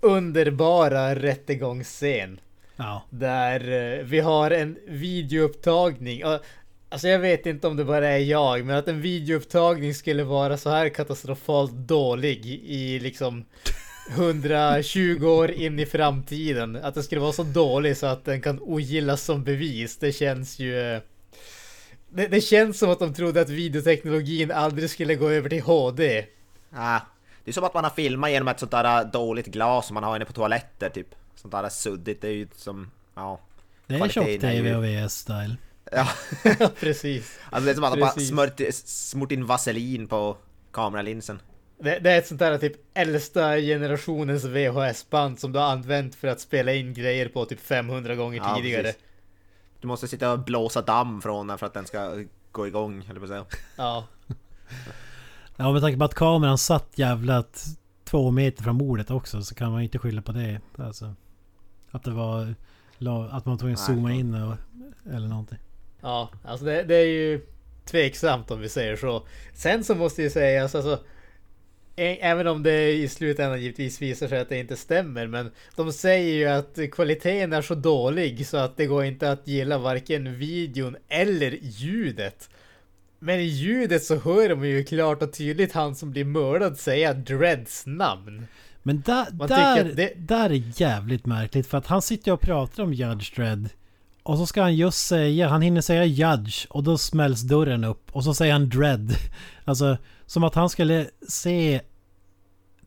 underbara rättegångsscen. Ja. Där vi har en videoupptagning. Alltså jag vet inte om det bara är jag, men att en videoupptagning skulle vara så här katastrofalt dålig i liksom 120 år in i framtiden. Att det skulle vara så dålig så att den kan ogillas som bevis. Det känns ju... eh, Det, det känns som att de trodde att videoteknologin aldrig skulle gå över till HD. Ah, det är som att man har filmat genom ett sånt där äh, dåligt glas som man har inne på toaletter typ. Sånt där suddigt, det är ju som... Ja. Det är tjock-tv och VS-style. Ja, precis. alltså det är som att man bara smört, smort in vaselin på kameralinsen. Det, det är ett sånt där typ äldsta generationens VHS-band som du har använt för att spela in grejer på typ 500 gånger Ja, tidigare. precis. Du måste sitta och blåsa damm från den för att den ska gå igång, eller på säga. Ja. Ja med tanke på att kameran satt jävla t- två meter från bordet också så kan man inte skylla på det. Alltså, att det var... Att man tog en zooma in och, eller någonting. Ja, alltså det, det är ju tveksamt om vi säger så. Sen så måste ju sägas alltså ä- Även om det i slutändan givetvis visar sig att det inte stämmer Men de säger ju att kvaliteten är så dålig så att det går inte att gilla varken videon eller ljudet Men i ljudet så hör de ju klart och tydligt han som blir mördad säga Dreads namn Men där, Man där, det- där är jävligt märkligt för att han sitter och pratar om Judge Dredd. Och så ska han just säga, han hinner säga Judge och då smälls dörren upp och så säger han Dredd. Alltså som att han skulle se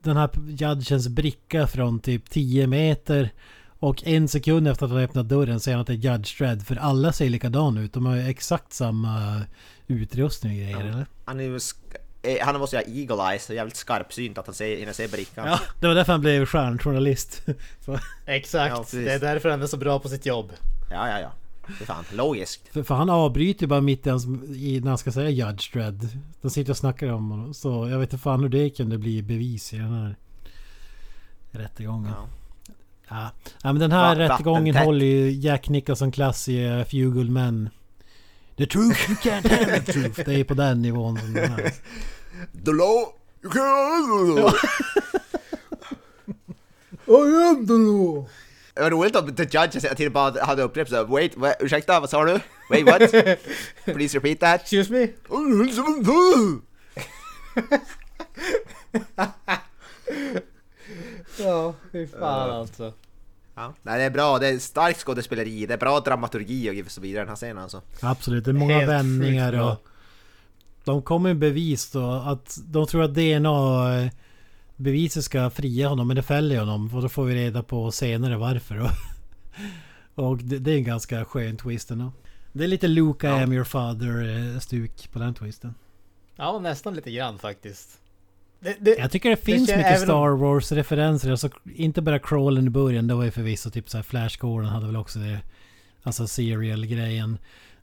den här Judgens bricka från typ 10 meter. Och en sekund efter att han öppnat dörren säger han att det är Judge Dredd. För alla ser likadana ut. De har ju exakt samma utrustning och grejer eller? Han är ju... eh, Han måste ju ha eagle eyes, så jävligt skarpsynt att han ser, hinner se brickan. Ja, det var därför han blev stjärnjournalist. Exakt, Ja, det är därför han är så bra på sitt jobb ja, ja. ja. Det är fan logiskt. För, för han avbryter bara mitt i, hans, i när han ska säga Judge Dredd. De sitter och snackar om honom. Så jag vet inte fan hur det kunde bli bevis i den här rättegången. Ja. Ja. ja men den här Va- rättegången håller ju Jack Nicholson-klass i uh, Few Good Men. The truth, you can't handle the truth. Det är på den nivån som den här. The law! You can't... I am the law! Det var roligt om The Judge hela tiden bara hade upprepat såhär Wait, what? ursäkta, vad sa du? Wait, what? Please repeat that. Excuse me? Ja, fy fan alltså. Ja. Nej, det är bra, det är starkt skådespeleri, det är bra dramaturgi och så vidare i den här scenen alltså. Absolut, det är många Helt vändningar och... De kommer bevis då att de tror att DNA beviset ska fria honom men det fäller honom och då får vi reda på senare varför. Och, och det, det är en ganska skön twist ändå. Det är lite Luke I Ja. am your father eh, stuk på den twisten. Ja, nästan lite grann faktiskt. Det, det, Jag tycker det finns kän- mycket Star Wars referenser. Alltså, inte bara Crawlen i början, det var ju förvisso typ såhär Flash Gordon hade väl också det. Alltså serial-grejen.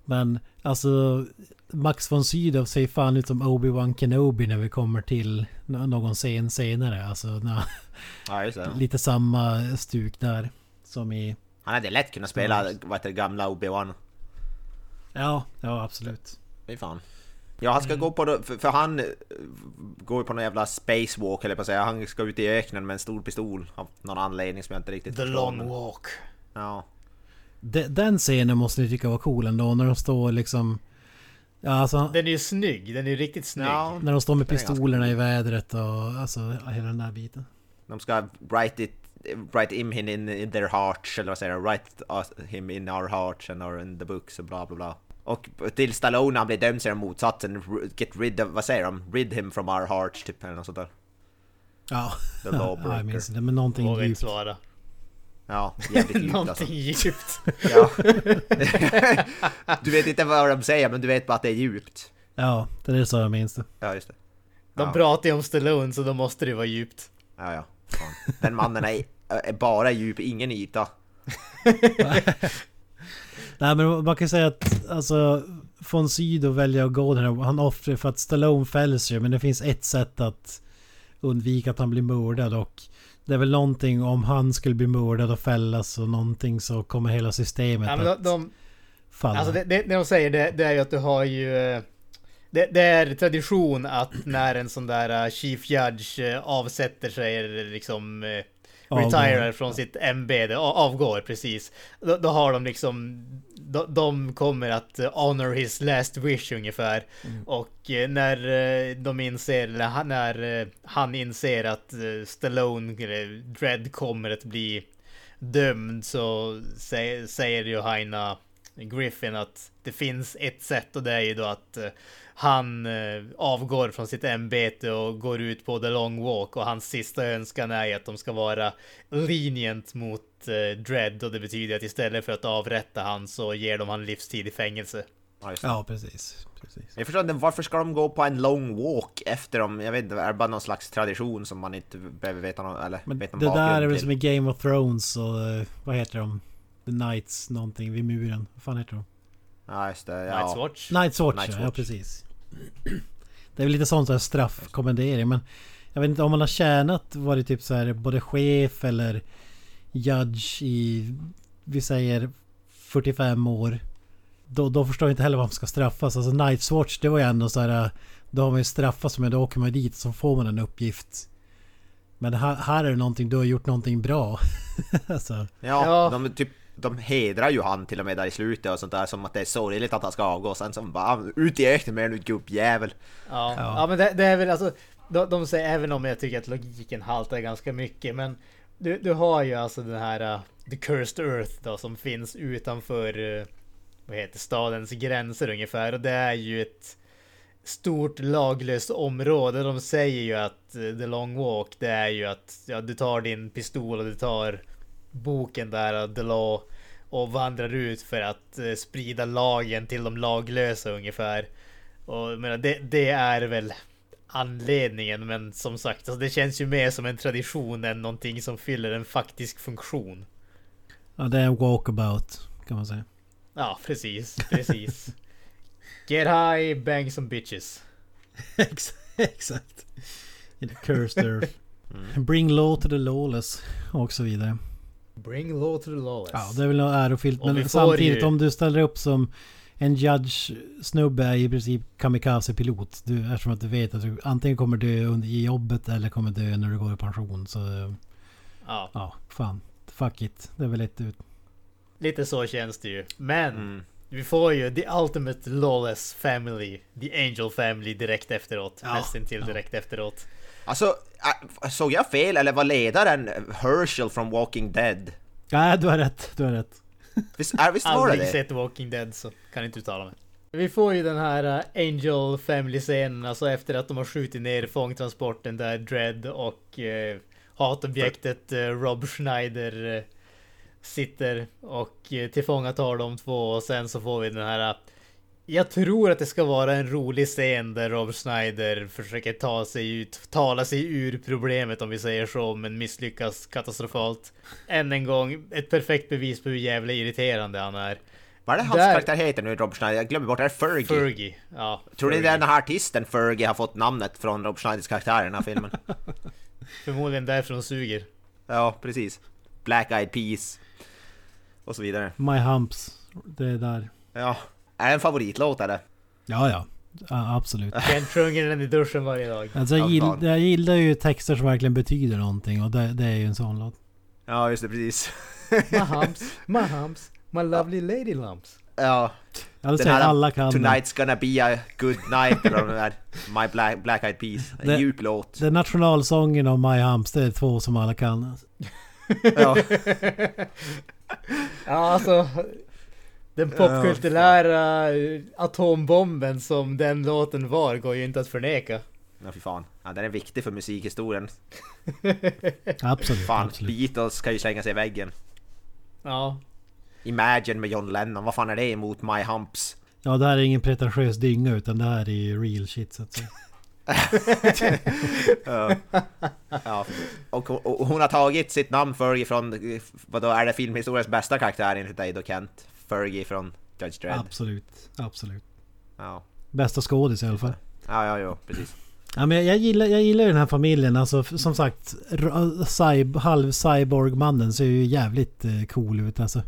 Men alltså Max von Sydow ser fan ut som Obi-Wan Kenobi när vi kommer till nå- någon scen senare. Alltså när, Ja, lite samma stuk där. Som i... Han hade lätt kunnat spela, vad heter gamla Obi-Wan. Ja, ja absolut. Fy fan. Ja, han ska gå på, för, för han eh, går ju på någon jävla spacewalk eller på att säga. Han ska ut i öknen med en stor pistol av någon anledning som jag inte riktigt The förstår, long walk. Ja. De, den scenen måste ni tycka var cool ändå. När de står liksom... Ja, alltså, Den är ju snygg, den är ju riktigt snygg. ja. när de står med ganska pistolerna i vädret och alltså hela den där biten. De ska write it, write him in, in their hearts, eller vad säger de? Write us, him in our hearts and our in the books och bla bla bla. Och till Stallone när han blir dömd säger de motsatsen, get rid of, vad säger de? Rid him from our hearts, typ eller något sånt där. Ja, The ja jag minns inte. Men någonting djupt. Ja, jävligt djupt alltså. Någonting djupt. Ja. du vet inte vad de säger, men du vet bara att det är djupt. Ja, det är så jag minns det. Ja, just det. De Ja. pratar ju om Stallone så då måste det vara djupt. Ja, ja. Fan. Den mannen är, är bara djup, ingen yta. Nej men man kan ju säga att alltså von Sydow väljer att gå den här, han offrar för att Stallone fälls ju men det finns ett sätt att undvika att han blir mördad och det är väl någonting om han skulle bli mördad och fällas och någonting så kommer hela systemet Ja, de, att de, falla. alltså det, det, det de säger det, det är ju att du har ju... eh, Det, det är tradition att när en sån där eh, Chief Judge eh, avsätter sig eller liksom... retirar från sitt ämbete, a- avgår precis. Då, då har de liksom, de, de kommer att eh, honor his last wish ungefär. Och eh, när eh, de inser, eller när han inser att Stallone, eller Dredd kommer att bli dömd så sä- säger ju Haina Griffin att det finns ett sätt och det är ju då att han eh, avgår från sitt ämbete och går ut på the long walk och hans sista önskan är att de ska vara lenient mot eh, Dredd och det betyder att istället för att avrätta han så ger de han livstid i fängelse. Ja. Ja, precis. precis. Jag förstår inte, varför ska de gå på en long walk efter dem? Jag vet inte, är det bara någon slags tradition som man inte behöver veta någon, eller Men vet någon det där är väl som i Game of Thrones och eh, vad heter de? The Knights någonting vid muren. Vad fan heter de? Ja, just det. Night's Ja. Watch. Night's Watch, Night's ja, ja Watch. precis. Det är väl lite sånt där straffkommendering men Jag vet inte om man har tjänat varit typ så här både chef eller Judge i Vi säger 45 år Då, då förstår jag inte heller vad man ska straffas. Alltså Night's Watch det var ju ändå så här Då har man ju straffats men då åker man dit så får man en uppgift Men här, här är det någonting, du har gjort någonting bra alltså, Ja, Ja. De, typ, de hedrar ju han till och med där i slutet och sånt där som att det är sorgligt att han ska avgå. Sen som bara ut i öknen med en gubbjävel. Ja, Ja. ja. men det, det är väl alltså de, de säger även om jag tycker att logiken haltar ganska mycket men du, du har ju alltså den här uh, The Cursed Earth då som finns utanför uh, vad heter stadens gränser ungefär och det är ju ett stort laglöst område. De säger ju att uh, The Long Walk det är ju att ja, du tar din pistol och du tar boken där uh, The Law och vandrar ut för att uh, sprida lagen till de laglösa ungefär. Och menar, det, det är väl anledningen men som sagt alltså, det känns ju mer som en tradition än någonting som fyller en faktisk funktion. Ja det är en walkabout kan man säga Ja precis, precis. Get high, bang some bitches. Ex- Exakt. In the cursed earth. Bring law to the lawless. Och så vidare. Bring law to the lawless. Ja, det är väl ärofyllt. Men samtidigt ju- om du ställer upp som en judge-snubbe är i princip kamikaze-pilot. Du, eftersom att du vet att du antingen kommer dö under, i jobbet eller kommer dö när du går i pension. Så Ja, ja, fan. Fuck it. Det är väl ett ut. lite så känns det ju. Men Mm. vi får ju the ultimate lawless family. The angel family direkt efteråt. Ja, Nästintill ja. direkt efteråt. Alltså, äh, såg jag fel eller var ledaren Herschel från Walking Dead? Nej, du har rätt. Du har rätt. Visst, äh, visst var det Aldrig det? sett Walking Dead så kan inte uttala mig. Vi får ju den här uh, Angel Family-scenen, alltså efter att de har skjutit ner fångtransporten där Dredd och uh, hatobjektet uh, Rob Schneider uh, sitter och uh, tillfångatar de två och sen så får vi den här jag tror att det ska vara en rolig scen där Rob Schneider försöker ta sig ut, tala sig ur problemet om vi säger så, men misslyckas katastrofalt. Än en gång, ett perfekt bevis på hur jävla irriterande han är. Vad är det hans Där- karaktär heter nu, Rob Schneider? Jag glömmer bort, är det Fergie? Fergie. Ja, Tror ni Fergie. den här artisten Fergie har fått namnet från Rob Schneiders karaktär i den här filmen? Förmodligen därför de suger. ja, precis. Black Eyed Peas. Och så vidare. My humps. Det är där. Ja. Är det en favoritlåt eller? Ja, ja. ja absolut. Kent sjunger den i duschen varje dag. Alltså, jag, Ja, gill, jag gillar ju texter som verkligen betyder någonting och det, det är ju en sån låt. Ja, just det, precis. My humps, my humps, my lovely lady lumps. Ja, Jag vill Den säga här alla kan. Tonight's gonna be a good night, eller vad det är. My Black, Black Eyed Peas. En Det- djup låt. Den nationalsången och My Humps, det är två som alla kan. Ja. Ja, alltså. Den popkulturära atombomben som den låten var går ju inte att förneka. Ja, fy fan. Ja, den är viktig för musikhistorien. Absolut, Fan, absolut. Beatles kan ju slänga sig i väggen. Ja, Imagine med John Lennon, vad fan är det emot My Humps? Ja, det här är ingen pretentiös dynga utan det här är real shit så att säga. Ja. ja. Och, och, och hon har tagit sitt namn Fergie från, eh, vadå, är det filmhistoriens bästa karaktär enligt dig då Kent? Fergie från Judge Dredd. Absolut, absolut. Ja. Bästa skådis i alla fall. Ja, ja, ja, precis. Ja, men jag gillar, jag gillar den här familjen. Alltså som sagt, r- cyb, halv cyborg-mannen ser ju jävligt eh, cool ut alltså.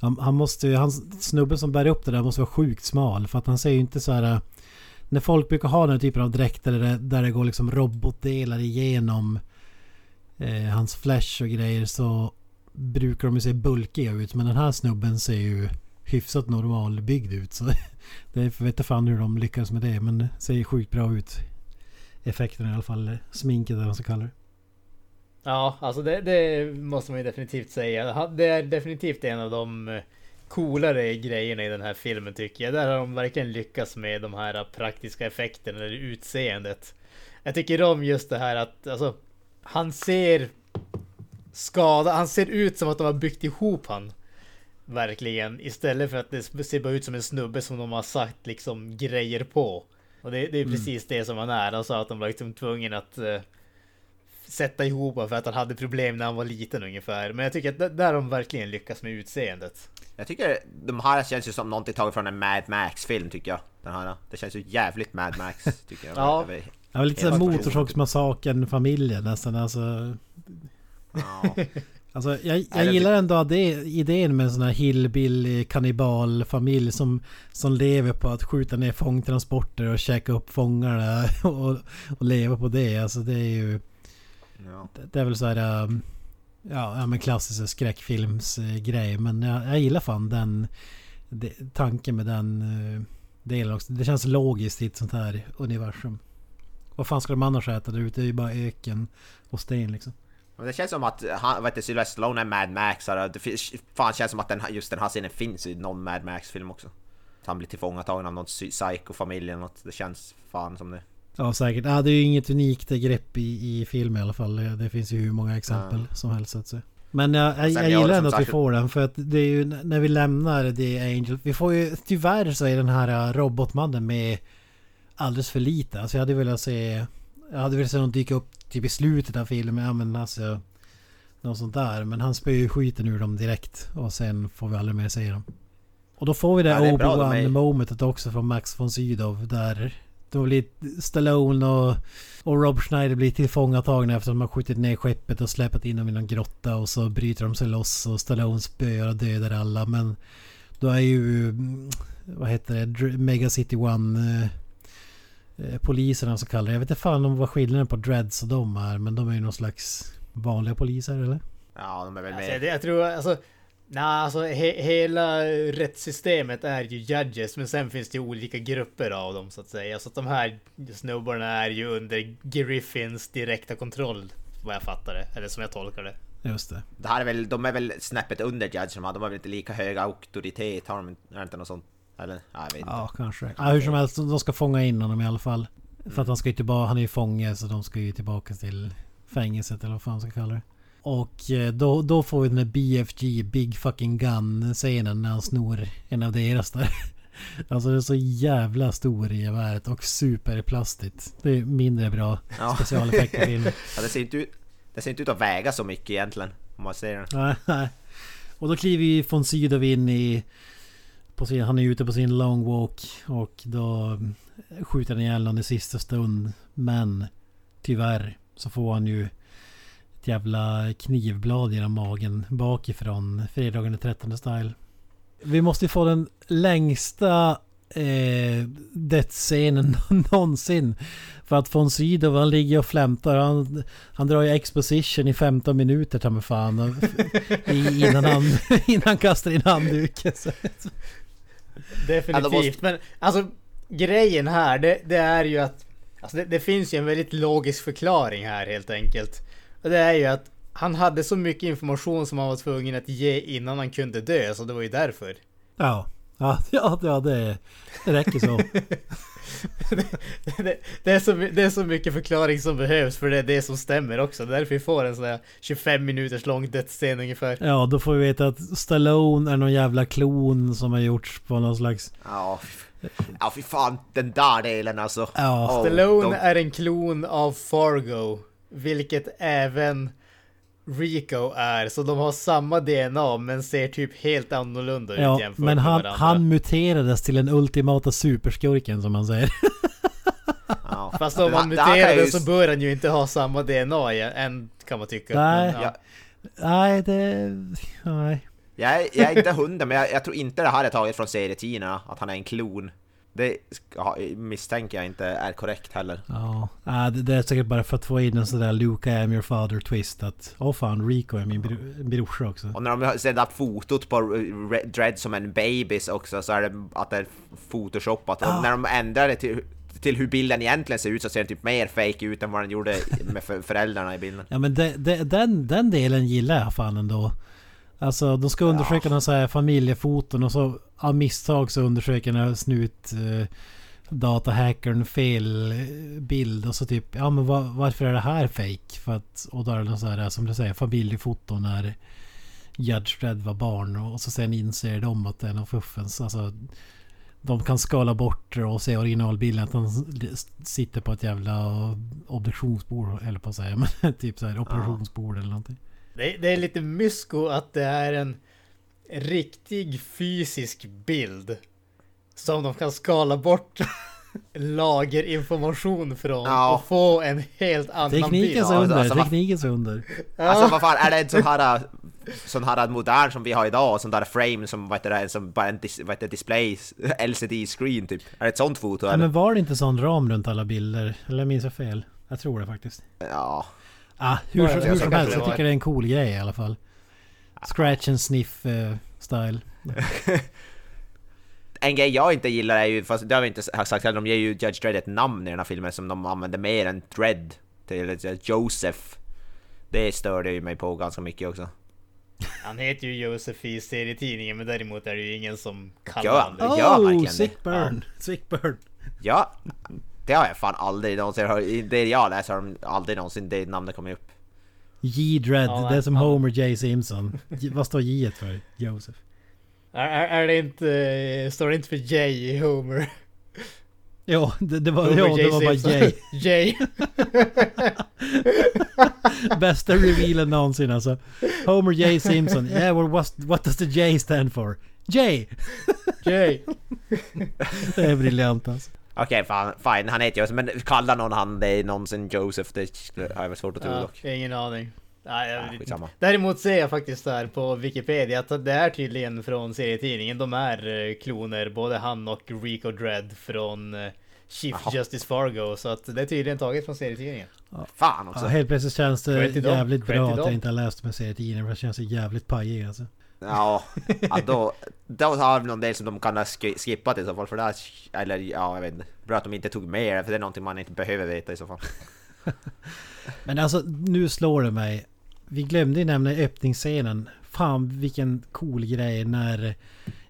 Han, han måste han, snubben som bär upp det där måste vara sjukt smal. För att han ser ju inte så här... eh, När folk brukar ha den här typen av dräkter där det, där det går liksom robotdelar igenom eh, hans flash och grejer så brukar de ju se bulkiga ut. Men den här snubben ser ju hyfsat normalbyggd ut. Så det vet inte fan hur de lyckas med det. Men det ser sjukt bra ut. Effekten i alla fall. Sminket eller vad man ska kalla det. Ja, alltså det, det måste man ju definitivt säga. Det är definitivt en av de eh, coolare grejerna i den här filmen tycker jag. Där har de verkligen lyckats med de här praktiska effekterna, eller utseendet. Jag tycker om just det här att alltså, han ser skada, han ser ut som att de har byggt ihop han. Verkligen. Istället för att det ser bara ut som en snubbe som de har sagt liksom grejer på. Och det, det är precis det som han är. Alltså att de var liksom tvungen att eh, sätta ihop honom för att han hade problem när han var liten ungefär. Men jag tycker att där- där har de verkligen lyckats med utseendet. Jag tycker de här känns ju som någonting taget från en Mad Max-film tycker jag. Den här. Det känns ju jävligt Mad Max tycker jag. Ja. Det var lite såhär. Motorsågsmassakern-familjen nästan alltså. Ja. Alltså jag, jag gillar ändå det, idén med en sån här hillbilly kannibalfamilj som, som lever på att skjuta ner fångtransporter och käka upp fångarna och, och leva på det. Alltså det är ju... Ja. Det, det är väl så här... um, Ja, ja men klassisk skräckfilmsgrej. Men jag, jag gillar fan den det, tanken med den uh, delen också. Det känns logiskt i ett sånt här universum. Vad fan ska de annars äta där ute? Det är ju bara öken och sten liksom. Men det känns som att han, vad heter Sylvester Stallone är Mad Max. Det fan känns som att den, just den här scenen finns i någon Mad Max-film också. Att han blir tillfångatagen av någon psy- psycho-familj eller något. Det känns fan som det. Ja säkert. Ja, det är ju inget unikt grepp i, i film i alla fall. Det, finns ju hur många exempel som helst så. Men jag, jag, jag gillar som ändå att vi får den för att det är ju när vi lämnar The Angel. Vi får ju tyvärr så är den här äh, robotmannen med alldeles för lite. Alltså jag hade velat se... Jag hade velat se någon dyka upp typ i slutet av filmen. Ja men alltså... Något sånt där. Men han spöar ju skiten ur dem direkt. Och sen får vi aldrig mer se dem. Och då får vi det Ja, det Obi-Wan är- momentet också från Max von Sydow. Där då blir Stallone och, och Rob Schneider blir tillfångatagna efter att de har skjutit ner skeppet och släpat in dem i någon grotta. Och så bryter de sig loss och Stallone spöar och dödar alla. Men då är ju... mm, Vad heter det? Mega City One... Eh, poliserna så kallar det. Jag vet inte fan om vad skillnaden på Dreads och de är. Men de är ju någon slags vanliga poliser eller? Ja, de är väl Alltså, med. det, jag tror alltså... Nej, alltså he, hela rättssystemet är ju judges, men sen finns det ju olika grupper av dem så att säga. Så att de här snubbarna är ju under Griffins direkta kontroll, vad jag fattar det. Eller som jag tolkar det. Just det. Det här är väl, de är väl snäppet under Judge de har. De har väl inte lika hög auktoritet. Har de inte något sånt? Eller? Ja, jag vet inte. Ja, kanske. Ja, hur som helst, de ska fånga in honom i alla fall. För att han ska ju tillbaka, han är ju fånge så de ska ju tillbaka till fängelset eller vad fan man ska kalla det. Och eh, då, då får vi den där BFG, Big Fucking Gun scenen när han snor en av deras där. Alltså det är så jävla stor i geväret och superplastigt. Det är mindre bra Ja. specialeffekter i filmen. Ja, det, ser inte ut, det ser inte ut att väga så mycket egentligen. Om man ser den. Nej, nej. Och då kliver ju von Sydow in i... På sin, han är ute på sin long walk och då skjuter han ihjäl någon i sista stund. Men tyvärr så får han ju ett jävla knivblad genom magen bakifrån fredagen den 13 style. Vi måste ju få den längsta eh, dödsscenen någonsin. För att von Sydow han ligger och flämtar. Han, han drar ju exposition i 15 minuter ta mig fan. och- Innan han, innan han kastar in handduken. Definitivt. Måste- Men alltså grejen här, det, det är ju att alltså, det, det finns ju en väldigt logisk förklaring här helt enkelt. Och det är ju att han hade så mycket information som han var tvungen att ge innan han kunde dö, så det var ju därför. Ja, ja, ja, det räcker så. det, det, är så, det är så mycket förklaring som behövs för det är det som stämmer också. Det är därför vi får en sån här 25 minuters lång dödsscen ungefär. Ja, då får vi veta att Stallone är någon jävla klon som har gjorts på någon slags... Ja, ja fy fan den där delen alltså. Ja. Oh, Stallone de- är en klon av Fargo, vilket även Rico är. Så de har samma DNA men ser typ helt annorlunda ut Ja, jämfört men med han, varandra. han muterades till den ultimata superskurken som man säger. Ja. Fast om han det här kan jag muterade ju- så bör han ju inte ha samma DNA än kan man tycka. Nej. Men, ja. Ja, Nej, det... Nej. jag, är, jag är inte hundra men jag, jag tror inte det här är taget från serietidningarna, att han är en klon. Det ska- misstänker jag inte är korrekt heller. Ja, det, det är säkert bara för att få in en sån där Luke I am your father twist att Åh fan, Rico är min bro- brorsa också. Och när de ser det där fotot på Re- Dredd som en babys också så är det att det är photoshopat. Och när de ändrar det till, till hur bilden egentligen ser ut så ser den typ mer fake ut än vad den gjorde med för- föräldrarna i bilden. Ja men det, det, den, den delen gillar jag fan ändå. Alltså de ska undersöka någon så här familjefoton och så av misstag så undersöker den här snut eh, datahackern fel eh, bild och så typ ja men va, varför är det här fake? För att, och då är det någon så här som du säger familjefoto när Judge Dredd var barn och så sen inser de att det är någon fuffens. Alltså de kan skala bort det och se originalbilden att han sitter på ett jävla obduktionsbord eller på att säga men typ så här operationsbord eller någonting. Det, det är lite mysko att det är en riktig fysisk bild. Som de kan skala bort lagerinformation från Ja. och få en helt annan bild. Teknikens Ja, under, alltså, vad- teknikens under. Alltså vad fan, är det en sån här sån här modern som vi har idag, sån där frame som vad heter det, som bara en dis, vad heter det, display, LCD-screen typ? Är det ett sånt foto Ja, men var det inte sån ram runt alla bilder? Eller minns jag fel? Jag tror det faktiskt. Ja. Ah, hur, Ja, hur ja, som så helst, jag tycker det är en cool grej i alla fall. Scratch and sniff eh, style. En grej jag inte gillar är ju, fast det har vi inte sagt heller, de ger ju Judge Dredd ett namn i den här filmen som de använder mer än Dredd. Till Joseph. Det störde ju mig på ganska mycket också. Han heter ju Josef i serietidningen men däremot är det ju ingen som kallar Ja. honom det. Ja, Oh, sick burn! Sick burn! Ja, det har jag fan aldrig någonsin hört. I det jag läser har de aldrig någonsin det namnet kommit upp. J Dredd, Ja, det är som ja. Homer J Simpson. J- vad står J för? Joseph. Är, är, är det inte, står det inte för J i Homer? Ja, det, det var, Homer ja, det var bara. J. J. Bästa revealen någonsin alltså. Homer J Simpson. Yeah, well, what, what does the J stand for? J! J. Det är briljant alltså. Okej, fan, fine, han heter Joseph, men kallar någon han det någonsin Joseph? Det har jag väl svårt att tro Ja, dock. ingen aning. Nej, jag Ja, vet inte. Däremot ser jag faktiskt där på Wikipedia att det är tydligen från serietidningen. De är eh, kloner, både han och Rico Dredd från eh, Chief Jaha. Justice Fargo. Så att det är tydligen taget från serietidningen. Fan också. Ja, helt plötsligt känns det jävligt bra att jag inte har läst med serietidningen för det känns jävligt pajig alltså. Ja, ja då, då har vi någon del som de kan ha sk- skippat i så fall för det här, eller ja, jag vet inte. Bra att de inte tog med det, för det är någonting man inte behöver veta i så fall. Men alltså nu slår det mig. Vi glömde ju nämna öppningsscenen. Fan vilken cool grej när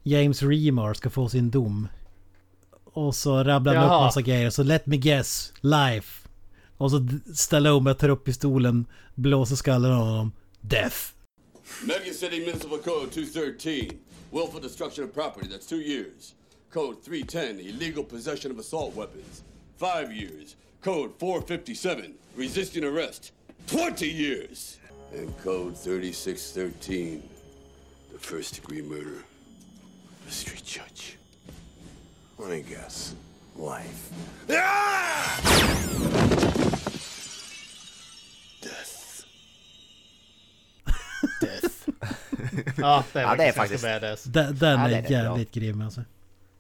James Remar ska få sin dom. Och så rabblar han upp massa grejer. Så let me guess. Life. Och så Stallone tar upp pistolen, blåser skallen av honom. Death. Medigan City Municipal Code 213. Willful destruction of property, that's two years. Code 310, illegal possession of assault weapons. Five years. Code 457, resisting arrest. 20 years. And Code 3613, the first degree murder. A street judge. Let me guess. Life. Ah! Death. Ja, det är, Ja, det är faktiskt, badass. Den, den Ja, det är bra. jävligt grym alltså.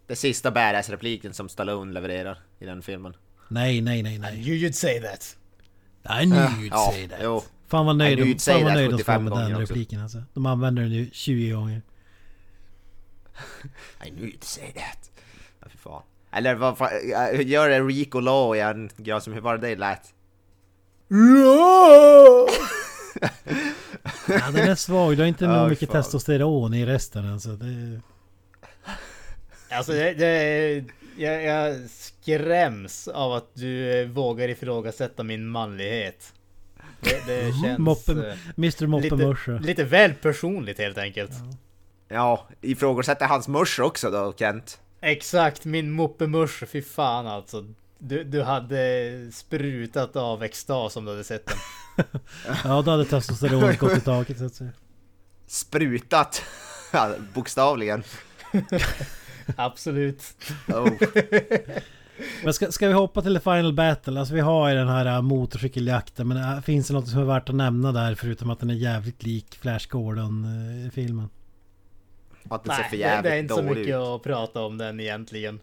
Det sista badass-repliken som Stallone levererar i den filmen. Nej, nej, nej, nej. You you'd say that. I knew you'd Ja, say that. jo. Fan vad I nöjd, knew de, fan vad nöjd de ska vara 75 med den repliken alltså. De använder den ju 20 gånger. I knew you'd say that. Ja, fy fan. Eller vad fan, äh, gör det Rico Law igen, ja, som hur var det det lät? Ja, den är svag. Du har inte Ja, nog mycket fan. testosteron i resten alltså. Det... Alltså det, det, jag, jag skräms av att du eh, vågar ifrågasätta min manlighet. Det, det känns Moppe, eh, Mr Moppe-morsa. lite, lite väl personligt helt enkelt. Ja, ifrågasätter hans mörs också då, Kent. Exakt, min moppemurs, fy fan alltså. Du, du hade sprutat av extas om du hade sett den. Ja, då hade testosteronet gått i taket så att säga. Sprutat! Bokstavligen. Absolut. Oh. Men ska, ska vi hoppa till the final battle? Alltså vi har ju den här äh, motorcykeljakten men äh, finns det något som är värt att nämna där förutom att den är jävligt lik Flash Gordon-filmen? Att det ser Nej, för det, jävligt det är inte så dålig mycket ut. att prata om den egentligen.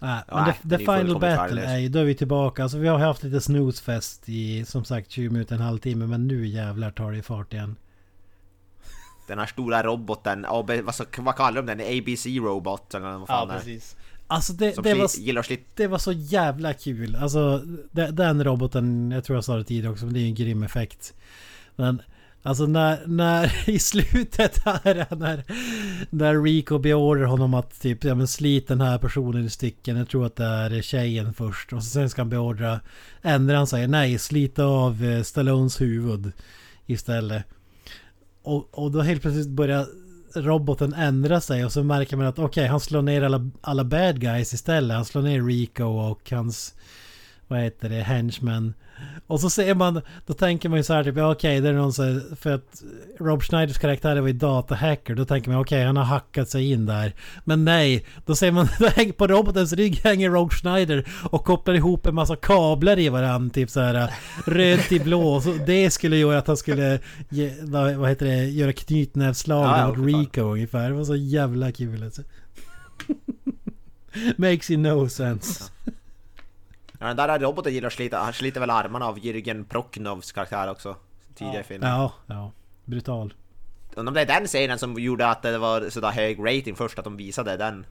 Nej, Ja, men nej, the, det the final battle är ju, då är vi tillbaka. Alltså vi har haft lite snoozefest i som sagt 20 minuter, en halvtimme. Men nu jävlar tar det i fart igen. Den här stora roboten, AB, vad, så, vad kallar de den? ABC-robot eller vad Ja, fan är? precis. Alltså det, det, var, det var så jävla kul. Alltså de- den roboten, jag tror jag sa det tidigare också, men det är en grym effekt. Men alltså när, när i slutet här, när, när Rico beordrar honom att typ, ja men slit den här personen i stycken. Jag tror att det är tjejen först. Och sen ska han beordra, ändrar han säger nej, slita av eh, Stallones huvud istället. Och, och då helt plötsligt börjar roboten ändra sig och så märker man att okej, han slår ner alla, alla bad guys istället. Han slår ner Rico och hans, vad heter det, henchmen. Och så ser man, då tänker man ju så här typ, ja, okej, det är någon så här, för att Rob Schneiders karaktär var ju datahacker. Då tänker man okej, han har hackat sig in där. Men nej, då ser man, på robotens rygg hänger Rob Schneider och kopplar ihop en massa kablar i varandra. Typ så här röd till blå. Så det skulle göra att han skulle, ge, vad heter det, göra knytnävsslag Ja, mot. Rico ungefär. Det var så jävla kul alltså. Makes you no sense. Ja, den där roboten gillar att slita, han sliter väl armarna av Jürgen Prochnovs karaktär också. Tidigare i filmen. Ja, ja. Brutal. Undrar om det är den scenen som gjorde att det var sådär hög rating först, att de visade den.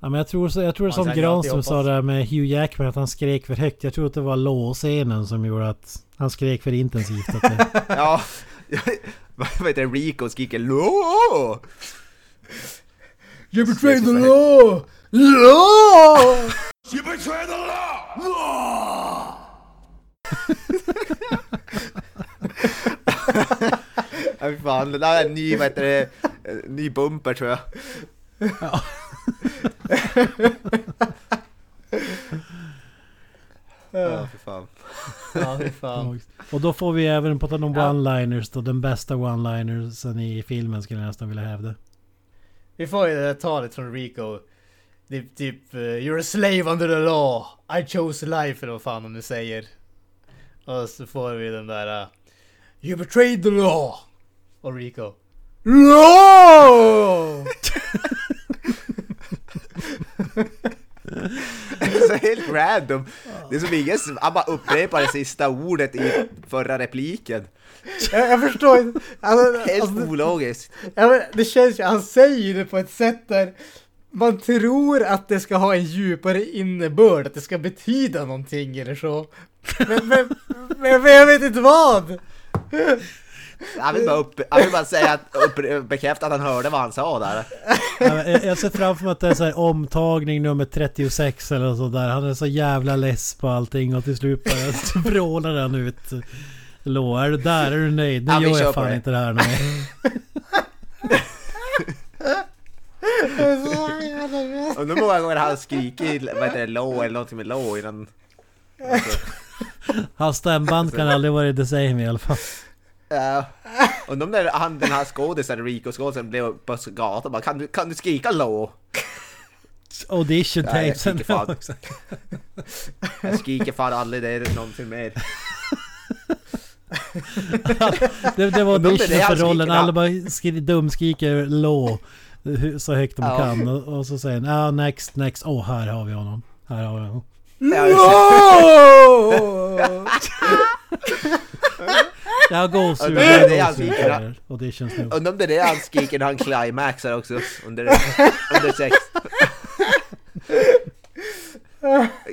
Ja, men jag tror, så, jag tror Man som Granström sa där med Hugh Jackman att han skrek för högt. Jag tror att det var låscenen som gjorde att han skrek för intensivt. Att det, Ja, vad heter det? Rico skriker LÅ! You betrayed the law! Law! You betray the law! Ja, fy fan, det där är en ny, vad heter det, eh, ny bumper tror jag. Ja, fy fan. Ja, fy fan. och då får vi även på tal om one-liners då. Den bästa one-linersen i filmen skulle jag nästan vilja hävda. Vi får ju det där talet från Rico. Typ eh, You're a slave under the law. I chose life eller vad fan de nu säger. Och så får vi den där uh, You betrayed the law. Och Rico. LAW! Det är så helt random. Det är som ingen han bara upprepar det sista ordet i förra repliken. jag, jag förstår inte. Alltså, Helt alltså, ologiskt. det känns ju, han säger det på ett sätt där man tror att det ska ha en djupare innebörd, att det ska betyda någonting eller så. Men, men, men, men jag vet inte vad! Han vill bara, upp, han vill bara säga att, upp, bekräfta att han hörde vad han sa där. Jag jag ser framför mig att det är så här omtagning nummer 36 eller så där. Han är så jävla less på allting och till slut bara vrålar han ut. Lå, är du där? Är du nöjd? Nu Ja, gör jag fan det. inte det här mer. Och nu många gånger han skrikit vad heter det, low eller någonting med low innan... Alltså, Hans stämband kan aldrig vara the same i alla fall. Ja. Och de där, han, den här skådisen, Rico-skådisen, blev på gatan bara kan du, kan du skrika low? Audition jag tapesen fan. också. Jag skriker fan aldrig det någonsin mer. Det, det var är för rollen. Alla bara skri, dumskriker law. Så högt de Ja. kan. Och, och så säger han ah, next, next. Åh, oh, här har vi honom. Här har vi honom. Det. Jag har gåshud. Ja, det. Auditions nu. Undrar om det är det han skriker när han climaxar också under, under sex.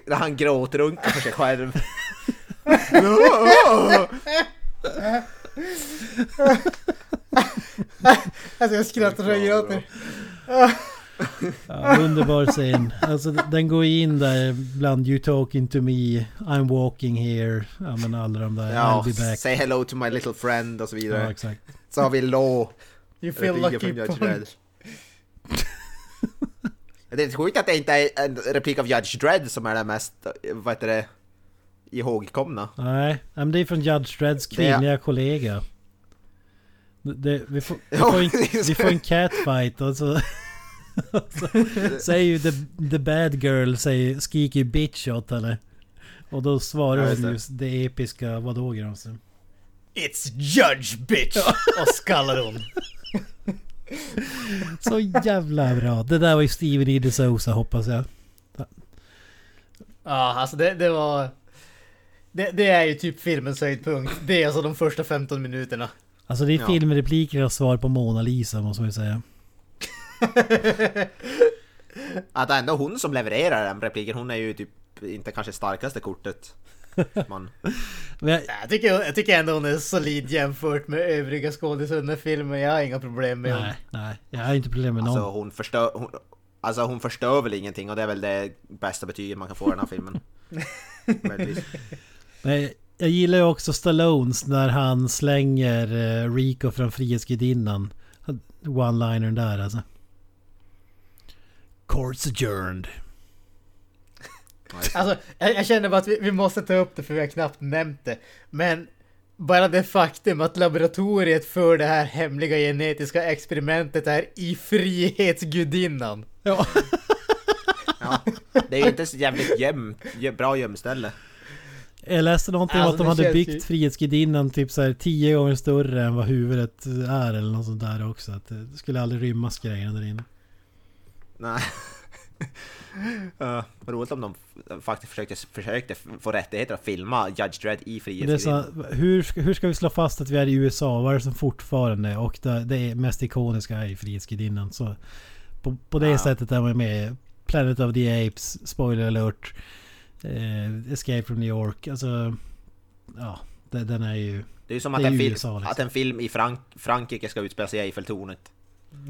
när han gråtrunkar för sig själv. Alltså jag skrattar så jag gråter. Ja, underbar scen. Alltså den går in där bland You talking to me, I'm walking here. Ja men alla de där. Ja, I'll be back. say hello to my little friend och så vidare. Ja exakt. Så har vi Law. You feel lucky punch. Det är sjukt att det inte är en replik av Judge Dredd som är den mest, vad heter det, ihågkomna. Nej, men det är från Judge Dredds Det- kvinnliga kollega. Det, vi, får, vi, Ja, får en, vi får en catfight och så... och så säger ju the, the bad girl, säger, skriker ju bitch åt henne. Och då svarar Ja, hon just det. episka, vadå Granström? It's judge bitch! Och skallar hon. Så jävla bra. Det där var ju Steven E. DeSouza hoppas jag. Ja, alltså det, det var... Det, det är ju typ filmens höjdpunkt. Det är alltså de första 15 minuterna. Alltså det är Ja. filmreplikernas svar på Mona Lisa måste man ju säga. Att ändå hon som levererar den repliken, hon är ju typ inte kanske starkaste kortet. Man. Men jag, Jag tycker, jag tycker ändå hon är solid jämfört med övriga skådisar här filmen. Jag har inga problem med nej, nej. Jag har inte problem med någon. Alltså hon förstör, hon, alltså hon förstör väl ingenting och det är väl det bästa betyget man kan få i den här filmen. Men jag gillar ju också Stallones när han slänger eh, Rico från Frihetsgudinnan. One-linern där alltså. Courts adjourned. Alltså, jag, jag känner bara att vi, vi måste ta upp det för vi har knappt nämnt det. Men bara det faktum att laboratoriet för det här hemliga genetiska experimentet är i Frihetsgudinnan. Ja. Ja. Det är ju inte så jävligt göm, gö- bra gömställe. Jag läste någonting om Alltså, att de det hade byggt ju- Frihetsgudinnan typ så här tio gånger större än vad huvudet är eller något sånt där också. Att det skulle aldrig rymmas grejer där inne. Nej. Uh, vad roligt om de faktiskt försökte, försökte få rättigheter att filma Judge Dredd i Frihetsgudinnan. hur, ska- hur ska vi slå fast att vi är i USA? Vad är det som fortfarande och det, det är mest ikoniska är i Frihetsgudinnan. Så på, på det Ja. sättet är man med. Planet of the Apes, spoiler alert. Eh, Escape from New York. Alltså... Ja, det, den är ju... Det är ju som det att en, film, USA, liksom. att en film i Frank Frankrike ska utspela sig i Eiffeltornet.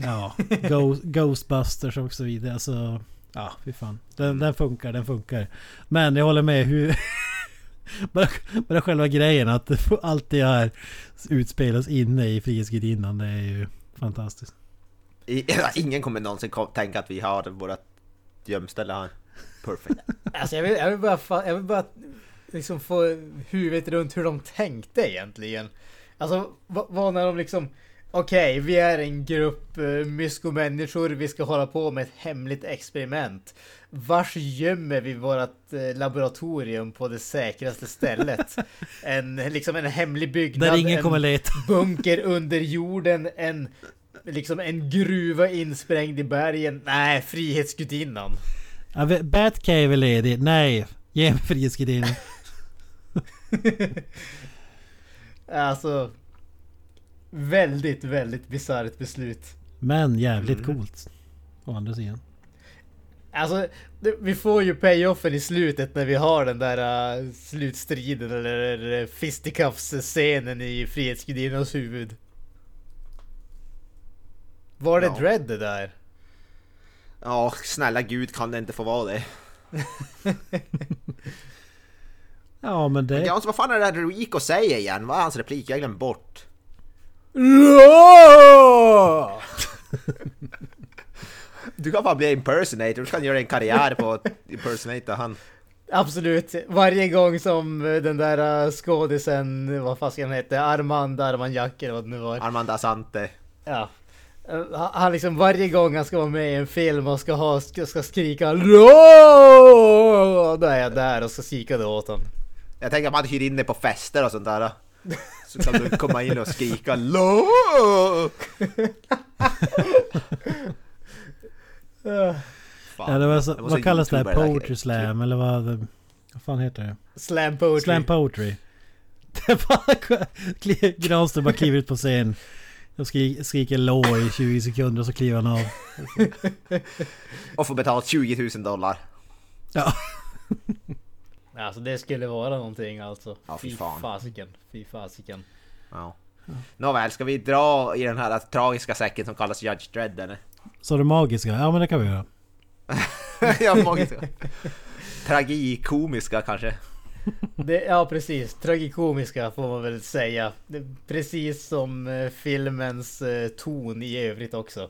Ja, Ghost, Ghostbusters och så vidare. Alltså, ja, fy fan. Den, den funkar, den funkar. Men jag håller med hur... bara, bara själva grejen att det får alltid är utspelas inne i Frihetsgudinnan. Det är ju fantastiskt. I, ingen kommer någonsin tänka att vi har vårt gömställe här. Perfect. Alltså jag vill, jag vill bara, jag vill bara liksom få huvudet runt hur de tänkte egentligen. Alltså vad, när de liksom Okej, vi är en grupp uh, myskomänniskor, vi ska hålla på med ett hemligt experiment. Vars gömmer vi vårt eh, laboratorium på det säkraste stället? En, liksom en hemlig byggnad, Där ingen en kommer leta. bunker under jorden, en, liksom en gruva insprängd i bergen. Nej, Frihetsgudinnan. Batcave är ledig. Nej, ge mig Frihetsgudinnan. Alltså... Väldigt, väldigt bisarrt beslut. Men jävligt Mm. coolt. Å andra sidan. Alltså, vi får ju payoffen i slutet när vi har den där uh, slutstriden eller uh, fisticuffs-scenen i Frihetsgudinnans huvud. Var det Ja. Dread det där? Ja, snälla gud kan det inte få vara det. Ja men det... Ja, alltså, vad fan är det där Rico säger igen? Vad är hans replik? Jag glömde bort. Du kan bara bli impersonator, du kan göra en karriär på att impersonata han. Absolut. Varje gång som uh, den där uh, skådisen, vad fan han heta? Armand Armanjak eller vad det nu var. Armand Asante. Ja. Eh, han- liksom varje gång han ska vara med i en film och ska, ha, ska, ska skrika! Då är jag där och ska skrika det åt honom. Jag tänker att man hyr in dig på fester och sånt där. Så kan du komma in och skrika LÅ! Fan, Ja, det var så, jag måste vad kallas det? här? Poetry slam eller vad? Vad fan heter det? Slam poetry. Slam poetry. Det var... Granström bara kliver ut på scen. Skri, skriker lå i 20 sekunder och så kliver han av. Och får betalt 20 000 dollar. Ja. Alltså det skulle vara någonting alltså. Ja, fy fan. fasiken. Fy fasiken. Ja. Nåväl, ska vi dra i den här tragiska säcken som kallas Judge Dredd eller? Så det magiska? Ja men det kan vi göra. ja, magiska. Tragikomiska kanske. Det, ja precis, tragikomiska får man väl säga. Det, precis som eh, filmens eh, ton i övrigt också.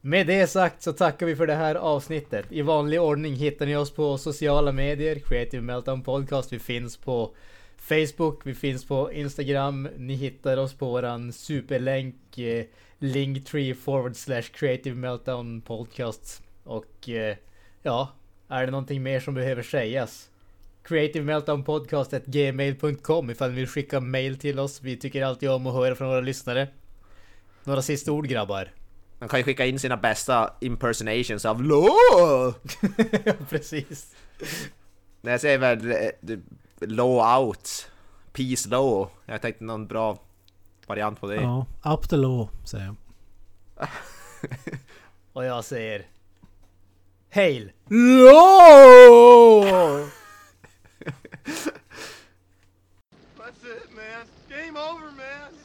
Med det sagt så tackar vi för det här avsnittet. I vanlig ordning hittar ni oss på sociala medier, Creative Meltdown Podcast. Vi finns på Facebook, vi finns på Instagram. Ni hittar oss på våran superlänk eh, Linktree forward slash Creative Meltdown Podcast. Och eh, ja, är det någonting mer som behöver sägas? creativemeltdownpodcastetgmail.com ifall ni vill skicka mail till oss. Vi tycker alltid om att höra från våra lyssnare. Några sista ord grabbar. Man kan ju skicka in sina bästa impersonations av LO! Precis. Nej, jag säger väl eh, low out, peace low. Jag tänkte någon bra variant på det. Ja, up the low säger jag. Och jag säger Hail! LO! That's it, man. Game over, man.